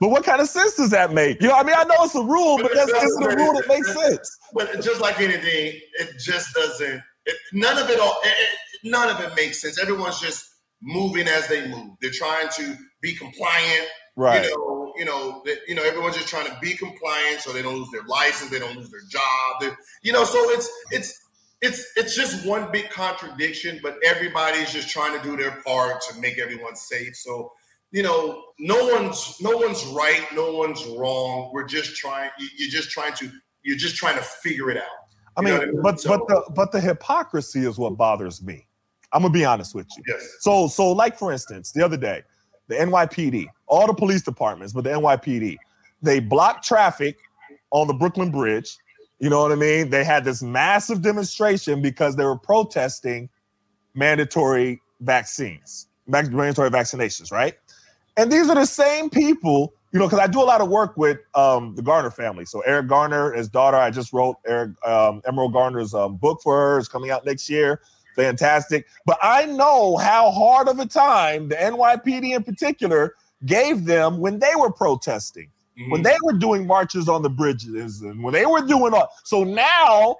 but what kind of sense does that make? You know, I mean, I know it's a rule, but that's isn't a rule that makes sense. But just like anything, it just doesn't. It, none of it all. It, it- none of it makes sense. Everyone's just moving as they move. They're trying to be compliant. Right. You know. You know. That, you know. Everyone's just trying to be compliant so they don't lose their license. They don't lose their job. They- you know. So it's it's it's it's just one big contradiction. But everybody's just trying to do their part to make everyone safe. So you know, no one's no one's right, no one's wrong. We're just trying. you- You're just trying to. You're just trying to figure it out. I You mean, know I mean? but So- but the but the hypocrisy is what bothers me. I'm gonna be honest with you. Yes. So so like for instance, the other day, the NYPD, all the police departments, but the NYPD, they blocked traffic on the Brooklyn Bridge. You know what I mean? They had this massive demonstration because they were protesting mandatory vaccines, mandatory vaccinations, right? And these are the same people, you know, because I do a lot of work with um, the Garner family. So Eric Garner, his daughter, I just wrote Eric um, Emerald Garner's um, book for her. It's coming out next year. Fantastic. But I know how hard of a time the NYPD in particular gave them when they were protesting, when they were doing marches on the bridges, and when they were doing all. So now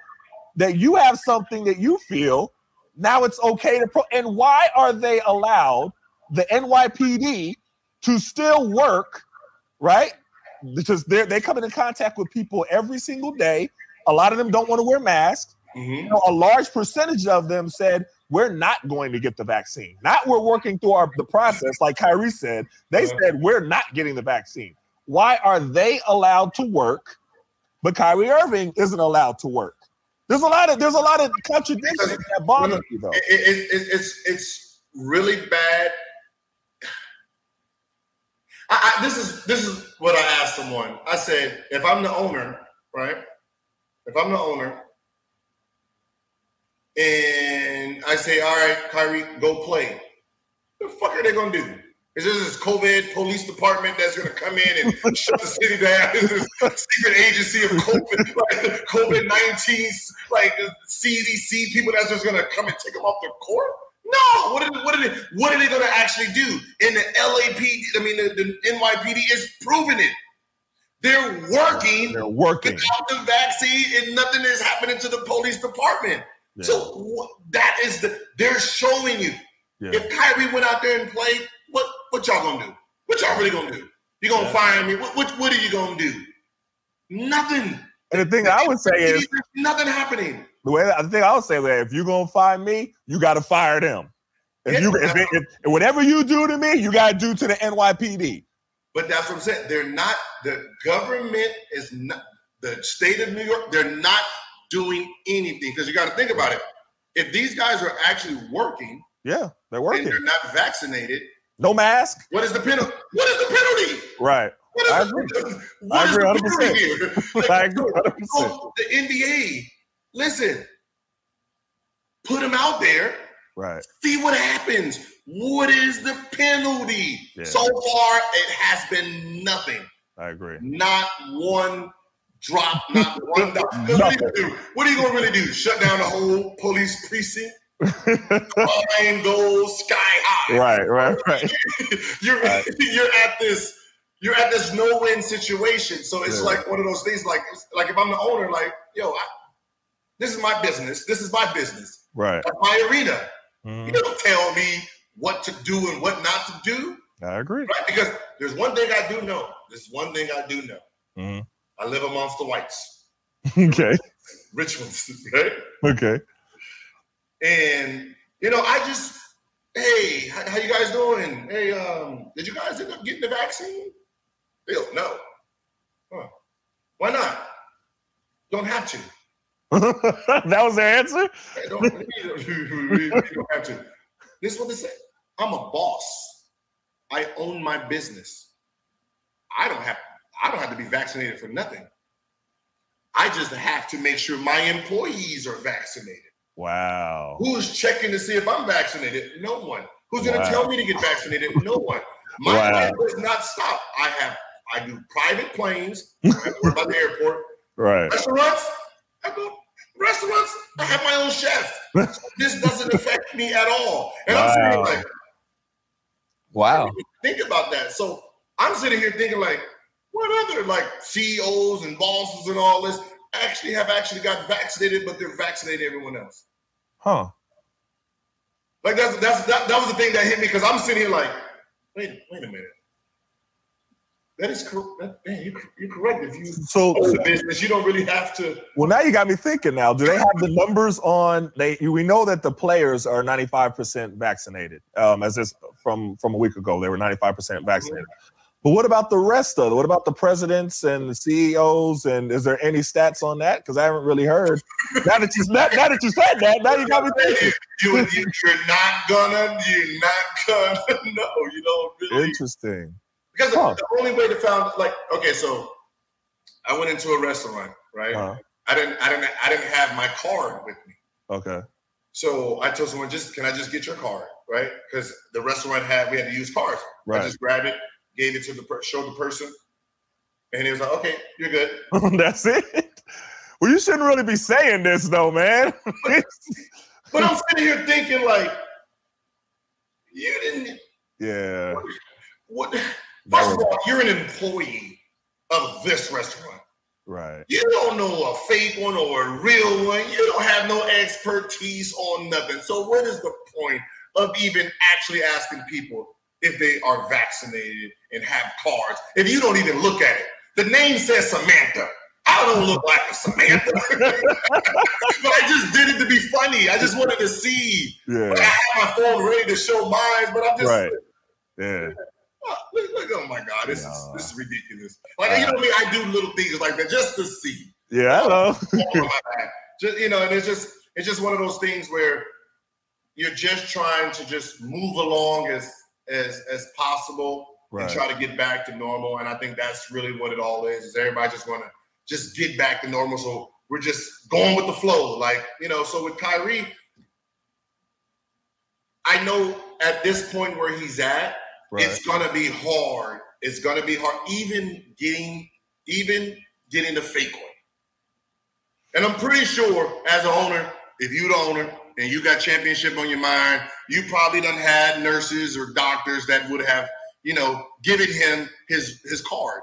that you have something that you feel, now it's okay to pro. And why are they allowed the NYPD to still work, right? Because they they come into contact with people every single day. A lot of them don't want to wear masks. Mhm. You know, a large percentage of them said we're not going to get the vaccine. Not we're working through our the process, like Kyrie said. They Yeah. said we're not getting the vaccine. Why are they allowed to work, but Kyrie Irving isn't allowed to work? There's a lot of there's a lot of contradictions that bother me though. It, it, it, it's it's really bad. I, I, this is this is what I asked someone. I said, if I'm the owner, right? If I'm the owner, and I say, all right, Kyrie, go play. What the fuck are they gonna do? Is this this COVID police department that's gonna come in and shut the city down? *laughs* Is this secret agency of COVID, like *laughs* COVID nineteen, like CDC people that's just gonna come and take them off the court? No. What are, what are they? What are they gonna actually do? And the LAPD, I mean, the, the NYPD is proving it. They're working They're working. without the vaccine, and nothing is happening to the police department. Yeah. So that is the they're showing you. Yeah. If Kyrie went out there and played, what y'all gonna do? What y'all really gonna do? You gonna fire me? What, what what are you gonna do? Nothing. And the thing I would say is nothing happening. the way the thing I would say that if you're gonna fire me, you got to fire them. If Yeah. you if, if, if whatever you do to me, you got to do to the NYPD. But that's what I'm saying. They're not. The government is not. The state of New York. They're not doing anything because you got to think about it. If these guys are actually working Yeah, they're and working. they're not vaccinated, No mask. what is the penalty? What is the penalty? Right. What is I the, agree. what I is agree the 100%. penalty here? *laughs* Like, I agree 100%. so the NBA, listen, put them out there, Right. see what happens. What is the penalty? Yeah. So far, it has been nothing. I agree. Not one drop, not one *laughs* What, are you gonna do? What are you gonna really do? Shut down the whole police precinct? Crime goes sky high. right. Right. *laughs* Right. you're Right. *laughs* you're at this you're at this no win situation. So it's Yeah. like one of those things. Like like if I'm the owner, like yo, I, this is my business. This is my business. Right. That's my arena. You Mhm. don't tell me what to do and what not to do, I agree. right? Because there's one thing I do know. There's one thing I do know. Mhm. I live amongst the whites, *laughs* Okay. rich ones, right? Okay. And you know, I just, hey, how, how you guys doing? Hey, um, did you guys end up getting the vaccine? Bill, no. Huh. Why not? Don't have to. *laughs* that was their answer. Don't, *laughs* you don't have to. This is what they say. I'm a boss. I own my business. I don't have I don't have to be vaccinated for nothing. I just have to make sure my employees are vaccinated. Wow. Who's checking to see if I'm vaccinated? No one. Who's going to Wow. tell me to get vaccinated? No one. My Wow. life does not stop. I have I do private planes. I have to the airport. Right. Restaurants. I go restaurants. I have my own chef. So this doesn't affect me at all. And I'm sitting Wow. like, Wow. think about that. So I'm sitting here thinking like, what other like CEOs and bosses and all this actually have actually got vaccinated, but they're vaccinating everyone else. Huh. Like that's that's that, that was the thing that hit me because I'm sitting here like, wait, wait a minute. That is correct. Man, you, you're correct. If you So, business, you don't really have to. well, now you got me thinking. Now, do they have the numbers on? They we know that the players are ninety five percent vaccinated. Um, as this from from a week ago, they were ninety five percent vaccinated. But what about the rest of it? What about the presidents and the CEOs? And is there any stats on that? Because I haven't really heard. Now that you now, now that you said that, now you got me thinking. You, you you're not gonna. You're not gonna. *laughs* No, you don't really. Interesting. Because Huh. the, only way to found like okay, so I went into a restaurant, right? Uh, I didn't I didn't I didn't have my card with me. okay. So I told someone, just can I just get your card, right? Because the restaurant had we had to use cards. I just grabbed it, gave it to the per- showed the person, and he was like, "Okay, you're good." *laughs* That's it. Well, you shouldn't really be saying this though, man. *laughs* But I'm sitting here thinking like, you didn't. yeah. What? That First of all, you're an employee of this restaurant. Right. You don't know a fake one or a real one. You don't have no expertise on nothing. So what is the point of even actually asking people if they are vaccinated and have cards if you don't even look at it? The name says Samantha. I don't look like a Samantha. *laughs* but I just did it to be funny. I just wanted to see. Yeah. Like, I have my phone ready to show mine, but I'm just Right. Yeah. Oh, look, look, oh my God, this is this is ridiculous. Like you know me, I do little things like that just to see. Yeah. I know. *laughs* Oh, just you know, and it's just it's just one of those things where you're just trying to just move along as as as possible Right. and try to get back to normal. And I think that's really what it all is. Is everybody just want to just get back to normal? So we're just going with the flow, like you know. So with Kyrie, I know at this point where he's at, Right. it's gonna be hard. It's gonna be hard, even getting even getting the fake one. And I'm pretty sure, as an owner, if you the owner and you got championship on your mind, you probably done had nurses or doctors that would have, you know, given him his his card.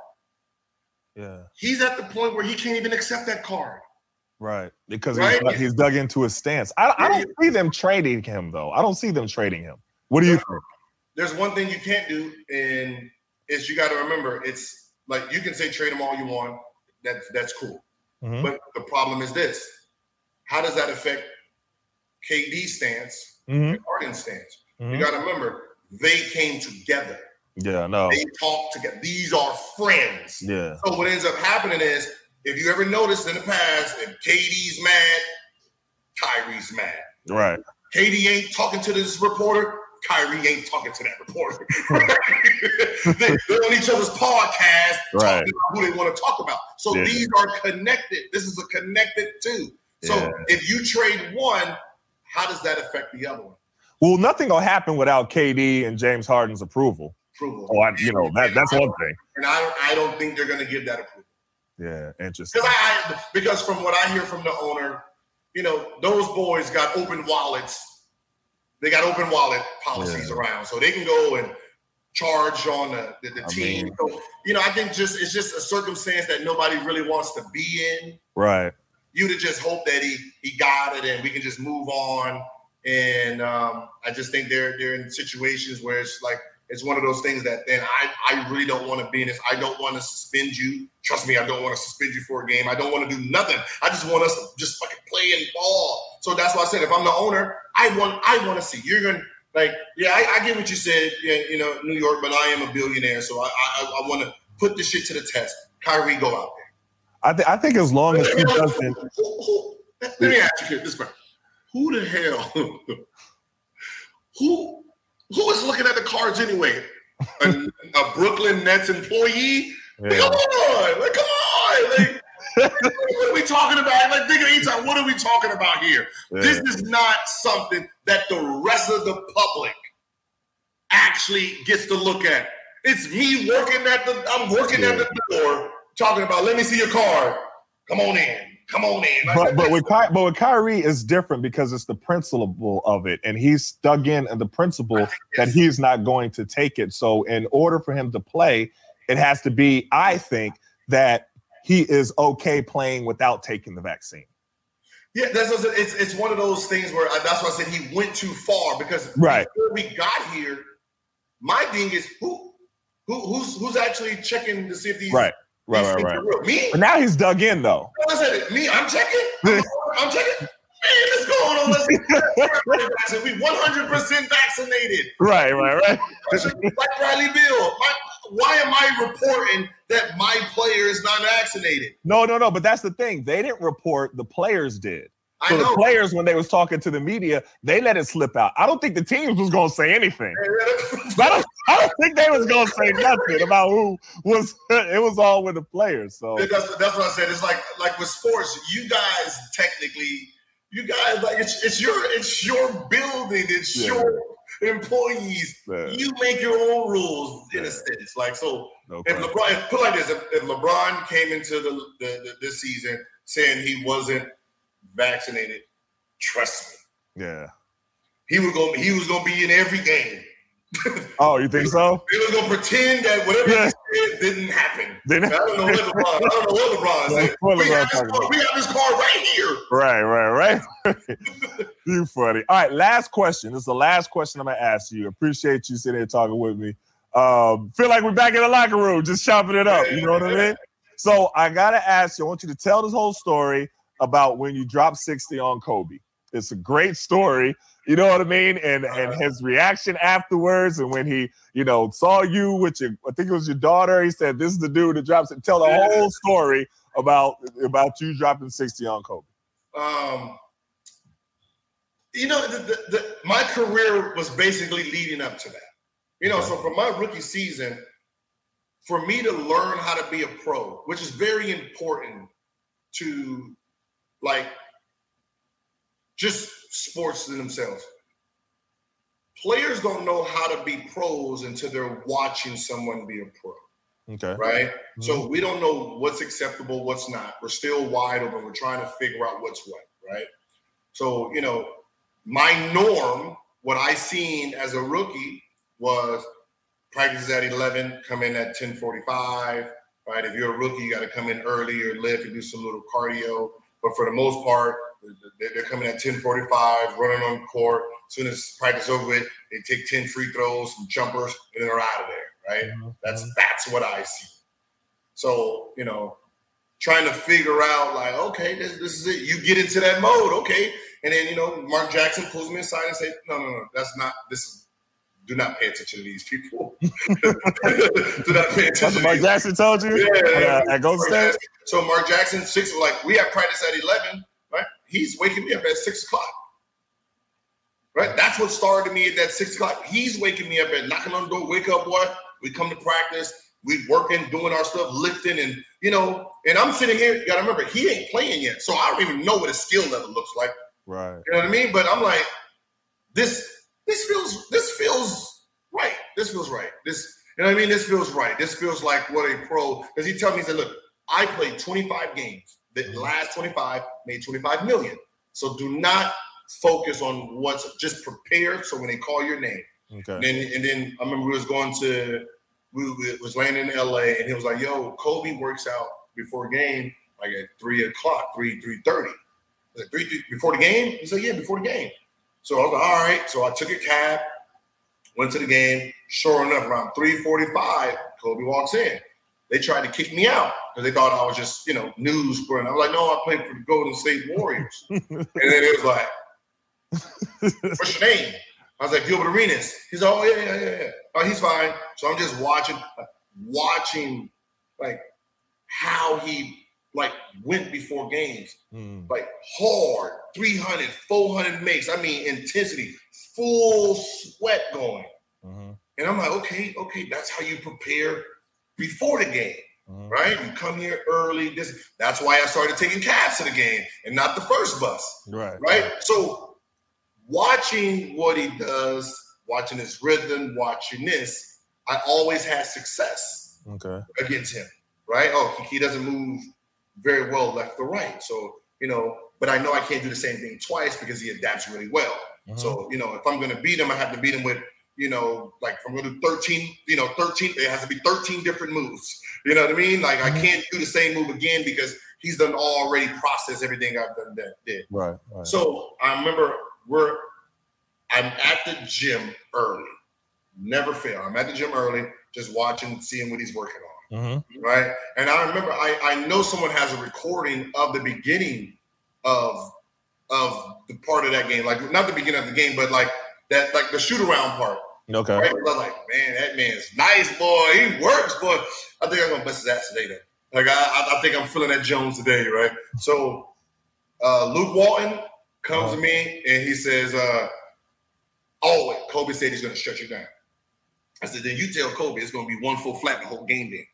Yeah. He's at the point where he can't even accept that card. Right. Because Right? He's, dug- he's dug into his stance. I, I don't see them trading him though. I don't see them trading him. What do you think? There's one thing you can't do, and is you got to remember, it's like you can say trade him all you want. That's that's cool. Mhm. But the problem is this: how does that affect KD's stance Mhm. and Harden's stance? You Mhm. got to remember they came together. Yeah. No. They talked together. These are friends. Yeah. So what ends up happening is, if you ever noticed in the past, if KD's mad, Kyrie's mad. Right. KD ain't talking to this reporter. Kyrie ain't talking to that reporter. *laughs* *laughs* they, they're on each other's podcast, Right. who they want to talk about. So Yeah. these are connected. This is a connected two. So Yeah. if you trade one, how does that affect the other one? Well, nothing will happen without KD and James Harden's approval. Approval. Oh, I, you know that that's one thing. And I, I don't think they're going to give that approval. Yeah. Interesting. Because I, I because from what I hear from the owner, you know, those boys got open wallets. They got open wallet policies Yeah. around, so they can go and charge on the, the, the team. mean- so, you know, I think just it's just a circumstance that nobody really wants to be in. Right. You to just hope that he he got it and we can just move on. And um, I just think they're they're in situations where it's like it's one of those things that then I I really don't want to be in this. I don't want to suspend you. Trust me, I don't want to suspend you for a game. I don't want to do nothing. I just want us to just fucking play and ball. So that's why I said if I'm the owner, I want I want to see you're gonna like yeah I, I get what you said you know New York, but I am a billionaire, so I I, I want to put this shit to the test. Kyrie, go out there. I, th- I think as long as he doesn't. Let me ask you this question: Who the hell? who who is looking at the cards anyway? A, a Brooklyn Nets employee? Yeah. Come on, like, come on. Like, what are we talking about? Like, think of each time. What are we talking about here? Yeah. This is not something that the rest of the public actually gets to look at. It's me working at the. I'm working at the door, talking about. Let me see your card. Come on in. Come on in. Like, But but with Ky- but with Kyrie is different because it's the principle of it, and he's dug in and the principle that he's not going to take it. So in order for him to play, it has to be, I think, that he is okay playing without taking the vaccine. Yeah, that's it's it's one of those things where I, that's why I said he went too far because Right. before we got here, my thing is who who who's who's actually checking to see if these Right, right, these right, right. Me, But now he's dug in though. I said me. I'm checking. I'm, I'm checking. Man, what's going on? Let's we 100 percent vaccinated. Right, right, right. Like Bradley Beal. My, why am I reporting that my player is not vaccinated? No, no, no. But that's the thing. They didn't report. The players did. I So the know. players, when they was talking to the media, they let it slip out. I don't think the teams was gonna say anything. I don't, I don't think they was gonna say nothing about who was. *laughs* It was all with the players. So That's, that's what I said. It's like like with sports, you guys technically, you guys like it's, it's your it's your building, it's Yeah. your employees. Yeah. You make your own rules in Yeah. a sense. Like so, no if. LeBron if, put like this, if, if LeBron came into the, the, the this season saying he wasn't vaccinated, trust me, yeah. he was gonna he was going to be in every game. Oh, you think so? He was going to pretend that whatever Yeah. he said didn't happen. *laughs* Didn't- I don't know what LeBron. I don't know what LeBron said. What We LeBron got, this talking card, about? we got this card right here. Right, right, right. *laughs* *laughs* you funny. All right, last question. This is the last question I'm gonna ask you. Appreciate you sitting here talking with me. Um, feel like we're back in the locker room, just chopping it up. You know what I mean? So I gotta ask you. I want you to tell this whole story about when you dropped 60 on Kobe. It's a great story. You know what I mean? And and his reaction afterwards, and when he, you know, saw you with your, I think it was your daughter. He said, "This is the dude that drops it." Tell the whole story about about you dropping 60 on Kobe. Um, you know, the, the, the, my career was basically leading up to that. You know, so from my rookie season, for me to learn how to be a pro, which is very important to like just sports themselves. Players don't know how to be pros until they're watching someone be a pro Okay. right? So mm-hmm. we don't know what's acceptable, what's not. We're still wide open. We're trying to figure out what's what, right? So, you know, my norm, what I seen as a rookie was practice at 11, come in at 1045, right? If you're a rookie, you got to come in early or lift and do some little cardio. But for the most part, they're coming at 1045, running on court. As soon as practice over with, they take 10 free throws, some jumpers, and then they're out of there, right? That's that's what I see. So, you know, trying to figure out like, okay, this, this is it. You get into that mode, okay. And then, you know, Mark Jackson pulls me aside and say, no, no, no, that's not this is do not pay attention to these people. *laughs* do not pay That's attention. what to Mark Jackson told you yeah, uh, at Golden State. So Mark Jackson, six like we have practice at eleven? He's waking me up at six o'clock. Right? That's what started me at that six o'clock. He's waking me up at knocking on the door, wake up, boy. We come to practice, we working, doing our stuff, lifting, and you know, and I'm sitting here, you gotta remember, he ain't playing yet. So I don't even know what his skill level looks like. Right. You know what I mean? But I'm like, this this feels this feels right. This feels right. This you know what I mean? This feels right. This feels like what a pro because he told me he said, look, I played 25 games. The last 25 made 25 million. So do not focus on what's just prepared. So when they call your name, Okay. and then and then I remember we was going to we, we was landing in LA and he was like, yo, Kobe works out before game like at three o'clock, three, three thirty. Like three, three before the game? He said, Yeah, before the game. So I was like, all right. So I took a cab, went to the game. Sure enough, around 345, Kobe walks in. They tried to kick me out because they thought I was just, you know, news for I was like, no, I played for the Golden State Warriors. *laughs* and then it was like, what's your name? I was like, Gilbert Arenas. He's like, oh, yeah, yeah, yeah, yeah. Oh, he's fine. So I'm just watching, like, watching, like, how he like went before games, Mm. like hard, 300, 400 makes. I mean, intensity, full sweat going. Mhm. And I'm like, okay, okay, that's how you prepare before the game, Mhm. right? You come here early. This that's why I started taking cabs to the game and not the first bus, Right. right? So watching what he does, watching his rhythm, watching this, I always had success Okay. against him, right? Oh, he, he doesn't move very well left or right. So, you know, but I know I can't do the same thing twice because he adapts really well. Mhm. So, you know, if I'm going to beat him, I have to beat him with, you know, like I'm going to do 13, you know, 13, it has to be 13 different moves. You know what I mean? Like I Mhm. can't do the same move again because he's done already processed everything I've done that did. Right. Right. So I remember we're I'm at the gym early. Never fail. I'm at the gym early, just watching, seeing what he's working on Mhm. right? And I remember I, I know someone has a recording of the beginning of of the part of that game, like not the beginning of the game, but like that like the shoot around part. Okay. Right? I'm like, man, that man's nice, boy. He works, boy. I think I'm gonna bust his ass today, though. Like I, I, think I'm feeling that Jones today, right? So uh, Luke Walton comes to me and he says, uh, "Oh, wait, Kobe said he's gonna shut you down." I said, "Then you tell Kobe it's gonna be one full flat the whole game. Then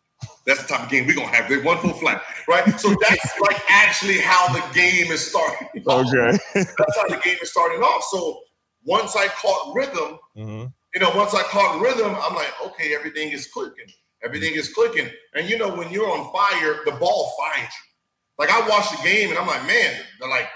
that's the type of game we're gonna have. One full flat, right? So that's like actually how the game is starting. Okay. *laughs* That's how the game is starting off. So once I caught rhythm, hmm you know, once I caught rhythm, I'm like, okay, everything is clicking. Everything is clicking. And you know, when you're on fire, the ball finds you. Like I watched the game and I'm like, man, they're like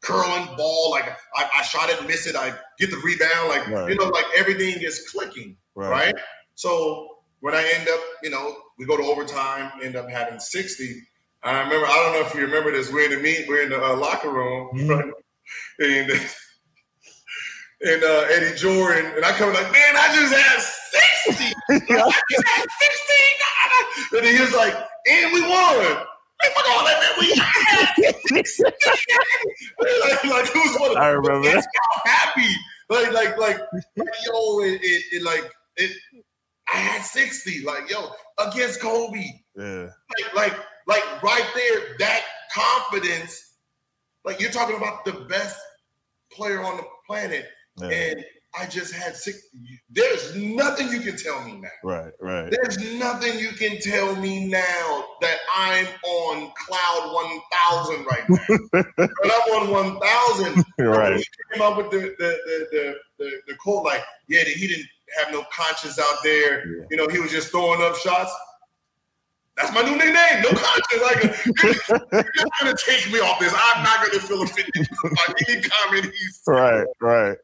curling ball. Like I, I shot it, miss it, I get the rebound. Like, Right. you know, like everything is clicking, Right. right? So when I end up, you know, we go to overtime, end up having 60. I remember, I don't know if you remember this. We're in the meet, we're in the uh, locker room, Mhm. right? *laughs* And and uh, Eddie Jordan, and I come like, man, I just had 60. *laughs* Yeah. I just had 16. *laughs* And he was like, and we won. Like, fuck all that, man. We had like, *laughs* like, it was one of I remember Yes, I'm happy. Like, like, like, yo, it, it, it like, it, I had 60. Like, yo, against Kobe. Yeah. Like, like, like right there, that confidence. Like, you're talking about the best player on the planet. Yeah. And I just had six. There's nothing you can tell me now. Right. Right. There's nothing you can tell me now that I'm on cloud 1,000 right now. *laughs* but I'm on 1,000. *laughs* Right. He came up with the the the the, the, the quote like, yeah, he didn't have no conscience out there. Yeah. You know, he was just throwing up shots. That's my new nickname. No conscience. Like, you're not gonna take me off this. I'm not gonna feel offended *laughs* by any comment he's Right. Right.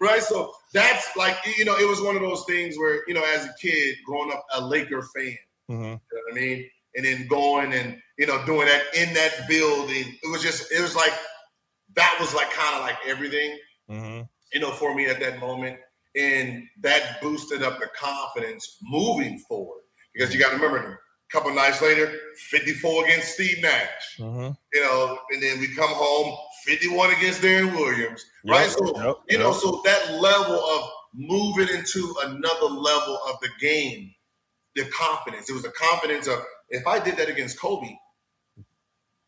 Right? So that's like you know, it was one of those things where you know, as a kid growing up a Laker fan, hmm you know what I mean, and then going and you know doing that in that building, it was just it was like that was like kind of like everything hmm you know for me at that moment, and that boosted up the confidence moving forward. Because you got to remember. A couple nights later, 54 against Steve Nash, hmm you know, and then we come home 51 against Deron Williams, right? So Yep. you know, so that level of moving into another level of the game, the confidence. It was the confidence of if I did that against Kobe,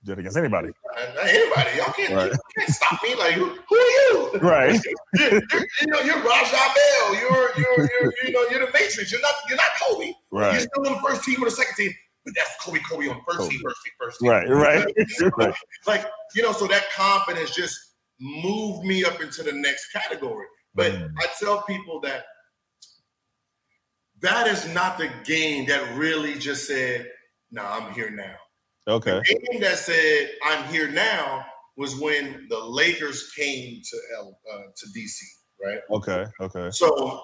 Did against anybody. anybody, y'all can't, Right. you can't stop me. Like, who, who are you? Right. *laughs* You're, you're, you know, you're Raja Bell. You're, you're, you're, you know, you're the Matrix. You're not, you're not Kobe. Right. You're still on the first team or the second team, but that's Kobe, Kobe on first team, first team, first team. Right. *laughs* *laughs* Right. Like, you know, so that confidence just moved me up into the next category. But Mm. I tell people that that is not the game that really just said, "No, I'm here now." Okay. The game that said, "I'm here now" was when the Lakers came to L uh, to DC, right? Okay. Okay. So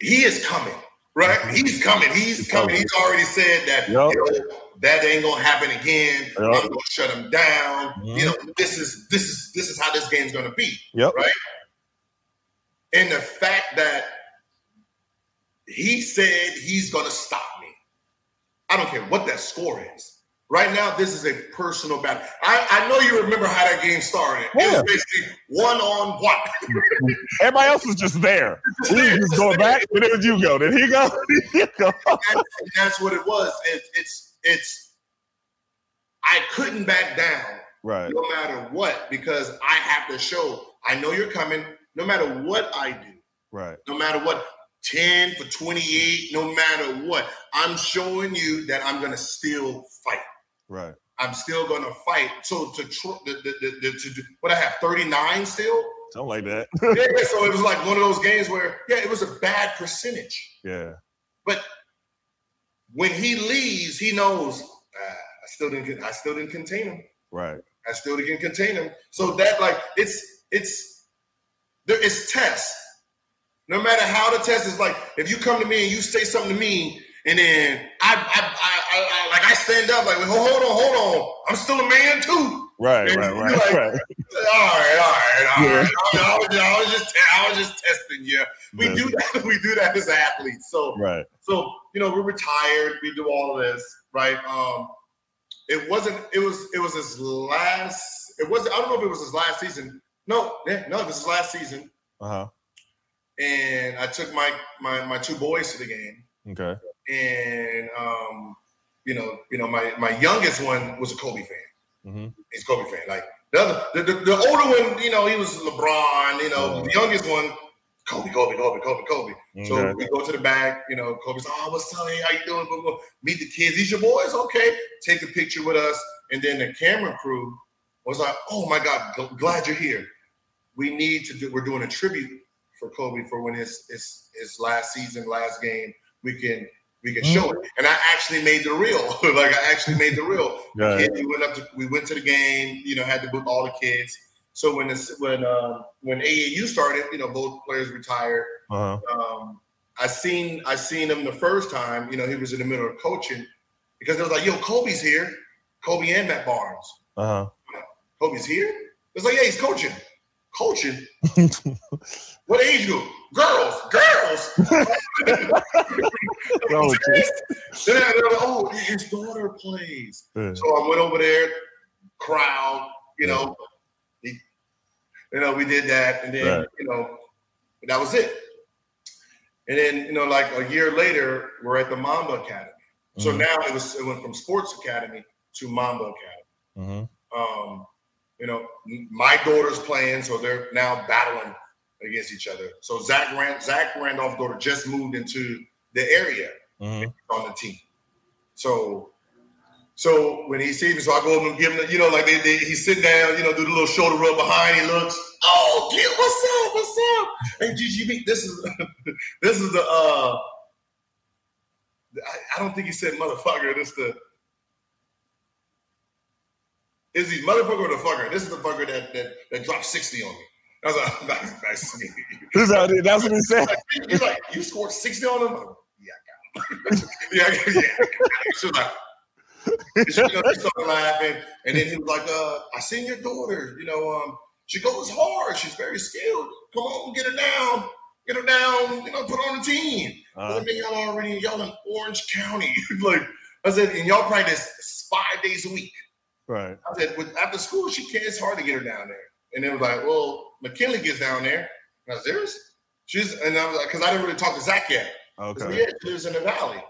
he is coming, right? He's coming. He's coming. He's already said that Yup. you know, that ain't gonna happen again. I'm gonna shut him down. Mhm. You know, this is this is this is how this game's gonna be. Yep. Right. And the fact that he said he's gonna stop me. I don't care what that score is. Right now, this is a personal battle. I, I know you remember how that game started. It was basically one on one. *laughs* Everybody else was just there. *laughs* We were just going back. Where did you go? Did he go? *laughs* Go? and that's what it was. It, it's it's I couldn't back down Right. no matter what because I have to show I know you're coming no matter what I do, Right. no matter what 10 for 28, no matter what. I'm showing you that I'm gonna still fight. Right. I'm still gonna fight. So to tr- the, the, the, the, to do what I have 39 still. Something like that. yeah, *laughs* so it was like one of those games where yeah, it was a bad percentage. yeah. But when he leaves, he knows ah, I still didn't I still didn't contain him. Right. I still didn't contain him. So that like it's it's there is test. No matter how the test is like, if you come to me and you say something to me, and then I I I, I, I like I stand up like, hold on, hold on, I'm still a man too. Right. And Right. Right. like, right. All right, all right, all Yeah. right. I, I was, I was just I was just testing you. We do that. *laughs* We do that as athletes. So Right. so you know, we're retired. We do all of this, right? Um, it wasn't. It was. It was his last. It was. I don't know if it was his last season. No, yeah, no, this is last season. Uh huh. And I took my my my two boys to the game, Okay. and um, you know, you know, my my youngest one was a Kobe fan. hmm He's a Kobe fan. Like the other, the, the, the older one, you know, he was LeBron. You know, the youngest one, Kobe, Kobe, Kobe, Kobe, Kobe. So we go to the back, you know, Kobe's, oh, what's up? Hey, how you doing? Boom, boom. Meet the kids. These your boys? Okay. Take a picture with us. And then the camera crew was like, oh my God, gl- glad you're here. We need to do, we're doing a tribute for Kobe for when his his his last season, last game. We can we can show it. And I actually made the reel. *laughs* like I actually made the reel. We went up to we went to the game, you know, had to book all the kids. So when this when uh, when AAU started, you know, both players retired Uh huh. um, I seen I seen him the first time. You know, he was in the middle of coaching because it was like, "Yo, Kobe's here." Kobe and Matt Barnes. Uh huh. Kobe's here. It's like, "Yeah, he's coaching." Coaching. *laughs* What age group? Girls. Girls. *laughs* Oh, geez. then I- they're like, oh, his daughter plays. Yeah. So I went over there, crowd. You know, he- you know, we did that, and then Right. you know, that was it. And then you know, like a year later, we're at the Mamba Academy. So Mhm. now it was it went from Sports Academy to Mamba Academy. Mhm. Um, you know, my daughter's playing, so they're now battling against each other. So Zach Rand, Zach Randolph's daughter just moved into the area Mhm. on the team. So, so when he sees me, so I go up and give him, the, you know, like they, they, he's sitting down, you know, do the little shoulder rub behind. He looks, oh, kid, what's up, what's up? Hey, GGB, this is *laughs* this is the. uh I, I don't think he said motherfucker. This the. Is he motherfucker or the fucker? This is the fucker that that, that dropped sixty on me. I was like, nice, nice to meet you. That's *laughs* that's what he said. He's like, you scored 60 on him? Yeah, I got him. *laughs* yeah, yeah. She was like, she, you know, she started laughing. And then he was like, uh, I seen your daughter. You know, um, she goes hard. She's very skilled. Come on, get her down. Get her down, you know, put her on the team. Uh, I mean, y'all already, y'all in Orange County. *laughs* like, I said, and y'all practice five days a week. right. I said, with, after school, she can't, it's hard to get her down there. And then it was like, well, McKinley gets down there. And I was serious? She's, and I was like, because I didn't really talk to Zach yet. Okay. yeah, she lives in the valley.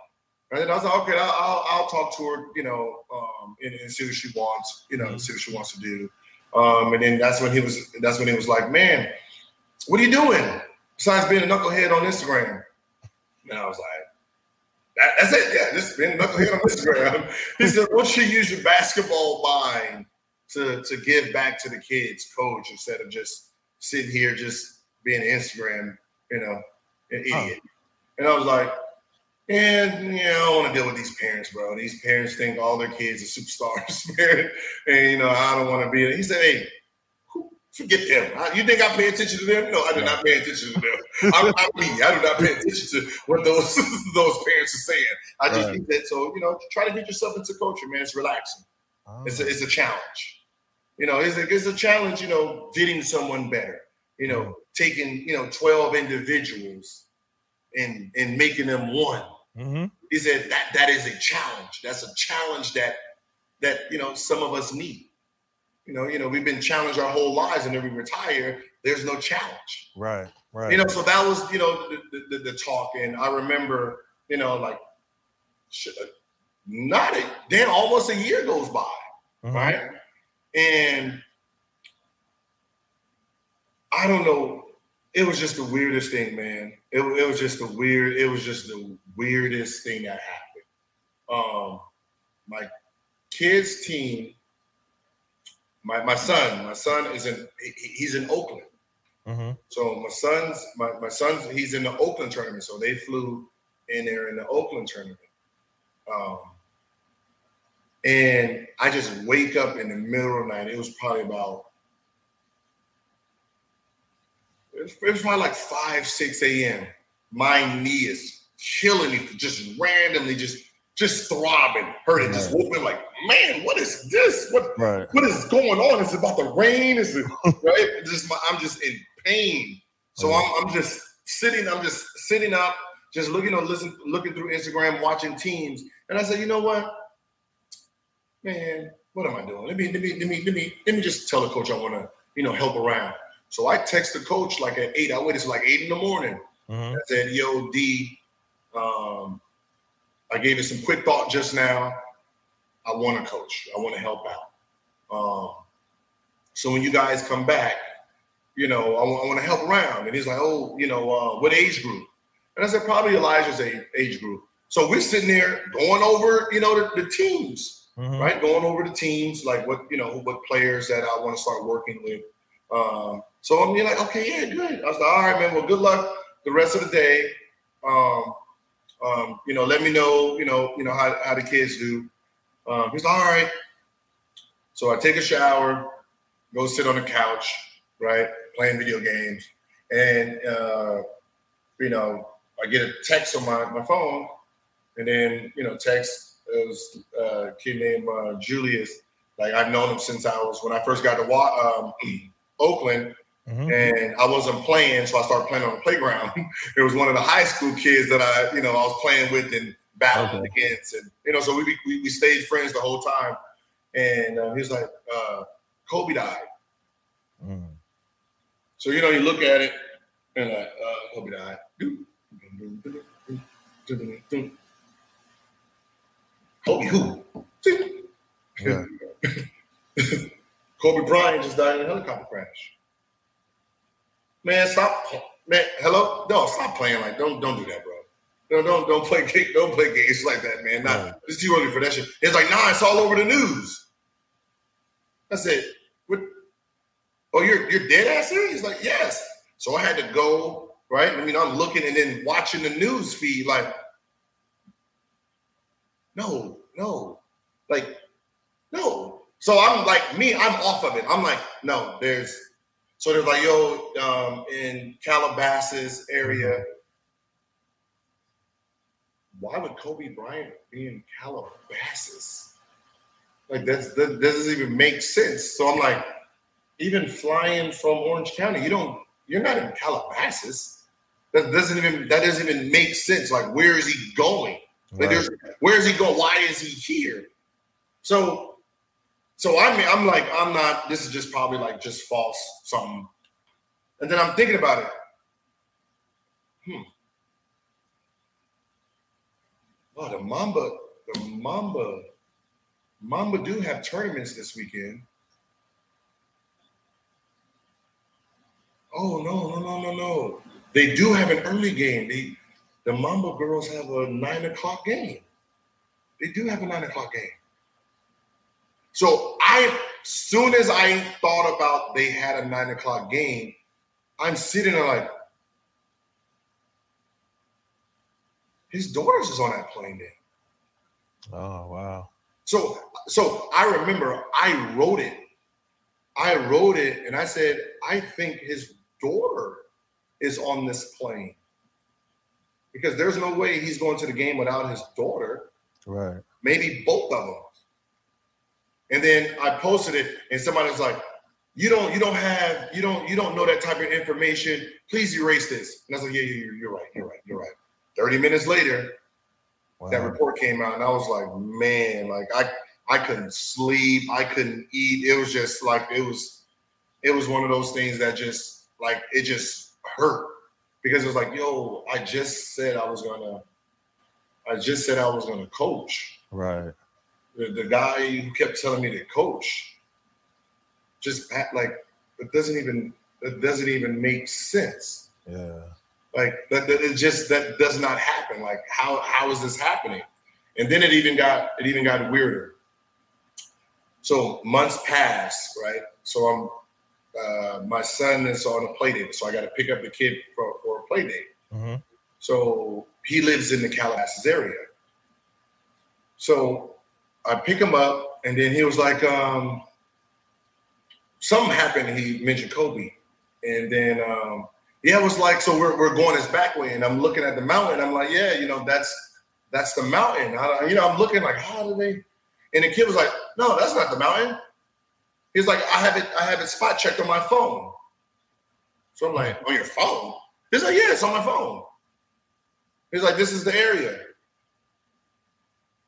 And then I was like, okay, I'll, I'll, I'll talk to her, you know, um, and, and see what she wants, you know, see what she wants to do. Um, and then that's when he was, that's when he was like, man, what are you doing besides being a knucklehead on Instagram? And I was like, that, that's it. Yeah, just being a knucklehead on Instagram. *laughs* he said, why don't you use your basketball mind to, to give back to the kids, coach, instead of just sitting here just being an Instagram, you know, an Huh. idiot. And I was like, and yeah, I don't want to deal with these parents, bro. These parents think all their kids are superstars, *laughs* man. And you know, I don't want to be. He said, "Hey, forget them. You think I pay attention to them? No, I do not pay attention to them. I'm, I'm me. I do not pay attention to what those *laughs* those parents are saying. I just Right. think that. So you know, try to get yourself into culture, man. It's relaxing. Oh. It's a, it's a challenge. You know, it's a, it's a challenge. You know, getting someone better. You know, taking you know twelve individuals and and making them one Mhm. he said that that is a challenge. That's a challenge that that you know some of us need. You know, you know, we've been challenged our whole lives, and then we retire. There's no challenge. Right. Right. You know, so that was you know the the, the, talk, and I remember you know like not a, then almost a year goes by, Mhm. right? And I don't know. It was just the weirdest thing, man. It, it was just the weird. It was just the weirdest thing that happened. Um, my kids' team, my my son, my son is in. He's in Oakland. Mhm. So my son's my, my son's he's in the Oakland tournament. So they flew in there in the Oakland tournament. Um, and I just wake up in the middle of the night. It was probably about it was, it was probably like five, six a.m. My knee is killing me, just randomly, just just throbbing. Heard it, just woke like, man, what is this? What Right. what is going on? Is it about the rain? Is it *laughs* right? Just my, I'm just in pain. So I'm, I'm just sitting. I'm just sitting up, just looking on listen, looking through Instagram, watching teams, and I said, you know what, man, what am I doing? Let me let me let me let me let me just tell the coach I want to you know help around. So I text the coach like at eight. I waited till like eight in the morning. Mhm. I said, "Yo, D, um, I gave it some quick thought just now. I want to coach. I want to help out. Um, so when you guys come back, you know, I, want to help around." And he's like, "Oh, you know, uh, what age group?" And I said, "Probably Elijah's age, age group." So we're sitting there going over, you know, the, the teams, Mhm. right? Going over the teams, like what you know, what players that I want to start working with. Um, so I'm like, okay, yeah, good. I was like, all right, man. Well, good luck the rest of the day. Um, um, you know, let me know, you know, you know how, how the kids do. Um, he's like, all right. So I take a shower, go sit on the couch, right, playing video games, and uh, you know, I get a text on my, my phone, and then you know, text was uh, a kid named uh, Julius. Like I've known him since I was when I first got to um, *clears throat* Oakland Mhm. and I wasn't playing, so I started playing on the playground. *laughs* it was one of the high school kids that I, you know, I was playing with and battling Okay. against, and you know, so we we, we stayed friends the whole time. And uh, he was like, uh, "Kobe died." Mhm. So you know, you look at it and like, uh, Kobe died. Kobe who? Yeah. *laughs* Kobe Bryant just died in a helicopter crash. Man, stop. Man, hello? No, stop playing like. Don't don't do that, bro. No, don't don't play ga- don't play games like that, man. Not Right. it's too early for that shit. It's like, nah, it's all over the news. I said, what? Oh, you're you're dead ass serious? He's like, yes. So I had to go right. I mean, I'm looking and then watching the news feed, like, no, no, like, no. So I'm like, me, I'm off of it. I'm like, no, there's. So there's like, yo, um, in Calabasas area. Why would Kobe Bryant be in Calabasas? Like that's, that doesn't even make sense. So I'm like, even flying from Orange County, you don't, you're not in Calabasas. That doesn't even that doesn't even make sense. Like, where is he going? Like, Right. where is he going? Why is he here? So, so I mean, I'm like, I'm not. This is just probably like just false something. And then I'm thinking about it. Hmm. Oh, the Mamba, the Mamba, Mamba do have tournaments this weekend. Oh no, no, no, no, no. They do have an early game. They the Mamba girls have a nine o'clock game. They do have a nine o'clock game. So I soon as I thought about they had a nine o'clock game, I'm sitting there like his daughters is on that plane day. Oh wow. So so I remember I wrote it. I wrote it and I said, I think his daughter is on this plane. Because there's no way he's going to the game without his daughter, Right. maybe both of them. And then I posted it and somebody's like, you don't you don't have you don't you don't know that type of information. Please erase this. And I was like, yeah, yeah, you're, you're right, you're right, you're right. 30 minutes later, that report came out, and I was like, man, like I I couldn't sleep, I couldn't eat. It was just like it was it was one of those things that just like it just hurt because it was like, yo, I just said I was gonna I just said I was to coach. Right. The, the guy who kept telling me to coach just act like it doesn't even it doesn't even make sense. Yeah. Like that, that it just that does not happen. Like how how is this happening? And then it even got it even got weirder. So months pass, right? So I'm uh, my son is on a play date, so I got to pick up the kid for, for play date. Mm-hmm. So he lives in the Calabasas area. So I pick him up, and then he was like, um, something happened. He mentioned Kobe, and then um, yeah, it was like, so we're, we're going his back way, and I'm looking at the mountain. I'm like, yeah, you know, that's that's the mountain. I, you know, I'm looking like, how do they? And the kid was like, no, that's not the mountain. He's like, I have it, I have it spot checked on my phone. So I'm like, on your phone? He's like, yeah, it's on my phone. He's like, this is the area.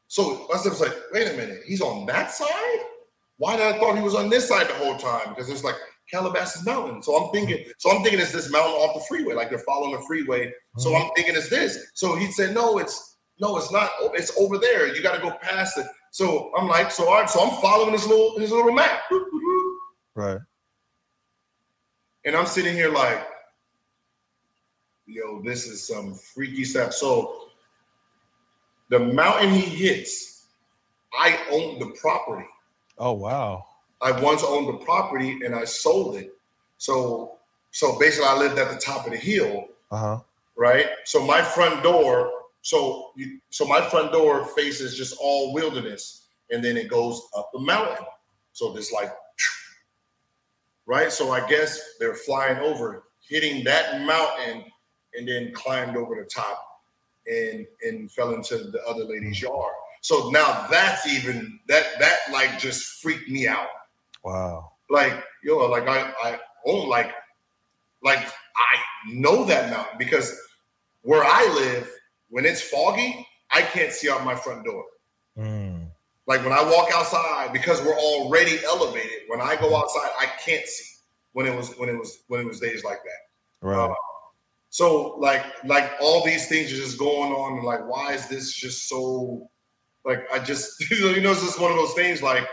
So I was like, wait a minute, he's on that side? Why did I thought he was on this side the whole time? Because it's like Calabasas Mountain. So I'm thinking, so I'm thinking it's this mountain off the freeway, like they're following the freeway. So mm-hmm. I'm thinking it's this. So he said, no, it's no, it's not. It's over there. You got to go past it. So I'm like, so all right, so I'm following this little this little map. Right. And I'm sitting here like, yo, this is some freaky stuff. So the mountain he hits, I own the property. Oh wow. I once owned the property and I sold it. So so basically I lived at the top of the hill, Uh-huh. right? So my front door, so you, so my front door faces just all wilderness and then it goes up the mountain. So this like right? So I guess they're flying over, hitting that mountain, and then climbed over the top and and fell into the other lady's yard. So now that's even that that like just freaked me out. Wow. Like yo, like I I own like like I know that mountain because where I live, when it's foggy, I can't see out my front door. Mm. Like when I walk outside, because we're already elevated. When I go outside, I can't see. When it was when it was when it was days like that. Right. Uh, so like like all these things are just going on, and like why is this just so? Like I just *laughs* you know it's just one of those things like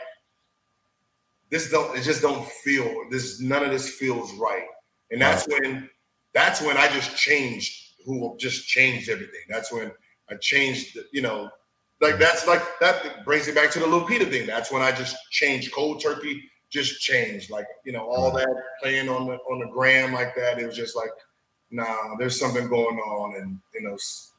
this don't it just don't feel this none of this feels right, and that's when that's when I just changed who just changed everything. That's when I changed the, you know like that's like that brings it back to the Lupita thing. That's when I just changed cold turkey, just changed. Like, you know, all that playing on the on the gram like that. It was just like, nah, there's something going on, and you know, it's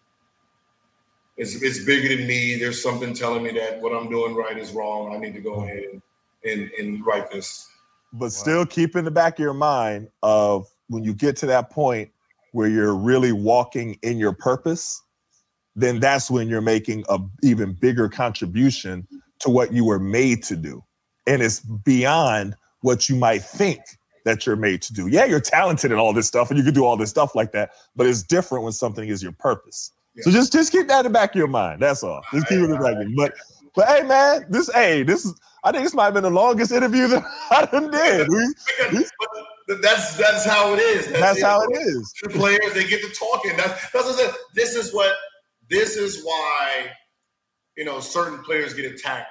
it's, bigger than me. There's something telling me that what I'm doing right is wrong. I need to go mm-hmm. ahead and and, and write this. But still keep in the back of your mind of when you get to that point where you're really walking in your purpose, then that's when you're making a even bigger contribution to what you were made to do. And it's beyond what you might think that you're made to do. Yeah, you're talented and all this stuff, and you can do all this stuff like that, but it's different when something is your purpose. So just just keep that in the back of your mind. That's all. Just keep it in the back of your mind. But but hey man, this hey, this is I think this might have been the longest interview that *laughs* I done did. *laughs* We, that's that's how it is. that's how it is. The players they get to talking. That's that's what I said. This is what this is why you know certain players get attacked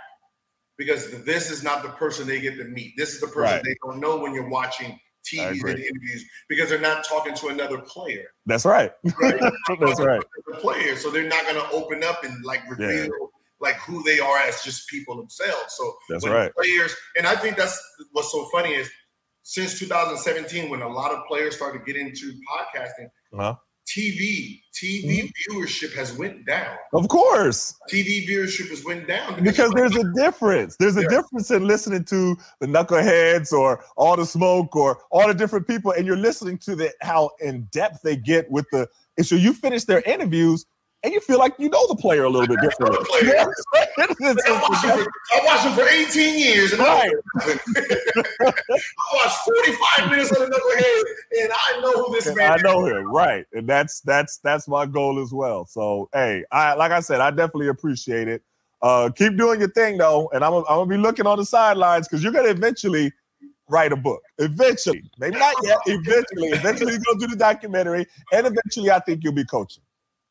because this is not the person they get to meet. This is the person Right. they don't know when you're watching TV and interviews because they're not talking to another player. That's right. *laughs* Right? *laughs* That's right. The player, so they're not going to open up and like reveal like who they are as just people themselves. So That's right. players, and I think that's what's so funny is since 2017, when a lot of players started to get into podcasting, Uh-huh. TV TV Mm-hmm. viewership has went down. Of course. TV viewership has went down Because there's a difference. There's a difference in listening to the knuckleheads or all the smoke or all the different people, and you're listening to the how in depth they get with the. And so you finish their interviews, and you feel like you know the player a little bit differently. the player. *laughs* Yeah, it's- it's- I watched, him for, I watched him for 18 years, and I, Right. *laughs* I watched 45 minutes of the knucklehead, and I know who this man is. I is. know him, right? And that's that's that's my goal as well. So hey, I like I said, I definitely appreciate it. Uh, keep doing your thing though, and I'm I'm gonna be looking on the sidelines because you're gonna eventually write a book. Eventually, maybe not yet. Eventually, eventually you're gonna do the documentary, and eventually, I think you'll be coaching.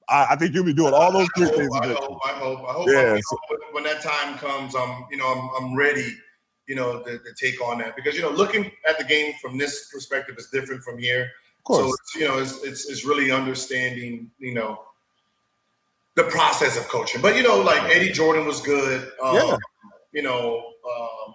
I, I think you'll be doing all those hope, things. I hope, I hope, I hope. Yeah, I- when that time comes, I'm, you know, I'm, I'm ready, you know, to, to take on that because you know, looking at the game from this perspective is different from here. Of course. So it's, you know, it's, it's it's really understanding, you know, the process of coaching. But you know, like Eddie Jordan was good. Um, Yeah. You know, um,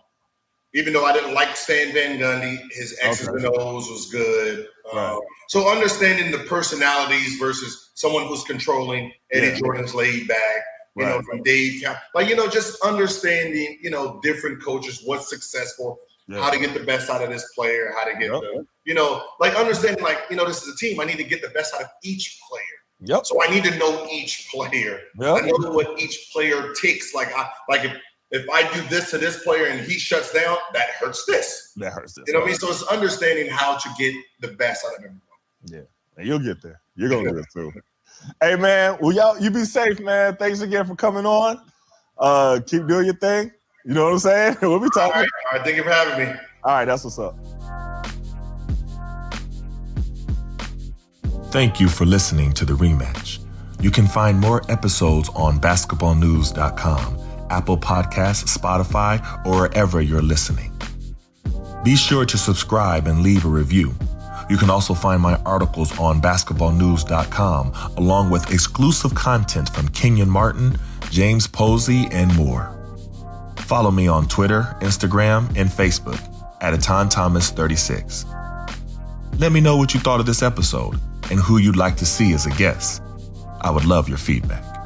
even though I didn't like Stan Van Gundy, his X's Okay. and O's was good. Right. Um, so understanding the personalities versus someone who's controlling. Eddie Yeah. Jordan's laid back. You know, from Dave, like you know, just understanding, you know, different coaches, what's successful, Yeah. how to get the best out of this player, how to get Yep. the, you know, like understanding, like you know, this is a team. I need to get the best out of each player. Yep. So I need to know each player. Yep. I know what each player takes. Like I like if if I do this to this player and he shuts down, that hurts this. That hurts. This You know what I mean? So it's understanding how to get the best out of everyone. Yeah. And you'll get there. You're gonna do it too. *laughs* Hey man, well y'all you be safe, man. Thanks again for coming on. Uh keep doing your thing. You know what I'm saying? *laughs* We'll be talking. right, all right. Thank you for having me. All right, that's what's up. Thank you for listening to the rematch. You can find more episodes on basketballnews.com, Apple Podcasts, Spotify, or wherever you're listening. Be sure to subscribe and leave a review. You can also find my articles on basketballnews.com, along with exclusive content from Kenyon Martin, James Posey, and more. Follow me on Twitter, Instagram, and Facebook at Etan Thomas 36. Let me know what you thought of this episode and who you'd like to see as a guest. I would love your feedback.